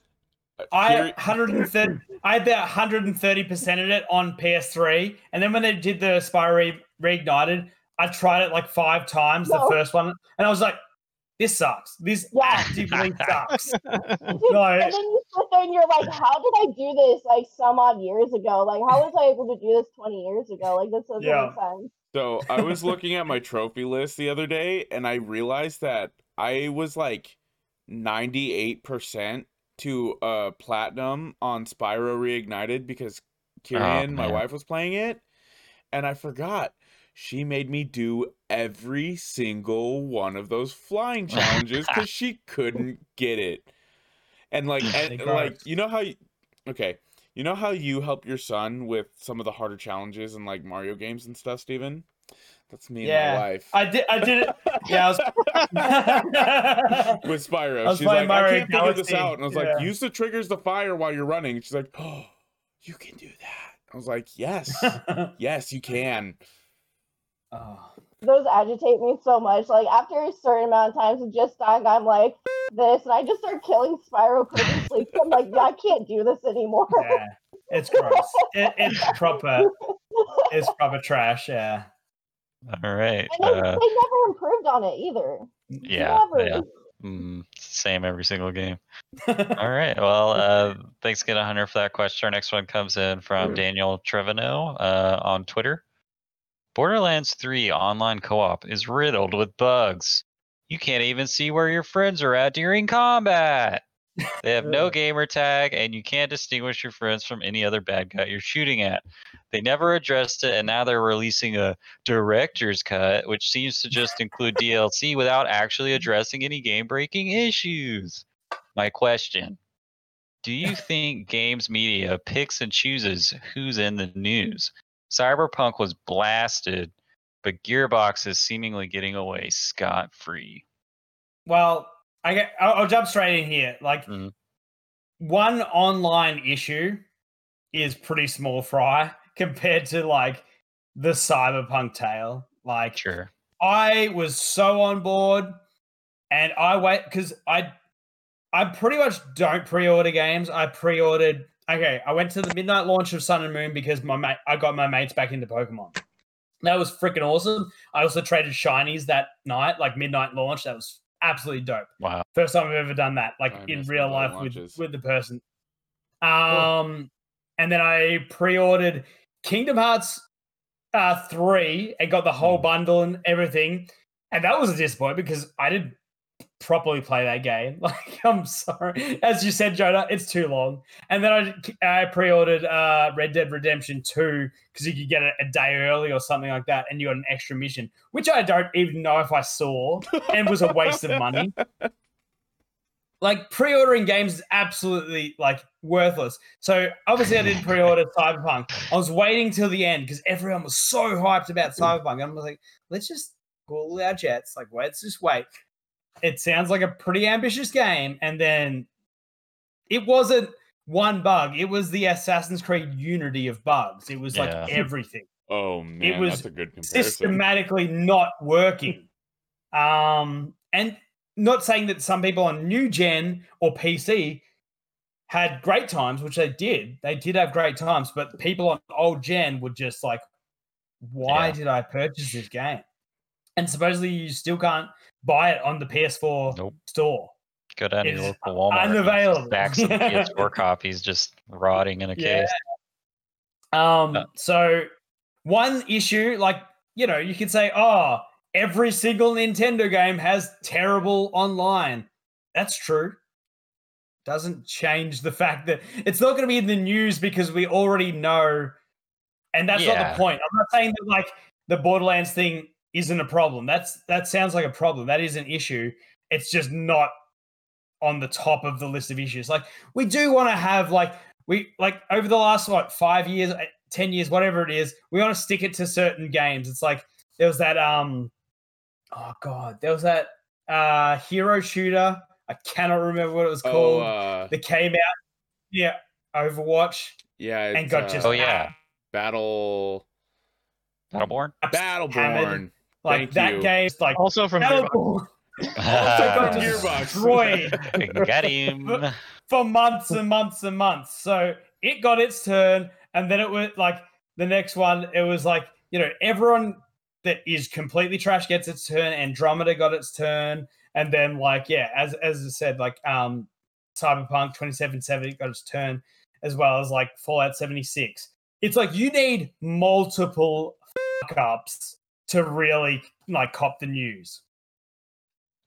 I Here- 130, I about 130 percented it on PS3, and then when they did the Spyro Re- reignited, I tried it like five times. The first one, and I was like, "This sucks. This Yeah. actively (laughs) sucks." (laughs) Dude, No. and then you sit there and you're like, how did I do this like some odd years ago? Like, how was I able to do this 20 years ago? Like, this doesn't Yeah. make sense. So I was looking at my trophy list the other day and I realized that I was like 98% to uh platinum on Spyro Reignited because Kirian, my wife, was playing it, and I forgot. She made me do every single one of those flying (laughs) challenges because she couldn't get it. And like, (sighs) and, like you know how, you, okay, you know how you help your son with some of the harder challenges in like Mario games and stuff, Steven? That's me and Yeah. my wife. I did. I did it. Yeah, I was. (laughs) (laughs) with Spyro. I was She's like, playing I can't figure this out. And I was like, use the triggers to fire while you're running. She's like, oh, you can do that. I was like, yes, (laughs) yes, you can. oh. (sighs) Those agitate me so much. Like after a certain amount of times of just dying, I'm like this, and I just start killing Spyro purposely. I'm like, yeah, I can't do this anymore. Yeah, it's gross. It, it's proper. It's proper trash. Yeah. All right. And they, Uh, they never improved on it either. yeah. Never. Yeah. Mm, same every single game. (laughs) All right. Well, uh, thanks again, Hunter, for that question. Our next one comes in from Daniel Trevino uh, on Twitter. Borderlands 3 online co op is riddled with bugs. You can't even see where your friends are at during combat. They have no gamer tag, and you can't distinguish your friends from any other bad guy you're shooting at. They never addressed it, and now they're releasing a director's cut, which seems to just include DLC without actually addressing any game breaking issues. My question Do you think games media picks and chooses who's in the news? Cyberpunk was blasted, but Gearbox is seemingly getting away scot free. Well, I get, I'll, I'll jump straight in here. Like Mhm. one online issue is pretty small fry (laughs) compared to like the cyberpunk tale. Like Sure. I was so on board, and I wait because I I pretty much don't pre-order games. I pre-ordered. Okay, I went to the midnight launch of Sun and Moon because my mate I got my mates back into Pokemon. That was freaking awesome. I also traded shinies that night, like midnight launch. That was absolutely dope. Wow. First time I've ever done that, like I in real life with, with the person. Um, and then I pre-ordered Kingdom Hearts uh, three and got the whole Hmm. bundle and everything, and that was a disappointment because I didn't properly play that game. (laughs) Like, I'm sorry, as you said, Jonah, it's too long. And then I, I pre-ordered uh, Red Dead Redemption two because you could get it a day early or something like that, and you got an extra mission, which I don't even know if I saw, and was a waste of money. (laughs) Like pre-ordering games is absolutely like worthless. So obviously I didn't pre-order (laughs) Cyberpunk. I was waiting till the end because everyone was so hyped about Cyberpunk. And I was like, let's just cool our jets. Like, let's just wait. It sounds like a pretty ambitious game, and then it wasn't one bug. It was the Assassin's Creed Unity of bugs. It was like everything Oh man, it was that's a good comparison. systematically not working. Um, and not saying that some people on new gen or PC had great times, which they did. They did have great times, but people on old gen were just like, why Yeah. did I purchase this game? And supposedly you still can't buy it on the PS4 Nope. store. Go down to local Walmart. unavailable. Stacks of PS4 (laughs) copies just rotting in a Yeah. case. Um, Uh, so one issue, like you know, you could say, oh, every single Nintendo game has terrible online. That's true. Doesn't change the fact that it's not going to be in the news because we already know, and that's not the point. I'm not saying that like the Borderlands thing isn't a problem. That's that sounds like a problem. That is an issue. It's just not on the top of the list of issues. Like we do want to have like we like over the last what five years, uh, ten years, whatever it is, we want to stick it to certain games. It's like there was that um, oh god, there was that uh hero shooter. I cannot remember what it was oh, called. uh, that came out, yeah, Overwatch, yeah, and got uh, just Oh, yeah. Battle Battleborn? Battleborn. hammered. Like Thank that you. game's like Also from Gearbox. Battleborn also got (laughs) Gearbox. (laughs) Got him. (laughs) for months and months and months. So it got its turn, and then it was like the next one. It was like you know everyone that is completely trash gets its turn. Andromeda got its turn, and then like yeah, as as I said, like um, Cyberpunk twenty seven seventy got its turn, as well as like Fallout seventy six. It's like you need multiple fuck ups to really like cop the news.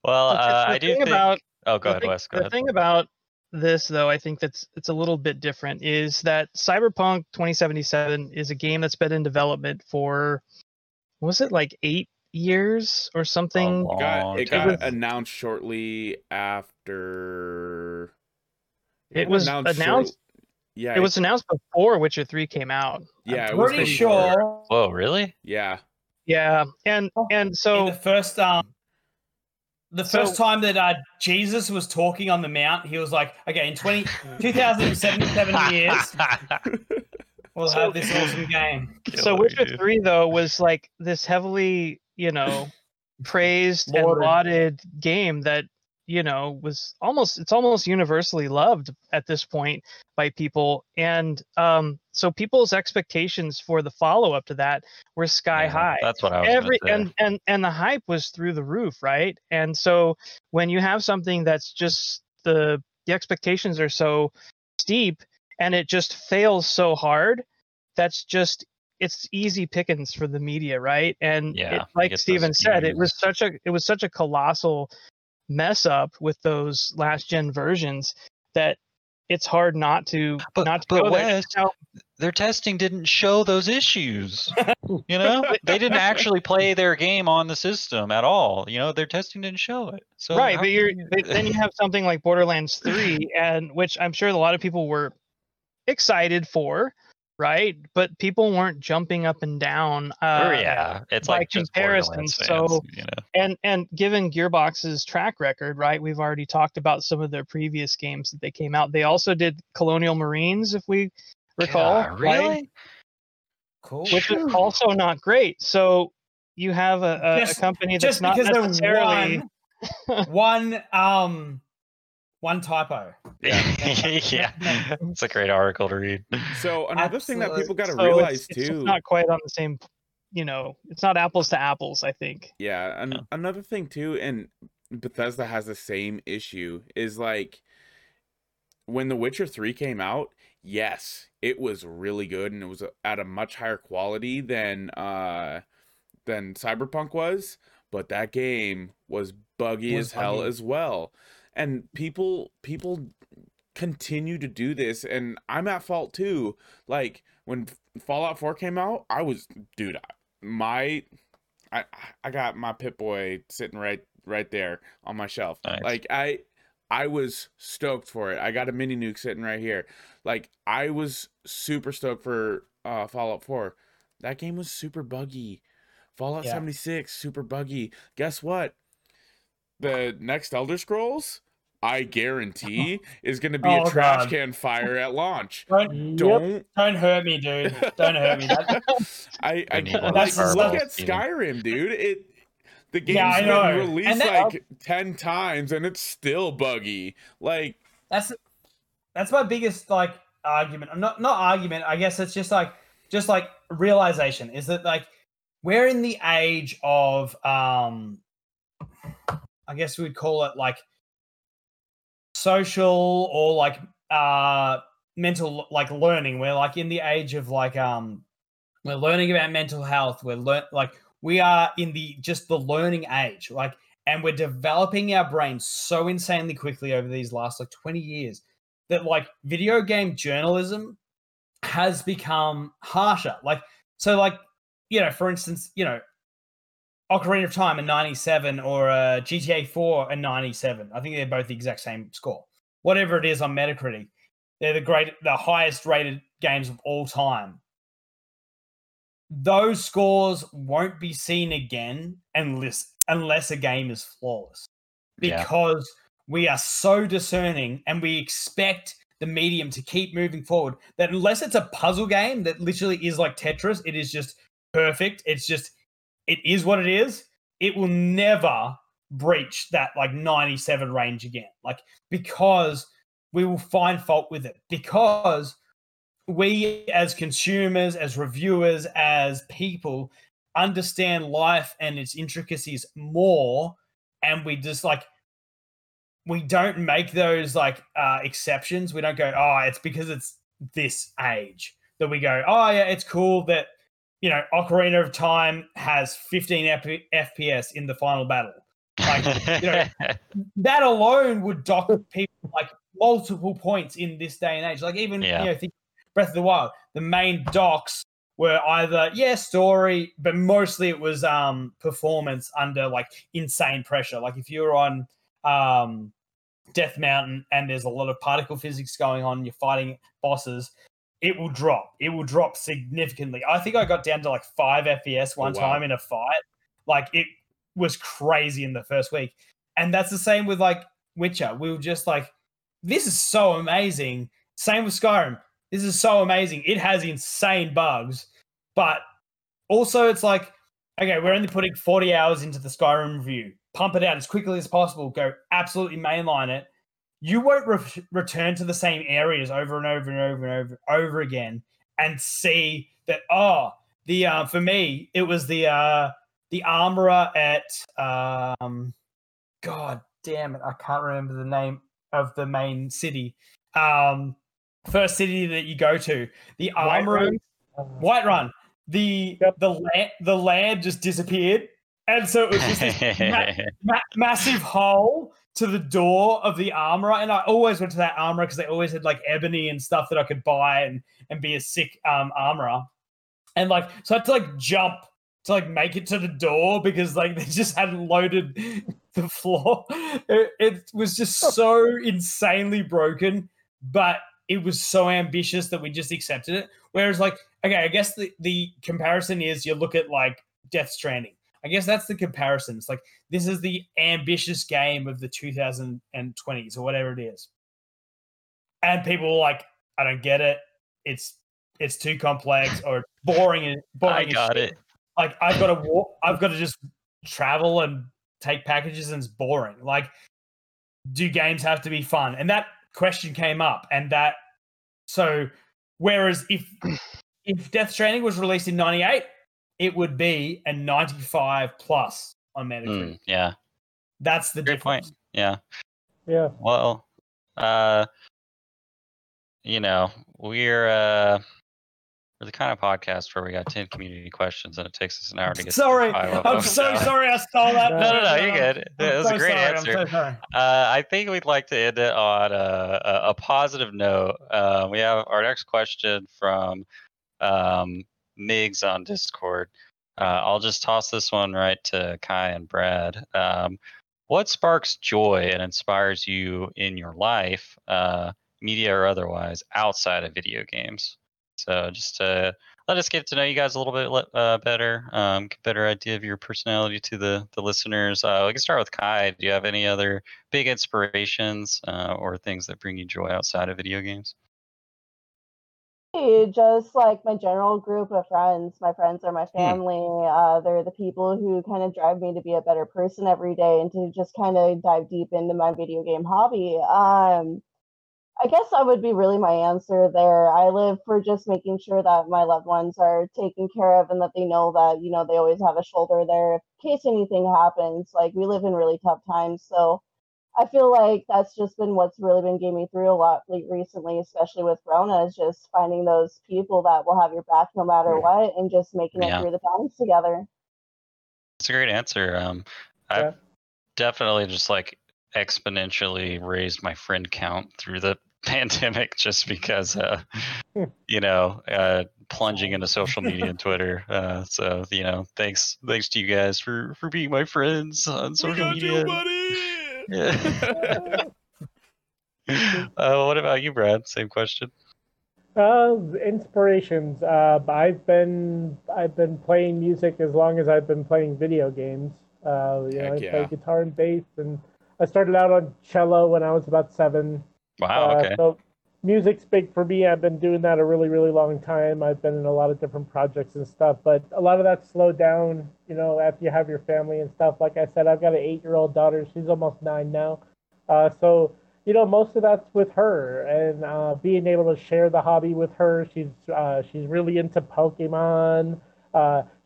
Well, The- the uh, I do think. about oh, go ahead, thing, Wes. Go the ahead. thing about this though, I think that's it's a little bit different. Is that Cyberpunk 2077 is a game that's been in development for was it like eight years or something? It got, it got announced shortly after. It was short- announced- yeah, It was announced before Witcher 3 came out. Yeah, it was Pretty sure Whoa, really? Yeah, Yeah, and Oh. and in so the first um the So- first time that uh, Jesus was talking on the mount, he was like, "Okay, in 20, (laughs) 2077 years, we'll So- have this awesome game." so Killer, Witcher dude. 3 though was like this heavily, you know, (laughs) praised and Lauded. lauded game that you know was almost it's almost universally loved at this point by people. And um so people's expectations for the follow up to that were sky Yeah, high. That's what I was every say. and and and the hype was through the roof right? And so when you have something that's just the the expectations are so steep and it just fails so hard that's just it's easy pickings for the media right? And Yeah, it, like steven said it was such a it was such a colossal mess up with those last gen versions that it's hard not to But- not to but. Wes, Now, Their testing didn't show those issues. You know, (laughs) they didn't actually play their game on the system at all. You know, their testing didn't show it. So right but you're you- but then you have something like borderlands 3 (laughs) and which i'm sure a lot of people were excited for right but people weren't jumping up and down uh Oh yeah, it's like just comparison, Borderlands so- you know. and and given gearbox's track record right we've already talked about some of their previous games that they came out they also did colonial marines if we recall Yeah, right? really? Cool. which is also not great so you have a, a, a company that's Just not because necessarily one, one um one typo. Yeah, (laughs) yeah, it's a great article to read. So another thing that people got to so realize it's, it's too. just not quite on the same you know it's not apples to apples i think Yeah, an- Yeah. another thing too, and Bethesda has the same issue is like when The Witcher 3 came out, yes, it was really good and it was at a much higher quality than uh than Cyberpunk was, but that game was buggy Was as hell buggy. as well. And people people continue to do this and I'm at fault too. Like when Fallout 4 came out, I was dude, my I I got my Pip-Boy sitting right right there on my shelf. Nice. Like I I was stoked for it. I got a mini nuke sitting right here. Like I was super stoked for uh Fallout 4. That game was super buggy. Fallout Yeah. 76 super buggy. Guess what? The next Elder Scrolls I guarantee (laughs) is going to be Oh, a trash God. can fire at launch. (laughs) Don't Don't don't hurt me, dude. Don't hurt me. That, (laughs) I, I need one of like, those look at Skyrim, dude. It the game's Yeah, been know. released And that- like ten times and it's still buggy. Like that's that's my biggest like argument. Not not argument. I guess it's just like just like realization is that like we're in the age of um I guess we'd call it like social or like uh mental like learning. We're like in the age of like um we're learning about mental health. We're learn like we are in the just the learning age. Like and we're developing our brains so insanely quickly over these last like 20 years that like video game journalism has become harsher. Like so like you know, for instance, you know, Ocarina of Time in 97 or uh, GTA 4 in 97. I think they're both the exact same score. Whatever it is on Metacritic, they're the great, the highest rated games of all time. Those scores won't be seen again unless unless a game is flawless, Yeah. because we are so discerning and we expect the medium to keep moving forward. That unless it's a puzzle game that literally is like Tetris, it is just perfect. It's just it is what it is. It will never breach that like 97 range again. Like because we will find fault with it because we as consumers, as reviewers, as people understand life and its intricacies more and we just like we don't make those like uh exceptions. We don't go, "Oh, it's because it's this age." That we go, "Oh, yeah, it's cool that you know, Ocarina of Time has 15 F- FPS in the final battle. Like, you know, (laughs) that alone would dock people like multiple points in this day and age. Like even Yeah. you know, think Breath of the Wild, the main docks were either yeah story, but mostly it was um performance under like insane pressure. Like if you're on um Death Mountain and there's a lot of particle physics going on, you're fighting bosses. It will drop. It will drop significantly. I think I got down to like five FPS oh, one wow. time in a fight. Like it was crazy in the first week. And that's the same with like Witcher. We were just like, this is so amazing. Same with Skyrim. This is so amazing. It has insane bugs, but also it's like, okay, we're only putting 40 hours into the Skyrim review. Pump it out as quickly as possible. Go absolutely mainline it. You won't re- return to the same areas over and over and over and over over again and see that oh the uh, for me it was the uh the armorer at um god damn it i can't remember the name of the main city. Um first city that you go to the armorer Uh, whiterun the the land the land just disappeared. And so it was just this ma- (laughs) ma- massive hole to the door of the armorer and i always went to that armorer because they always had like ebony and stuff that i could buy and and be a sick um armorer. And like so i had to like jump to like make it to the door because like (laughs) they just hadn't loaded the floor. It, it was just so insanely broken but it was so ambitious that we just accepted it. Whereas like okay i guess the, the comparison is you look at like death stranding. I guess that's the comparison. It's like this is the ambitious game of the 2020s or whatever it is. And people like i don't get it. It's it's too complex (laughs) or boring and boring I got it. like i've got to walk i've got to just travel and take packages and it's boring. Like do games have to be fun? And that question came up and that so whereas if (clears throat) if death stranding was released in 98 it would be a 95 plus on metacritic Mm, yeah, that's the great difference point. Yeah. yeah. Well, uh, you know, we're uh, we're the kind of podcast where we got ten community questions and it takes us an hour to get. sorry five of i'm them, so sorry i stole that No, No, no, no, you're good. I'm It was a great sorry, I'm answer. so sorry. Uh, I think we'd like to end it on a, a, a positive note. Uh, we have our next question from um, Migs on Discord. Uh, I'll just toss this one right to Kai and Brad. Um, what sparks joy and inspires you in your life, uh, media or otherwise, outside of video games? So just to let us get to know you guys a little bit uh, better, um, get a better idea of your personality to the the listeners. Uh, we can start with Kai. Do you have any other big inspirations uh, or things that bring you joy outside of video games? Just like my general group of friends. My friends are my family. Uh, they're the people who kind of drive me to be a better person every day and to just kind of dive deep into my video game hobby. Um, I guess that would be really my answer there. I live for just making sure that my loved ones are taken care of and that they know that, you know, they always have a shoulder there in case anything happens. Like, we live in really tough times. So, I feel like that's just been what's really been getting me through a lot like, recently, especially with Rona, is just finding those people that will have your back no matter what and just making Yeah. it through the times together. It's a great answer. Um, I've Yeah. definitely just like exponentially raised my friend count through the (laughs) pandemic just because, uh, you know, uh, plunging into (laughs) social media and Twitter. Uh, so you know, thanks, thanks to you guys for for being my friends on social media. Yeah. (laughs) uh, what about you, Brad? Same question. Uh, inspirations. Uh, I've been I've been playing music as long as I've been playing video games. Uh, you know, I yeah. play guitar and bass, and I started out on cello when I was about seven. Wow. Uh, Okay. So music's big for me. I've been doing that a really, really long time. I've been in a lot of different projects and stuff, but a lot of that slowed down, you know, after you have your family and stuff. Like I said, I've got an eight year old daughter. She's almost nine now. Uh, so, you know, most of that's with her and uh, being able to share the hobby with her. She's uh, she's really into Pokemon.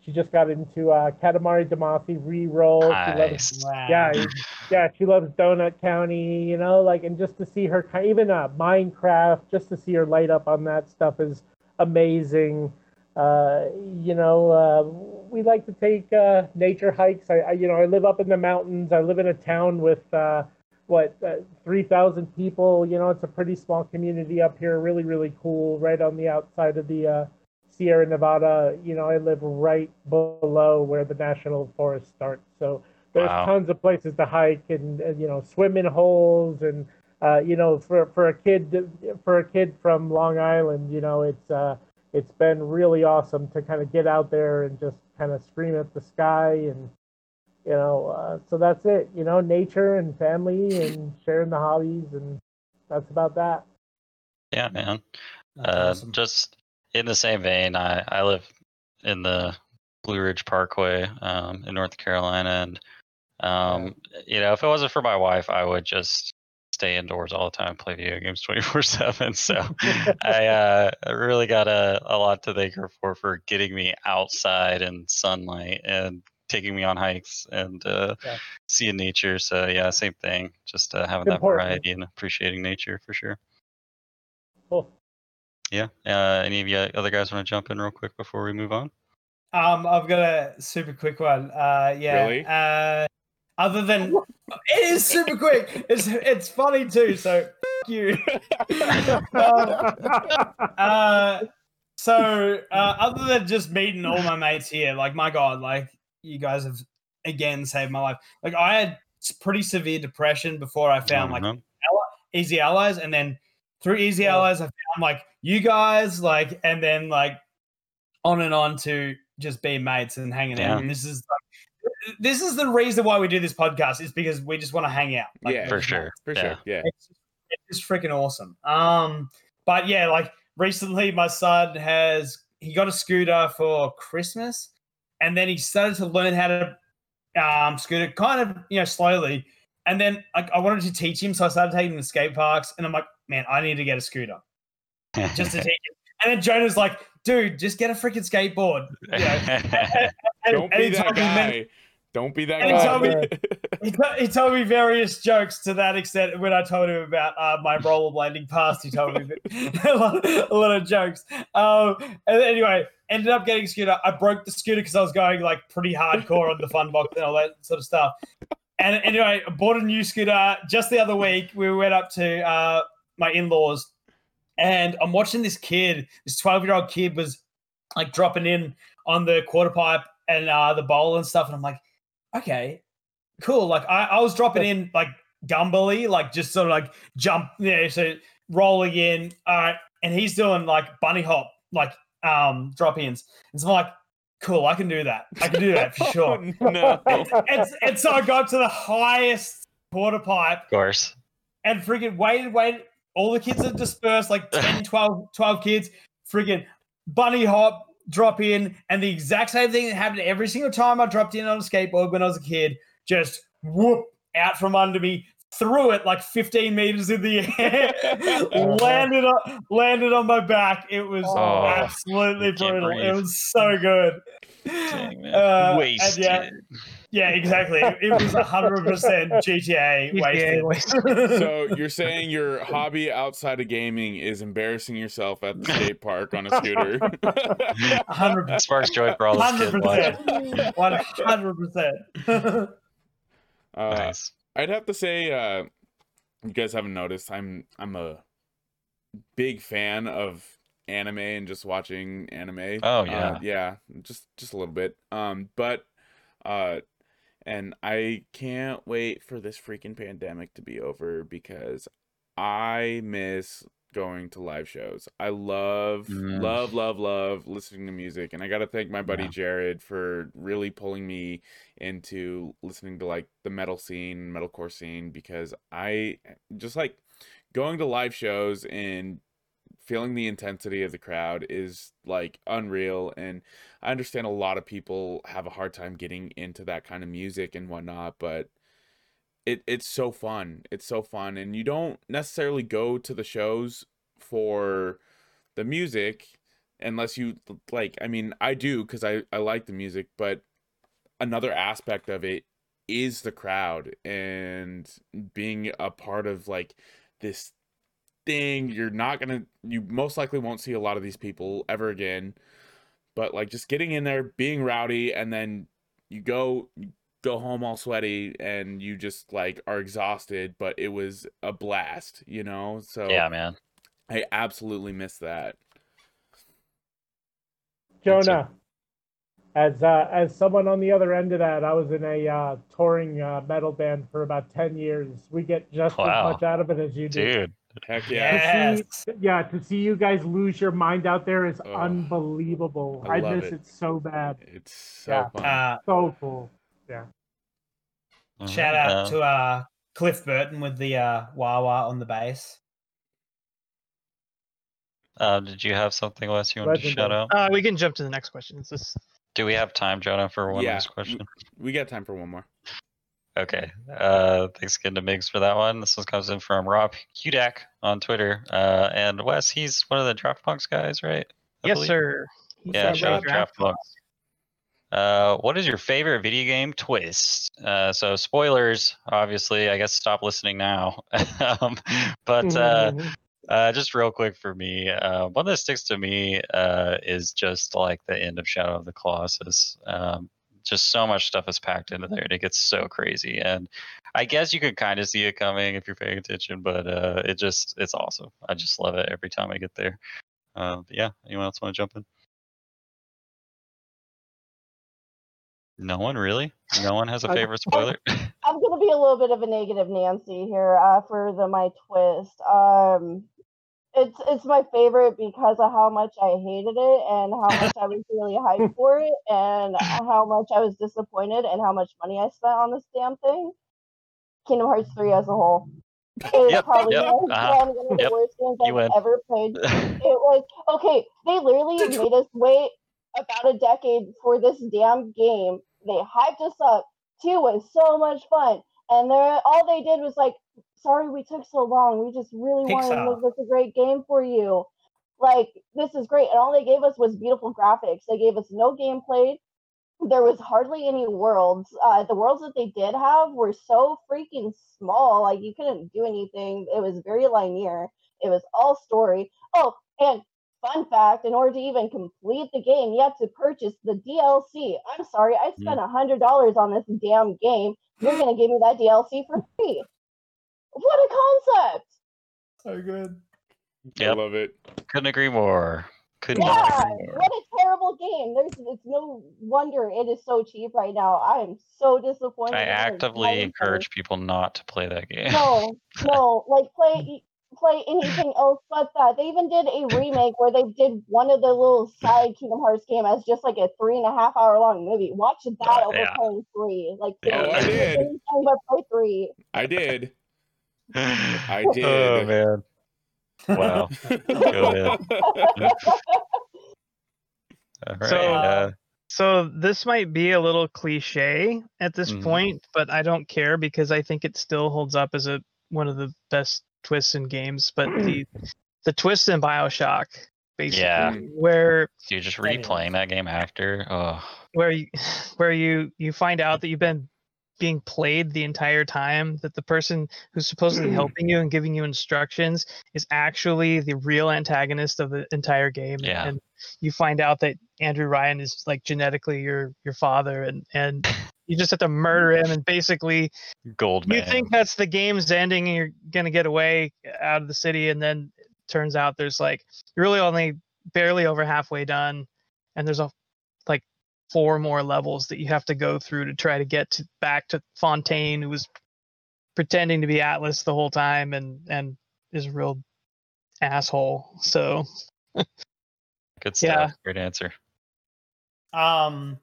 She just got into uh, Katamari Damacy re-roll. She loves Nice. Wow. yeah, yeah, she loves Donut County, you know, like, and just to see her, ki- even uh, Minecraft, just to see her light up on that stuff is amazing. Uh, you know, uh, we like to take uh, nature hikes. I, I, you know, I live up in the mountains. I live in a town with uh, what uh, three thousand people. You know, it's a pretty small community up here. Really, really cool. Right on the outside of the uh, Sierra Nevada. You know, I live right below where the national forest starts, so there's Wow. tons of places to hike and, and you know swim in holes and uh, you know for for a kid for a kid from Long Island, you know it's uh, it's been really awesome to kind of get out there and just kind of scream at the sky and you know uh, so that's it you know nature and family and sharing the hobbies and that's about that Yeah, man. Uh, awesome. Just in the same vein, I, I live in the Blue Ridge Parkway um, in North Carolina, and um, you know, if it wasn't for my wife, I would just stay indoors all the time, play video games (laughs) twenty four seven. So I (laughs) uh, I really got a, a lot to thank her for for getting me outside in sunlight and taking me on hikes and uh, Yeah. seeing nature. So yeah, same thing. Just uh, having that variety and appreciating nature for sure. cool Yeah. Uh, any of you other guys want to jump in real quick before we move on? Um, I've got a super quick one. Uh, yeah. Really? Uh, other than it is super quick. It's it's funny too. So f- you. (laughs) Um, uh, so uh, other than just meeting all my mates here, like my God, like you guys have again saved my life. Like I had pretty severe depression before I found like Mhm. Easy Allies, and then through Easy Yeah. Allies, I found like you guys, like, and then like on and on to just be mates and hanging Yeah. out. And this is like, this is the reason why we do this podcast is because we just want to hang out. Like, Yeah. for sure. For yeah. sure. Yeah. It's it's freaking awesome. Um, but yeah, like recently, my son has he got a scooter for Christmas, and then he started to learn how to um scooter kind of you know slowly. And then like I wanted to teach him, so I started taking him to skate parks, and I'm like, man, I need to get a scooter just to (laughs) teach him. And then Jonah's like, dude, just get a freaking skateboard. You know? (laughs) And- Don't and be he that told me many- guy. Don't be that And he told guy. (laughs) he, to- he told me various jokes to that extent when I told him about uh, my rollerblading past. He told me a, lot, a lot of jokes. Um, and anyway, ended up getting a scooter. I broke the scooter because I was going like pretty hardcore on the fun box and all that sort of stuff. And anyway, I bought a new scooter just the other week. We went up to uh, my in laws and I'm watching this kid, this 12 year old kid was like dropping in on the quarter pipe and uh, the bowl and stuff. And I'm like, okay, cool. Like I, I was dropping in like gumbly, like just sort of like jump, yeah, so rolling in. All right. And he's doing like bunny hop, like um drop ins. And so I'm like, cool, I can do that. I can do that for (laughs) oh, sure. Oh, no. and, and so I got to the highest quarter pipe Of course. and freaking waited, waited. All the kids are dispersed, like (laughs) 10, 12, 12 kids. Freaking bunny hop, drop in. And the exact same thing that happened every single time I dropped in on a skateboard when I was a kid. Just whoop out from under me, threw it like 15 meters in the air, (laughs) landed on, landed on my back. It was Oh, absolutely I can't brutal. It was so good. Dang, man. Uh, Wasted. yeah, yeah, exactly. It, it was 100% GTA GTA wasted. so you're saying your hobby outside of gaming is embarrassing yourself at the skate park on a scooter? (laughs) (laughs) 100%. Sparks joy for all those kids 100%. 100%. Uh, Nice. I'd have to say, uh, you guys haven't noticed, I'm I'm a big fan of anime and just watching anime. Oh, Uh, yeah. yeah, just just a little bit. Um, but uh, and I can't wait for this freaking pandemic to be over because I miss going to live shows. I love, Mm. love, love, love listening to music, and I got to thank my buddy Yeah. Jared for really pulling me into listening to like the metal scene, metalcore scene, because I just like going to live shows and feeling the intensity of the crowd is like unreal. And I understand a lot of people have a hard time getting into that kind of music and whatnot, but it it's so fun. It's so fun, and you don't necessarily go to the shows for the music unless you like. I mean, I do because I I like the music, but another aspect of it is the crowd and being a part of like this thing you're not gonna you most likely won't see a lot of these people ever again but like just getting in there being rowdy and then you go go home all sweaty and you just like are exhausted, but it was a blast, you know? So Yeah, man. I absolutely miss that. Jonah, as uh, as someone on the other end of that, I was in a uh, touring uh, metal band for about ten years. We get just Wow. as much out of it as you do. Dude. Heck yeah. To see, yeah, to see you guys lose your mind out there is Ugh. unbelievable. I I, miss it. it. so bad. It's so Yeah. fun. Uh, So cool. shout out uh, to uh, Cliff Burton with the uh, wah wah on the bass. uh, did you have something, Wes, you wanted to shout out? Uh, we can jump to the next question. Is this Do we have time, Jonah, for one Yeah, last question? we got time for one more. Okay. Uh, thanks again to Migs for that one. This one comes in from Rob Hudak on Twitter. Uh, and Wes, he's one of the Draft Draftpunks guys, right? I yes, believe? sir. He's Yeah, shout out draft Draftpunks. Uh, what is your favorite video game twist? Uh, so spoilers, obviously. I guess stop listening now. (laughs) um, but uh, Mhm. uh, just real quick for me, uh, one that sticks to me uh, is just like the end of Shadow of the Colossus. Um, just so much stuff is packed into there, and it gets so crazy. And I guess you could kind of see it coming if you're paying attention, but uh, it just it's awesome. I just love it every time I get there. Uh, yeah, anyone else want to jump in? No one really. No one has a favorite spoiler. (laughs) I'm gonna be a little bit of a negative Nancy here uh, for the my twist. Um, it's it's my favorite because of how much I hated it and how much I was really hyped (laughs) for it and how much I was disappointed and how much money I spent on this damn thing. Kingdom Hearts 3 as a whole. It is Yep, probably yep, one uh-huh, one of the yep, worst games I've win. ever played. (laughs) It was okay. They literally made us wait about a decade for this damn game. They hyped us up. Two was so much fun, and they're all they did was like, "Sorry, we took so long. We just really wanted to Pixar. make this a great game for you. Like this is great." And all they gave us was beautiful graphics. They gave us no gameplay. There was hardly any worlds. Uh, the worlds that they did have were so freaking small. Like you couldn't do anything. It was very linear. It was all story. Oh, and fun fact: in order to even complete the game, you have to purchase the DLC. I'm sorry, I mm. spent a hundred dollars on this damn game. You're gonna give me that DLC for free? What a concept! So good. I love it. Couldn't agree more. Could Yeah, not agree more. what a terrible game. There's it's no wonder it is so cheap right now. I am so disappointed. I in it. It's actively encourage people not to play that game. No, no, like play (laughs) play anything else but that. They even did a remake where they did one of the little side Kingdom Hearts game as just like a three and a half hour long movie. Watch that Uh, over yeah. playing three. Like Yeah. Oh, I did. anything but play three. I did. (sighs) I Oh man. Wow. Go All right. So, uh, So this might be a little cliche at this Mhm. point, but I don't care because I think it still holds up as a one of the best twists in games. But (clears throat) the the twist in Bioshock, basically, Yeah. where dude, just replaying that game after. Oh, where you where you you find out that you've been being played the entire time that the person who's supposedly (clears throat) helping you and giving you instructions is actually the real antagonist of the entire game Yeah. and you find out that andrew ryan is like genetically your your father and and (laughs) you just have to murder him and basically gold you man. think that's the game's ending and you're gonna get away out of the city and then it turns out there's like you're really only barely over halfway done and there's a like four more levels that you have to go through to try to get to, back to fontaine who was pretending to be atlas the whole time and and is a real asshole so Good stuff. yeah. Great answer. Um,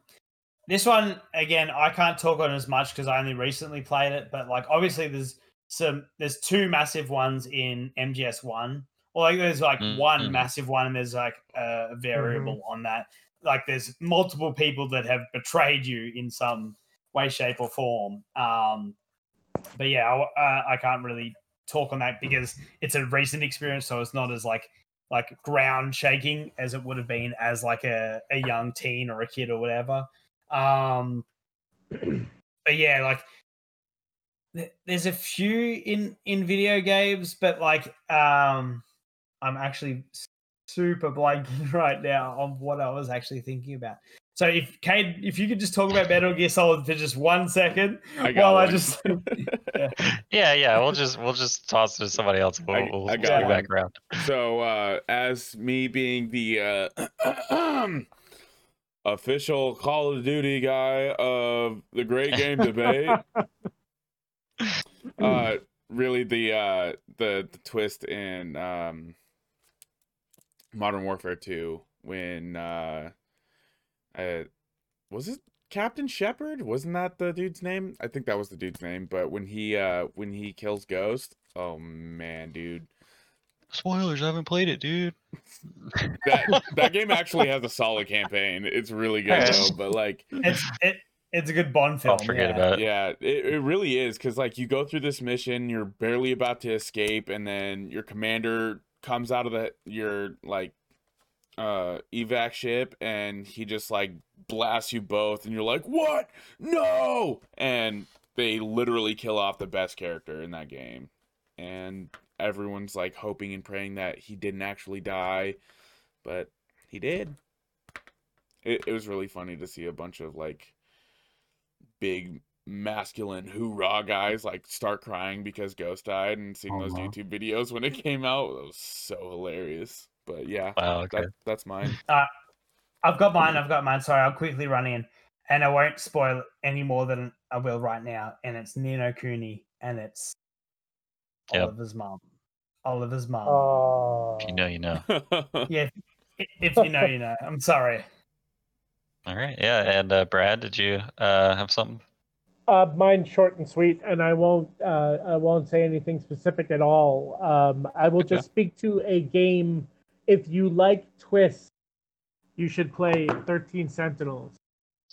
this one again, I can't talk on as much because I only recently played it. But like, obviously, there's some there's two massive ones in MGS one. Or like, there's like Mm, one mhm. massive one, and there's like a variable on that. Like, there's multiple people that have betrayed you in some way, shape, or form. Um, but yeah, I, uh, I can't really talk on that because it's a recent experience, so it's not as like like ground shaking as it would have been as like a, a young teen or a kid or whatever. Um, but yeah, like th- there's a few in in video games, but like um, I'm actually super blanking (laughs) right now on what I was actually thinking about. So if Cade, if you could just talk about Metal Gear Solid for just one second, I got while I just (laughs) Yeah, yeah. We'll just we'll just toss it to somebody else. We'll, I- we'll, I got back around. so uh as me being the uh (clears throat) (coughs) official Call of Duty guy of the Great Game Debate, (laughs) uh really the uh the, the twist in um Modern Warfare 2 when uh uh was it Captain Shepherd? Wasn't that the dude's name? I think that was the dude's name, but when he uh when he kills Ghost, oh man, dude. Spoilers. I haven't played it, dude. (laughs) that that game actually has a solid campaign. It's really good though, but like it's it, it's a good Bond film. I'll forget yeah. about it. yeah, it, it really is cuz like you go through this mission, you're barely about to escape and then your commander comes out of the your like uh evac ship and he just like blasts you both and you're like, "What? No!" And they literally kill off the best character in that game. And everyone's like hoping and praying that he didn't actually die, but he did. It, it was really funny to see a bunch of like big masculine hoorah guys like start crying because Ghost died and seeing those uh-huh. YouTube videos when it came out. It was so hilarious. But yeah, Wow. Okay. that, that's mine. Uh, I've got mine. I've got mine. Sorry, I'll quickly run in, and I won't spoil any more than I will right now. And it's Ni no Kuni, and it's Yep. Oliver's mom. Oliver's mom. Oh. If you know, you know. (laughs) Yeah, if, if you know, you know. I'm sorry. All right. Yeah. And uh, Brad, did you uh, have something? Uh, mine's short and sweet, and I won't. Uh, I won't say anything specific at all. Um, I will Okay. just speak to a game. If you like twists, you should play Thirteen Sentinels.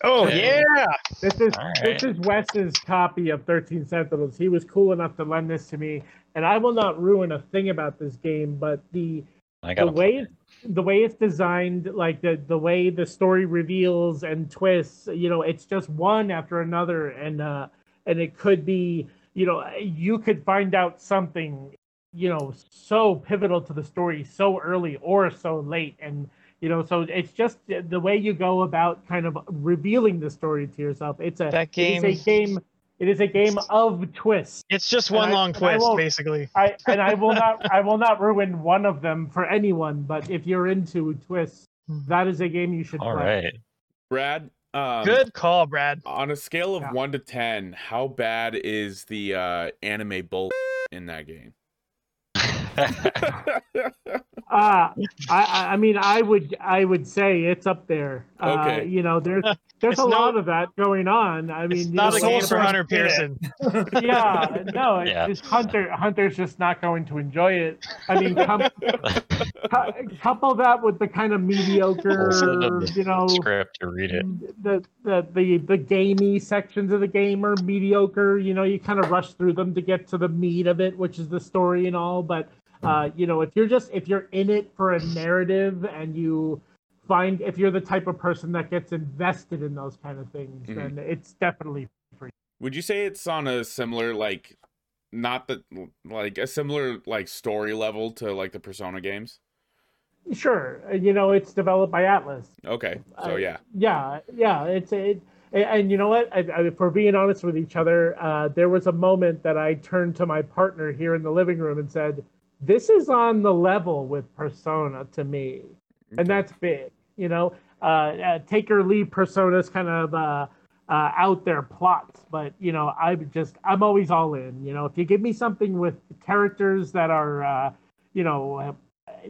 Oh Okay. yeah. This is All this is Wes's copy of Thirteen Sentinels. He was cool enough to lend this to me, and I will not ruin a thing about this game. But the the got way the way it's designed, like the the way the story reveals and twists, you know, it's just one after another, and uh, and it could be, you know, you could find out something, you know, so pivotal to the story so early or so late, and you know, so it's just the way you go about kind of revealing the story to yourself. It's a That it is game- a game. It is a game of twists. It's just one I- long I twist, won't- basically. I and I will not (laughs) I will not ruin one of them for anyone, but if you're into twists, that is a game you should All play. right. Brad, um, Good call, Brad. On a scale of Yeah. one to ten, how bad is the uh, anime bull in that game? Uh, I I I mean I would I would say it's up there. Uh, Okay. you know, there's (laughs) there's It's a no- lot of that going on. I mean, It's not know, a game for Hunter Pearson. (laughs) Yeah, no, it's Yeah. just Hunter. Hunter's just not going to enjoy it. I mean, com- (laughs) cou- couple that with the kind of mediocre, the you know, Script to read it. the the the the gamey sections of the game are mediocre. You know, you kind of rush through them to get to the meat of it, which is the story and all. But uh, you know, if you're just if you're in it for a narrative and you find if you're the type of person that gets invested in those kind of things, Mhm. then it's definitely free. Would you say it's on a similar like, not the like a similar like story level to like the Persona games? sure. You know, it's developed by Atlus. Okay, so I- yeah, yeah yeah it's it and- you know what I, I, for being honest with each other uh, there was a moment that i turned to my partner here in the living room and said this is on the level with persona to me and that's big you know? Uh, uh, take or leave personas kind of uh, uh, out there plots but you know I'm just i'm always all in you know? If you give me something with characters that are uh, you know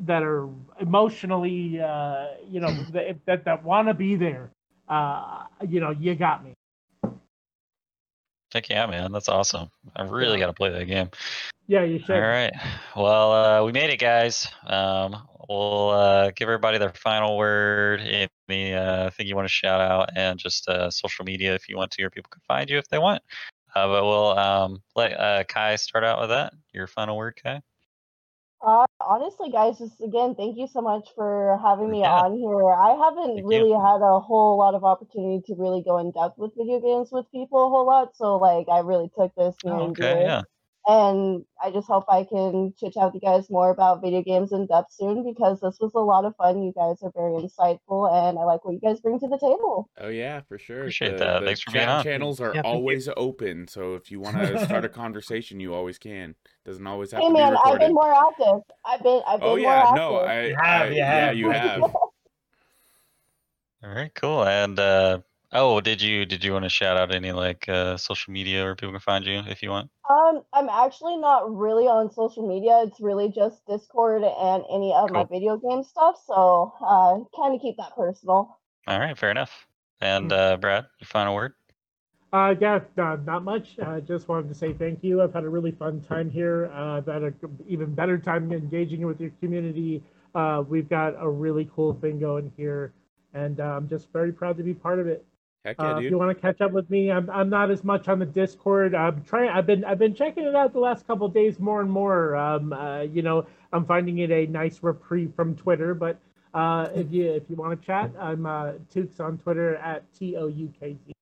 that are emotionally uh, you know (clears throat) that that, that want to be there uh, you know you got me Heck yeah, man. That's awesome. I really got to play that game. yeah you should All right. Well, uh, we made it, guys. Um, we'll uh, give everybody their final word. Any uh, thing you want to shout out, and just uh, social media if you want to, or people can find you if they want. Uh, but we'll um, let uh, Kai start out with that. Your final word, Kai. Uh, honestly, guys, just again, thank you so much for having me Yeah. on here. I haven't Thank you. really had a whole lot of opportunity to really go in depth with video games with people a whole lot, so like I really took this Oh, and okay. Yeah. And I just hope I can chit chat with you guys more about video games in depth soon because this was a lot of fun. You guys are very insightful, and I like what you guys bring to the table. Oh yeah, for sure. Appreciate the, that. The Thanks for being chat on. channels are Yeah, thank you. always open, so if you want to (laughs) start a conversation, you always can. Doesn't always have Hey to be man, I've been more active. I've been, I've been oh more yeah, active. no, I, You have, I- you yeah, have. you have. (laughs) All right, cool. And uh, oh, did you did you want to shout out any like uh, social media where people can find you if you want? Um, I'm actually not really on social media. It's really just Discord and any of my video game stuff. So, uh, kind of keep that personal. All right, fair enough. And Hmm. uh, Brad, your final word. Uh, yeah, no, not much. I just wanted to say thank you. I've had a really fun time here. Uh, I've had an even better time engaging with your community. Uh, we've got a really cool thing going here, and uh, I'm just very proud to be part of it. Heck yeah, Uh, if you want to catch up with me, I'm, I'm not as much on the Discord. I'm trying. I've been I've been checking it out the last couple of days more and more. Um, uh, you know, I'm finding it a nice reprieve from Twitter. But uh, if you if you want to chat, I'm uh, Toukz on Twitter at T O U K Z.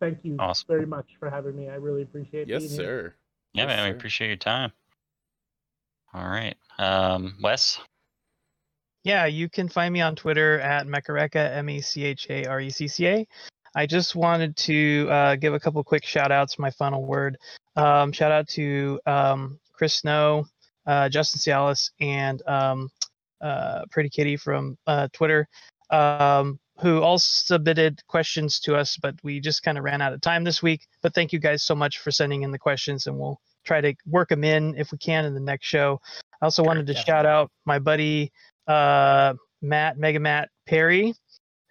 Thank you Awesome. very much for having me. I really appreciate it. Yes, being here. sir. Yeah, Yes, man, we appreciate your time. All right, um, Wes. Yeah, you can find me on Twitter at Mecharecca, M E C H A R E C C A. I just wanted to uh, give a couple quick shout outs. My final word. Um, shout out to um, Chris Snow, uh, Justin Cialis, and um, uh, Pretty Kitty from uh, Twitter, um, who all submitted questions to us, but we just kind of ran out of time this week. But thank you guys so much for sending in the questions, and we'll try to work them in if we can in the next show. I also wanted to shout out my buddy uh, Matt Mega Matt Perry,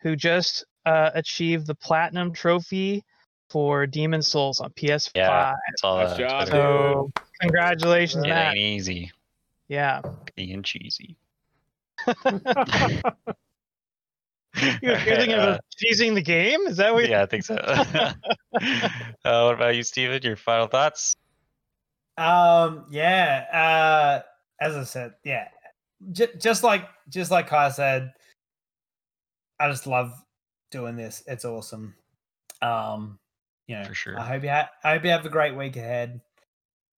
who just uh, achieved the platinum trophy for Demon's Souls on PS5. Yeah, It's all Nice uh, job, Twitter. So congratulations, It Matt. ain't easy Yeah. being cheesy. (laughs) You're thinking Uh, of (laughs) cheesing the game? Is that what? yeah, I think so. (laughs) uh, what about you, Steven? Your final thoughts? Um, yeah. Uh, as I said, yeah, J- just like just like Kai said, I just love doing this. It's awesome. Um, you know, For sure. I hope you ha- I hope you have a great week ahead.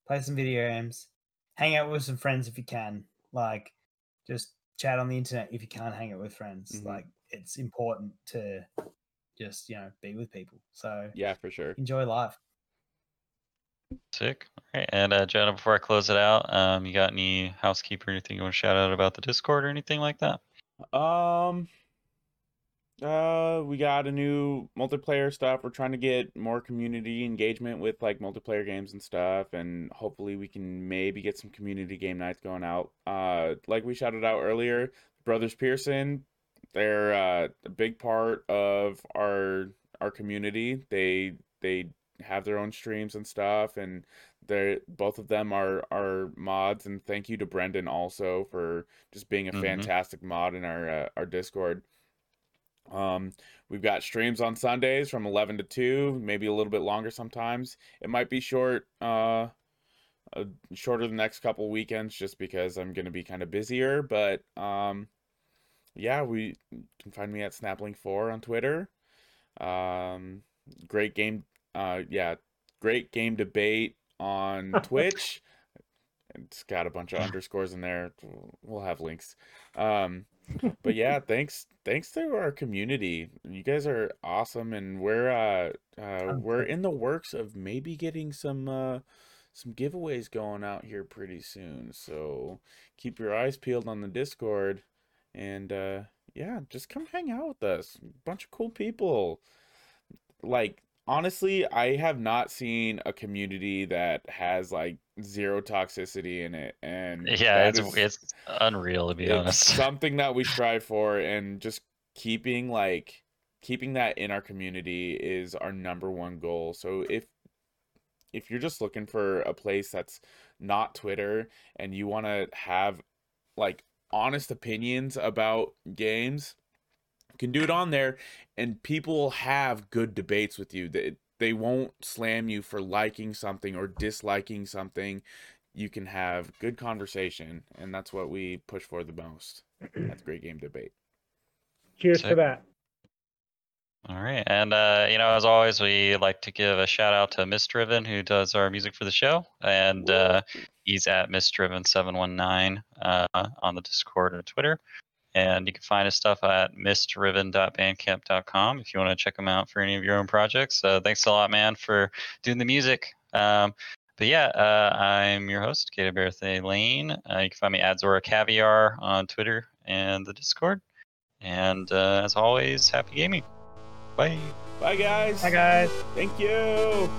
Play some video games, hang out with some friends if you can. Like, just chat on the internet if you can't hang out with friends. Mhm. Like, it's important to just you know be with people. So Yeah, for sure. enjoy life. Sick. All right. And uh, Jenna, before I close it out, um, you got any housekeeper, anything you want to shout out about the Discord or anything like that? Um, uh, we got a new multiplayer stuff. We're trying to get more community engagement with like multiplayer games and stuff, and hopefully we can maybe get some community game nights going out. Uh, like we shouted out earlier, Brothers Pearson, they're uh, a big part of our our community. They they have their own streams and stuff, and they're both of them are are mods. And thank you to Brendan also for just being a Mhm. fantastic mod in our uh, our Discord. Um, we've got streams on Sundays from 11 to 2, maybe a little bit longer sometimes. It might be short, uh, uh shorter the next couple weekends just because I'm going to be kind of busier, but um yeah, we can find me at Snappling4 on Twitter. Um great game uh yeah, great game debate on (laughs) Twitch. It's got a bunch of underscores in there. We'll have links. Um (laughs) but yeah, thanks thanks to our community. You guys are awesome and we're uh uh we're in the works of maybe getting some uh some giveaways going out here pretty soon. So keep your eyes peeled on the Discord and uh yeah, just come hang out with us. Bunch of cool people. Like honestly, I have not seen a community that has like zero toxicity in it and Yeah, it's is- it's unreal to be it's honest. (laughs) something that we strive for and just keeping like keeping that in our community is our number one goal so if if you're just looking for a place that's not twitter and you want to have like honest opinions about games can do it on there and people will have good debates with you they, they won't slam you for liking something or disliking something you can have good conversation and that's what we push for the most that's great game debate Cheers Sick. for that. All right, and uh, you know, as always, we like to give a shout out to Miss Driven, who does our music for the show, and uh, he's at Miss Driven seven one nine uh, on the Discord and Twitter. And you can find his stuff at missdriven.bandcamp.com if you want to check him out for any of your own projects. Uh, thanks a lot, man, for doing the music. Um, but yeah, uh, I'm your host, Gator Berthay Lane. Uh, you can find me at Zora Caviar on Twitter and the Discord. And uh, as always, happy gaming. Bye. Bye, guys. Hi guys. Thank you.